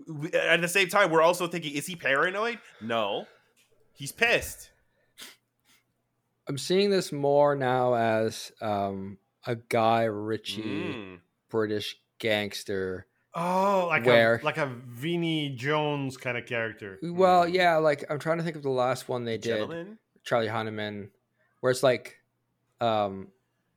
Speaker 3: we- At the same time, we're also thinking: Is he paranoid? No, he's pissed.
Speaker 2: I'm seeing this more now as um, a Guy Ritchie
Speaker 3: Mm.
Speaker 2: British gangster.
Speaker 4: Oh, like
Speaker 2: Where?
Speaker 4: a like a Vinnie Jones kind of character.
Speaker 2: Well,
Speaker 3: Mm.
Speaker 2: yeah, like I'm trying to think of the last one they did,
Speaker 3: Gentlemen,
Speaker 2: Charlie Hunnam, where it's like, um,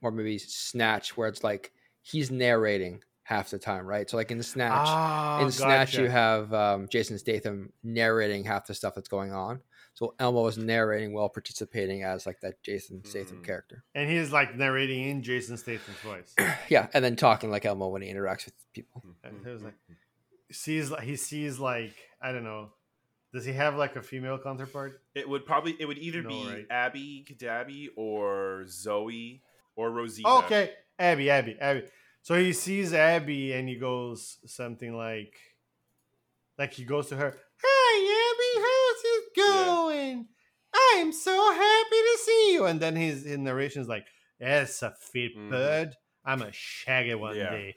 Speaker 2: or maybe Snatch, where it's like he's narrating half the time, right? So like in the Snatch,
Speaker 4: Ah,
Speaker 2: in Snatch
Speaker 4: gotcha.
Speaker 2: you have um, Jason Statham narrating half the stuff that's going on. So Elmo was narrating while participating as like that Jason Statham
Speaker 3: Mhm.
Speaker 2: character.
Speaker 4: And he's like narrating in Jason Statham's voice.
Speaker 2: Yeah, and then talking like Elmo when he interacts with people.
Speaker 4: And it was like- sees like he sees like I don't know. Does he have like a female counterpart?
Speaker 3: It would probably it would either
Speaker 4: No,
Speaker 3: be
Speaker 4: right.
Speaker 3: Abby Cadabby or Zoe or Rosita.
Speaker 4: Oh, okay, Abby, Abby, Abby. So he sees Abby and he goes something like, like he goes to her. Hi, Abby, how's it
Speaker 3: Yeah.
Speaker 4: going? I'm so happy to see you. And then his, his narration is like, "That's a fit
Speaker 3: Mhm.
Speaker 4: bird. I'm a shaggy one
Speaker 3: Yeah.
Speaker 4: day.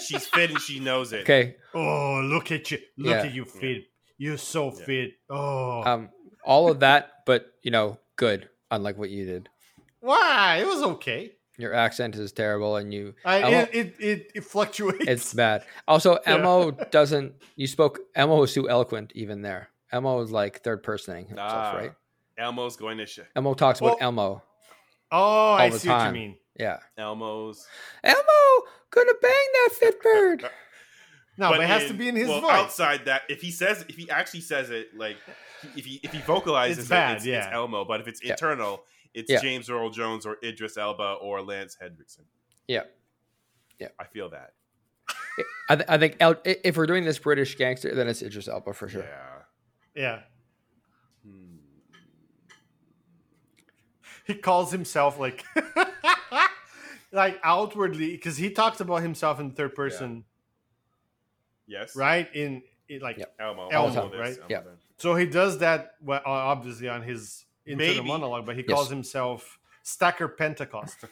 Speaker 3: She's fit and she knows it.
Speaker 2: Okay,
Speaker 4: Oh, look at you, look
Speaker 2: Yeah.
Speaker 4: at you, fit. You're so
Speaker 3: Yeah.
Speaker 4: fit. Oh,
Speaker 2: um, all of that, but you know, good. Unlike what you did,
Speaker 4: why? It was okay.
Speaker 2: Your accent is terrible, and you
Speaker 4: I,
Speaker 2: Elmo-
Speaker 4: it, it, it, it fluctuates.
Speaker 2: it's bad. Also,
Speaker 4: Yeah.
Speaker 2: Elmo doesn't. You spoke. Elmo was too eloquent even there. Elmo was like third personing himself,
Speaker 3: Ah,
Speaker 2: right?
Speaker 3: Elmo's going to shit.
Speaker 2: Elmo talks about Elmo.
Speaker 4: oh, I
Speaker 2: the
Speaker 4: see what you mean.
Speaker 2: Yeah,
Speaker 3: Elmo's.
Speaker 2: Elmo gonna bang that fit bird.
Speaker 4: No, but, it has to be in his
Speaker 3: well,
Speaker 4: voice.
Speaker 3: Outside that, if he says, if he actually says it, like if he if he vocalizes
Speaker 4: It's
Speaker 3: it,
Speaker 4: bad,
Speaker 3: it's,
Speaker 4: yeah.
Speaker 3: it's Elmo. But if it's
Speaker 2: Yeah.
Speaker 3: internal, it's
Speaker 2: Yeah.
Speaker 3: James Earl Jones or Idris Elba or Lance Henriksen.
Speaker 2: Yeah. Yeah.
Speaker 3: I feel that.
Speaker 2: I, th- I think El- if we're doing this British gangster, then it's Idris Elba for sure.
Speaker 3: Yeah.
Speaker 4: yeah.
Speaker 3: Hmm.
Speaker 4: he calls himself like like outwardly because he talks about himself in third person
Speaker 3: Yes.
Speaker 4: right in, in like
Speaker 2: Yep.
Speaker 3: Elmo.
Speaker 4: Elmo,
Speaker 3: this,
Speaker 4: right?
Speaker 3: Elmo
Speaker 2: Yeah.
Speaker 4: so he does that well, obviously on his internal
Speaker 3: Maybe.
Speaker 4: monologue but he
Speaker 2: Yes.
Speaker 4: calls himself stacker pentecost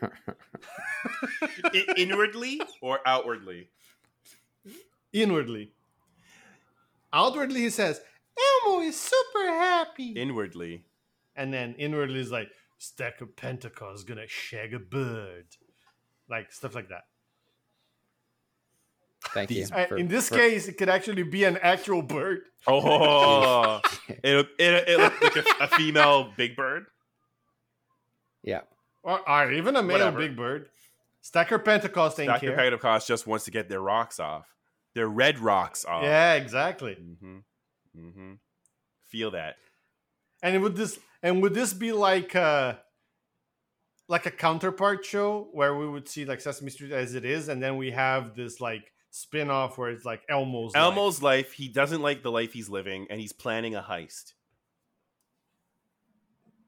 Speaker 3: inwardly or outwardly?
Speaker 4: inwardly outwardly he says elmo is super happy
Speaker 3: Inwardly.
Speaker 4: and then inwardly is like stacker pentecost is gonna shag a bird like stuff like that
Speaker 2: Thank.
Speaker 3: These-
Speaker 4: Uh,
Speaker 2: for-
Speaker 4: in this
Speaker 2: for-
Speaker 4: case it could actually be an actual bird
Speaker 3: Oh, it it, it looked like a, a female Big Bird.
Speaker 2: yeah,
Speaker 4: Or, or even a male
Speaker 3: Whatever.
Speaker 4: big bird. Stacker Pentecost ain't
Speaker 3: Dr.
Speaker 4: care.
Speaker 3: Pentecost just wants to get their rocks off, their red rocks off.
Speaker 4: Yeah, exactly.
Speaker 3: Mm-hmm. Mm-hmm. Feel that.
Speaker 4: And would this and would this be like uh like a counterpart show where we would see like Sesame Street as it is, and then we have this like spin-off where it's like Elmo's life.
Speaker 3: Elmo's life. He doesn't like the life he's living, and he's planning a heist.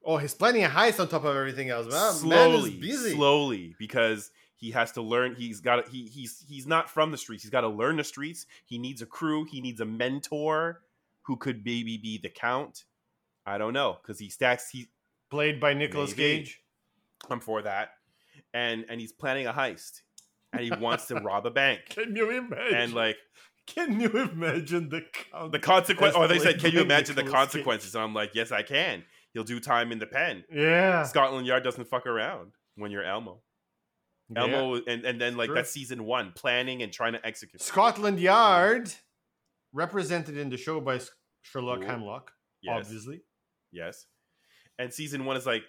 Speaker 4: Oh, he's planning a heist on top of everything else. Man,
Speaker 3: slowly,
Speaker 4: man is busy.
Speaker 3: slowly, because he has to learn. He's got. He he's he's not from the streets. He's got to learn the streets. He needs a crew. He needs a mentor who could maybe be the count. I don't know because he stacks. He
Speaker 4: Played by Nicolas
Speaker 3: Maybe.
Speaker 4: Cage.
Speaker 3: I'm for that, and and he's planning a heist, and he wants to rob a bank,
Speaker 4: Can you imagine?
Speaker 3: and like
Speaker 4: can you imagine the count?
Speaker 3: the consequence. Oh, they said, "Can you imagine the consequences?" And I'm like, "Yes, I can." He'll do time in the pen.
Speaker 4: yeah.
Speaker 3: Scotland Yard doesn't fuck around when you're Elmo.
Speaker 4: Yeah.
Speaker 3: Elmo, and, and then like
Speaker 4: True.
Speaker 3: that's season one, planning and trying to execute.
Speaker 4: Scotland Yard, represented in the show by Sherlock
Speaker 3: Cool.
Speaker 4: Hemlock,
Speaker 3: Yes,
Speaker 4: obviously.
Speaker 3: yes. And season one is like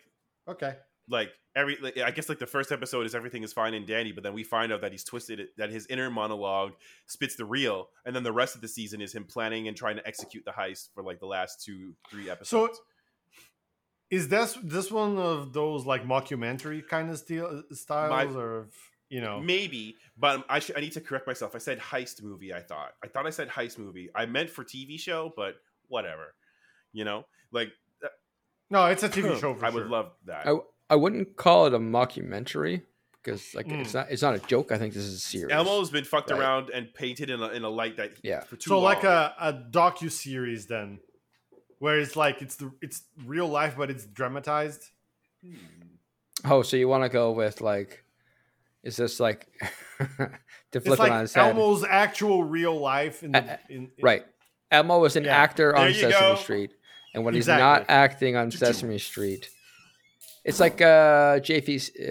Speaker 4: Okay.
Speaker 3: like every like, I guess like the first episode is everything is fine and dandy, but then we find out that he's twisted it, that his inner monologue spits the real, and then the rest of the season is him planning and trying to execute the heist for like the last two three episodes.
Speaker 4: So Is this this one of those like mockumentary kind of style, uh, styles,
Speaker 3: My-
Speaker 4: or you know?
Speaker 3: Maybe, but I should I need to correct myself. I said heist movie. I thought I thought I said heist movie. I meant for TV show, but whatever. You know, like uh,
Speaker 4: No, it's a TV show. For
Speaker 3: I
Speaker 4: sure.
Speaker 3: would love that.
Speaker 2: I I wouldn't call it a mockumentary because like
Speaker 4: Mm.
Speaker 2: it's not it's not a joke. I think this is a series.
Speaker 3: Elmo's been fucked
Speaker 2: Right.
Speaker 3: around and painted in a, in a light that
Speaker 2: Yeah.
Speaker 3: for too
Speaker 4: so
Speaker 3: long.
Speaker 4: like a a docu series then, where it's like it's the it's real life but it's dramatized.
Speaker 2: Oh, so you want to go with like, is this like to
Speaker 4: It's
Speaker 2: flip it on
Speaker 4: like
Speaker 2: its head?
Speaker 4: Elmo's actual real life in the in, in-
Speaker 2: Right. Elmo was an
Speaker 4: Yeah.
Speaker 2: actor on
Speaker 3: There you
Speaker 2: Sesame
Speaker 3: go.
Speaker 2: Street, and when
Speaker 4: Exactly.
Speaker 2: he's not acting on Sesame Street, it's like uh, JV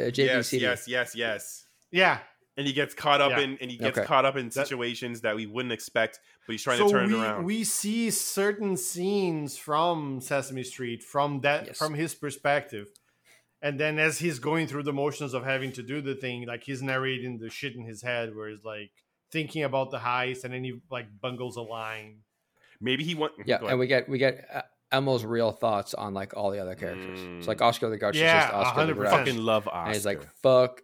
Speaker 2: uh,
Speaker 3: yes,
Speaker 2: JVC.
Speaker 3: yes, yes, yes.
Speaker 4: Yeah.
Speaker 3: And he gets caught up
Speaker 4: Yeah.
Speaker 3: in and he gets
Speaker 2: Okay.
Speaker 3: caught up in situations that we wouldn't expect, but he's trying
Speaker 4: so
Speaker 3: to turn
Speaker 4: we,
Speaker 3: it around.
Speaker 4: we see certain scenes from Sesame Street from that
Speaker 2: Yes.
Speaker 4: from his perspective. And then as he's going through the motions of having to do the thing, like he's narrating the shit in his head where he's like thinking about the heist and then he like bungles a line.
Speaker 3: Maybe he want.
Speaker 2: Yeah, and we get we get uh, Elmo's real thoughts on like all the other characters. It's like
Speaker 3: Mm.
Speaker 2: Oscar the Grouch
Speaker 4: Yeah,
Speaker 2: is just Oscar the
Speaker 4: 100%.
Speaker 2: Grouch,
Speaker 3: fucking love Oscar.
Speaker 2: and he's like, "Fuck,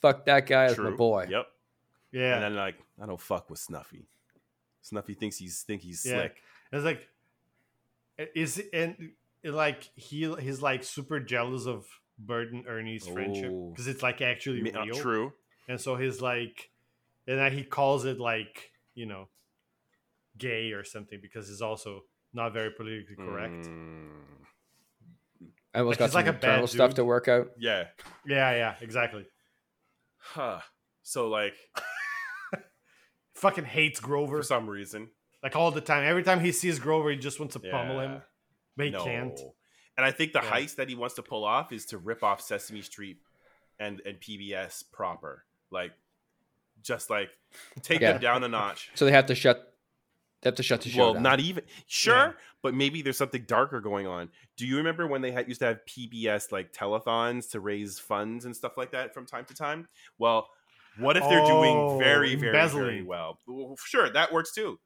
Speaker 2: fuck that guy as my boy."
Speaker 3: Yep.
Speaker 4: yeah.
Speaker 3: And then like, I don't fuck with Snuffy. Snuffy thinks he's think he's
Speaker 4: Yeah.
Speaker 3: slick.
Speaker 4: It's like, is and it, like he he's like super jealous of Bert and Ernie's friendship
Speaker 3: Oh.
Speaker 4: because it's like actually
Speaker 3: Me- uh,
Speaker 4: real.
Speaker 3: true.
Speaker 4: And so he's like, and then he calls it like you know, gay or something because he's also not very politically correct.
Speaker 3: Mm,
Speaker 2: Elmo's
Speaker 4: Like,
Speaker 2: got some
Speaker 4: like a bad
Speaker 2: internal stuff
Speaker 4: dude.
Speaker 2: to work out.
Speaker 3: yeah.
Speaker 4: Yeah, yeah, exactly.
Speaker 3: Huh. So like,
Speaker 4: Fucking hates Grover
Speaker 3: for some reason,
Speaker 4: like all the time. Every time he sees Grover, he just wants to pummel him, but he
Speaker 3: no.
Speaker 4: can't.
Speaker 3: And I think the
Speaker 4: Yeah.
Speaker 3: heist that he wants to pull off is to rip off Sesame Street and and PBS proper, like just like take
Speaker 2: Yeah.
Speaker 3: them down a notch.
Speaker 2: So they have to shut. They have to shut the show
Speaker 3: Well,
Speaker 2: down.
Speaker 3: not even sure,
Speaker 4: Yeah.
Speaker 3: but maybe there's something darker going on. Do you remember when they had used to have PBS like telethons to raise funds and stuff like that from time to time? Well, what if they're
Speaker 4: Oh,
Speaker 3: doing very, very, very
Speaker 4: embezzling.
Speaker 3: well? Well, Sure, that works too.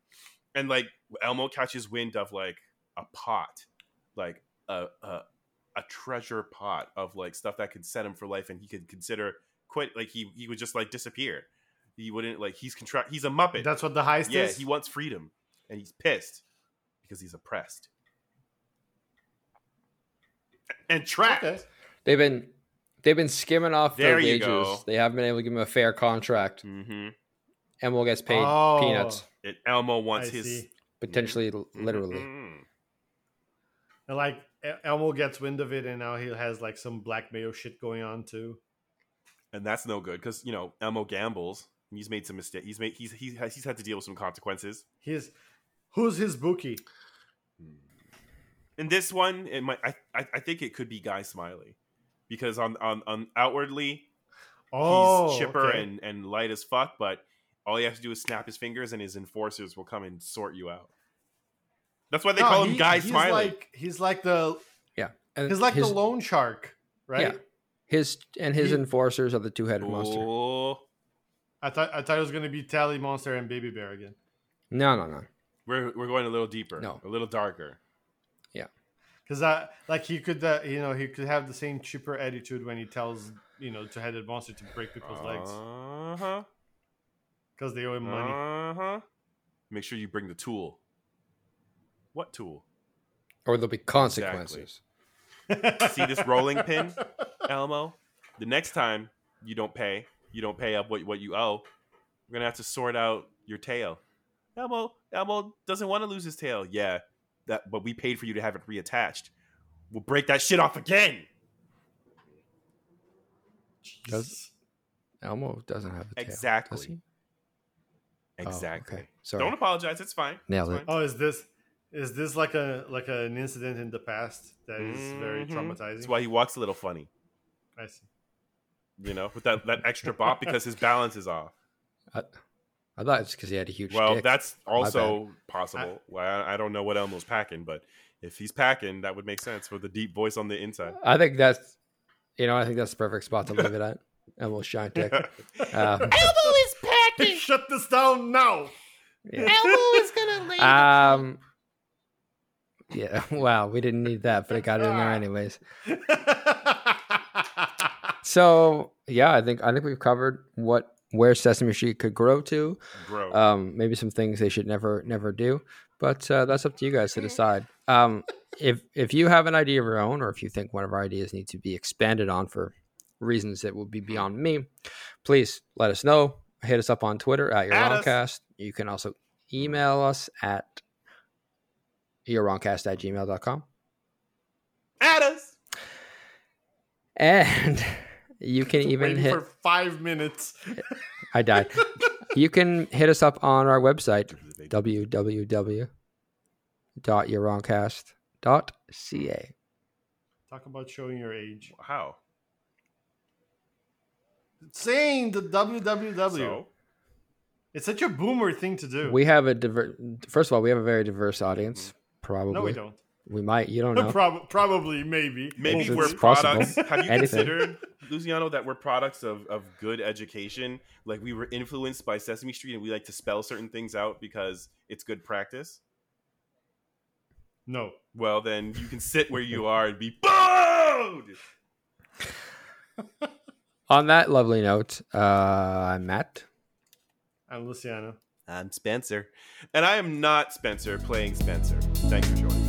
Speaker 3: And like Elmo catches wind of like a pot, like a a, a treasure pot of like stuff that could set him for life, and he could consider quit. Like he he would just like disappear. He wouldn't like he's contract. He's a muppet.
Speaker 4: That's what the heist
Speaker 3: yeah,
Speaker 4: is.
Speaker 3: he wants freedom, and he's pissed because he's oppressed and trapped.
Speaker 4: Okay.
Speaker 2: They've been they've been skimming off
Speaker 3: There
Speaker 2: their
Speaker 3: you
Speaker 2: wages.
Speaker 3: go.
Speaker 2: They haven't been able to give him a fair contract.
Speaker 3: Mm-hmm.
Speaker 2: Elmo gets paid
Speaker 4: Oh.
Speaker 2: peanuts,
Speaker 3: And Elmo
Speaker 4: I
Speaker 3: wants his
Speaker 4: see.
Speaker 2: potentially, l- literally.
Speaker 3: Mhm.
Speaker 4: And like El- Elmo gets wind of it, and now he has like some blackmail shit going on too.
Speaker 3: and that's no good because you know Elmo gambles. He's made some mistakes. He's made he's he's he's had to deal with some consequences.
Speaker 4: He's who's his bookie?
Speaker 3: In this one, it might I I, I think it could be Guy Smiley because on on on outwardly
Speaker 4: Oh,
Speaker 3: he's chipper
Speaker 4: okay.
Speaker 3: and and light as fuck, but all he has to do is snap his fingers, and his enforcers will come and sort you out. That's why they
Speaker 4: No,
Speaker 3: call him
Speaker 4: he-
Speaker 3: Guy
Speaker 4: he's
Speaker 3: Smiley.
Speaker 4: Like, he's like the
Speaker 2: Yeah, and
Speaker 4: he's like
Speaker 2: his,
Speaker 4: the loan shark, right?
Speaker 2: Yeah. his and his
Speaker 4: He-
Speaker 2: enforcers are the two-headed monster.
Speaker 3: Oh,
Speaker 4: I thought I thought it was gonna be Telly Monster and Baby Bear again.
Speaker 2: No, no, no.
Speaker 3: We're we're going a little deeper,
Speaker 2: No.
Speaker 3: a little darker. Yeah.
Speaker 4: Because I like he could uh, you know he could have the same chipper attitude when he tells you know two headed monster to break people's legs
Speaker 3: Uh huh.
Speaker 4: because they owe him money.
Speaker 3: Uh huh. Make sure you bring the tool. What tool?
Speaker 2: Or there'll be consequences.
Speaker 3: See this rolling pin, Elmo? The next time you don't pay, you don't pay up what, what you owe, we're gonna have to sort out your tail. Elmo, Elmo doesn't want to lose his tail. Yeah, that but we paid for you to have it reattached. We'll break that shit off again.
Speaker 2: Does- Elmo doesn't have a tail.
Speaker 3: Exactly.
Speaker 2: Does he? Oh,
Speaker 3: Exactly.
Speaker 2: okay. Sorry.
Speaker 3: Don't apologize. It's fine.
Speaker 2: Nailed
Speaker 3: It's
Speaker 2: it.
Speaker 3: fine.
Speaker 4: Oh, is this is this like a like an incident in the past that is very
Speaker 3: Mhm.
Speaker 4: traumatizing?
Speaker 3: That's why he walks a little funny.
Speaker 4: I see.
Speaker 3: You know, with that, that extra bop because his balance is off.
Speaker 2: I, I thought it's because he had a huge
Speaker 3: Well,
Speaker 2: dick.
Speaker 3: that's also possible. well, I, I don't know what Elmo's packing, but if he's packing, that would make sense with the deep voice on the inside.
Speaker 2: I think that's, you know, I think that's the perfect spot to leave it at. Elmo's giant dick. Um, Elmo is packing.
Speaker 4: Shut this down now.
Speaker 2: yeah. Elmo is gonna leave. Um, yeah. Wow, we didn't need that, but it got in there anyways. So yeah, I think I think we've covered what where Sesame Street could grow to.
Speaker 3: Bro,
Speaker 2: Um, maybe some things they should never never do, but uh, that's up to you guys to decide. Um, if if you have an idea of your own, or if you think one of our ideas need to be expanded on for reasons that will be beyond me, please let us know. Hit us up on Twitter at your
Speaker 3: Add
Speaker 2: wrongcast. You can also email us at yourwrongcast at gmail.com.
Speaker 3: at us.
Speaker 2: And you can even hit
Speaker 4: for five minutes.
Speaker 2: I died. you can hit us up on our website, www.yourwrongcast.ca.
Speaker 4: Talk about showing your age.
Speaker 3: How?
Speaker 4: Saying the www.
Speaker 3: So,
Speaker 4: It's such a boomer thing to do.
Speaker 2: We have a diver- first of all, we have a very diverse audience. Probably,
Speaker 4: no, we don't.
Speaker 2: We might. You don't know.
Speaker 4: Probably, maybe.
Speaker 3: Maybe we're products. Possible. Have you considered, Luciano, that we're products of, of good education? Like we were influenced by Sesame Street and we like to spell certain things out because it's good practice?
Speaker 4: No.
Speaker 3: Well, then you can sit where you are and be booed!
Speaker 2: On that lovely note, uh, I'm Matt.
Speaker 4: I'm Luciano.
Speaker 5: I'm Spencer.
Speaker 3: And I am not Spencer playing Spencer. Thanks for joining.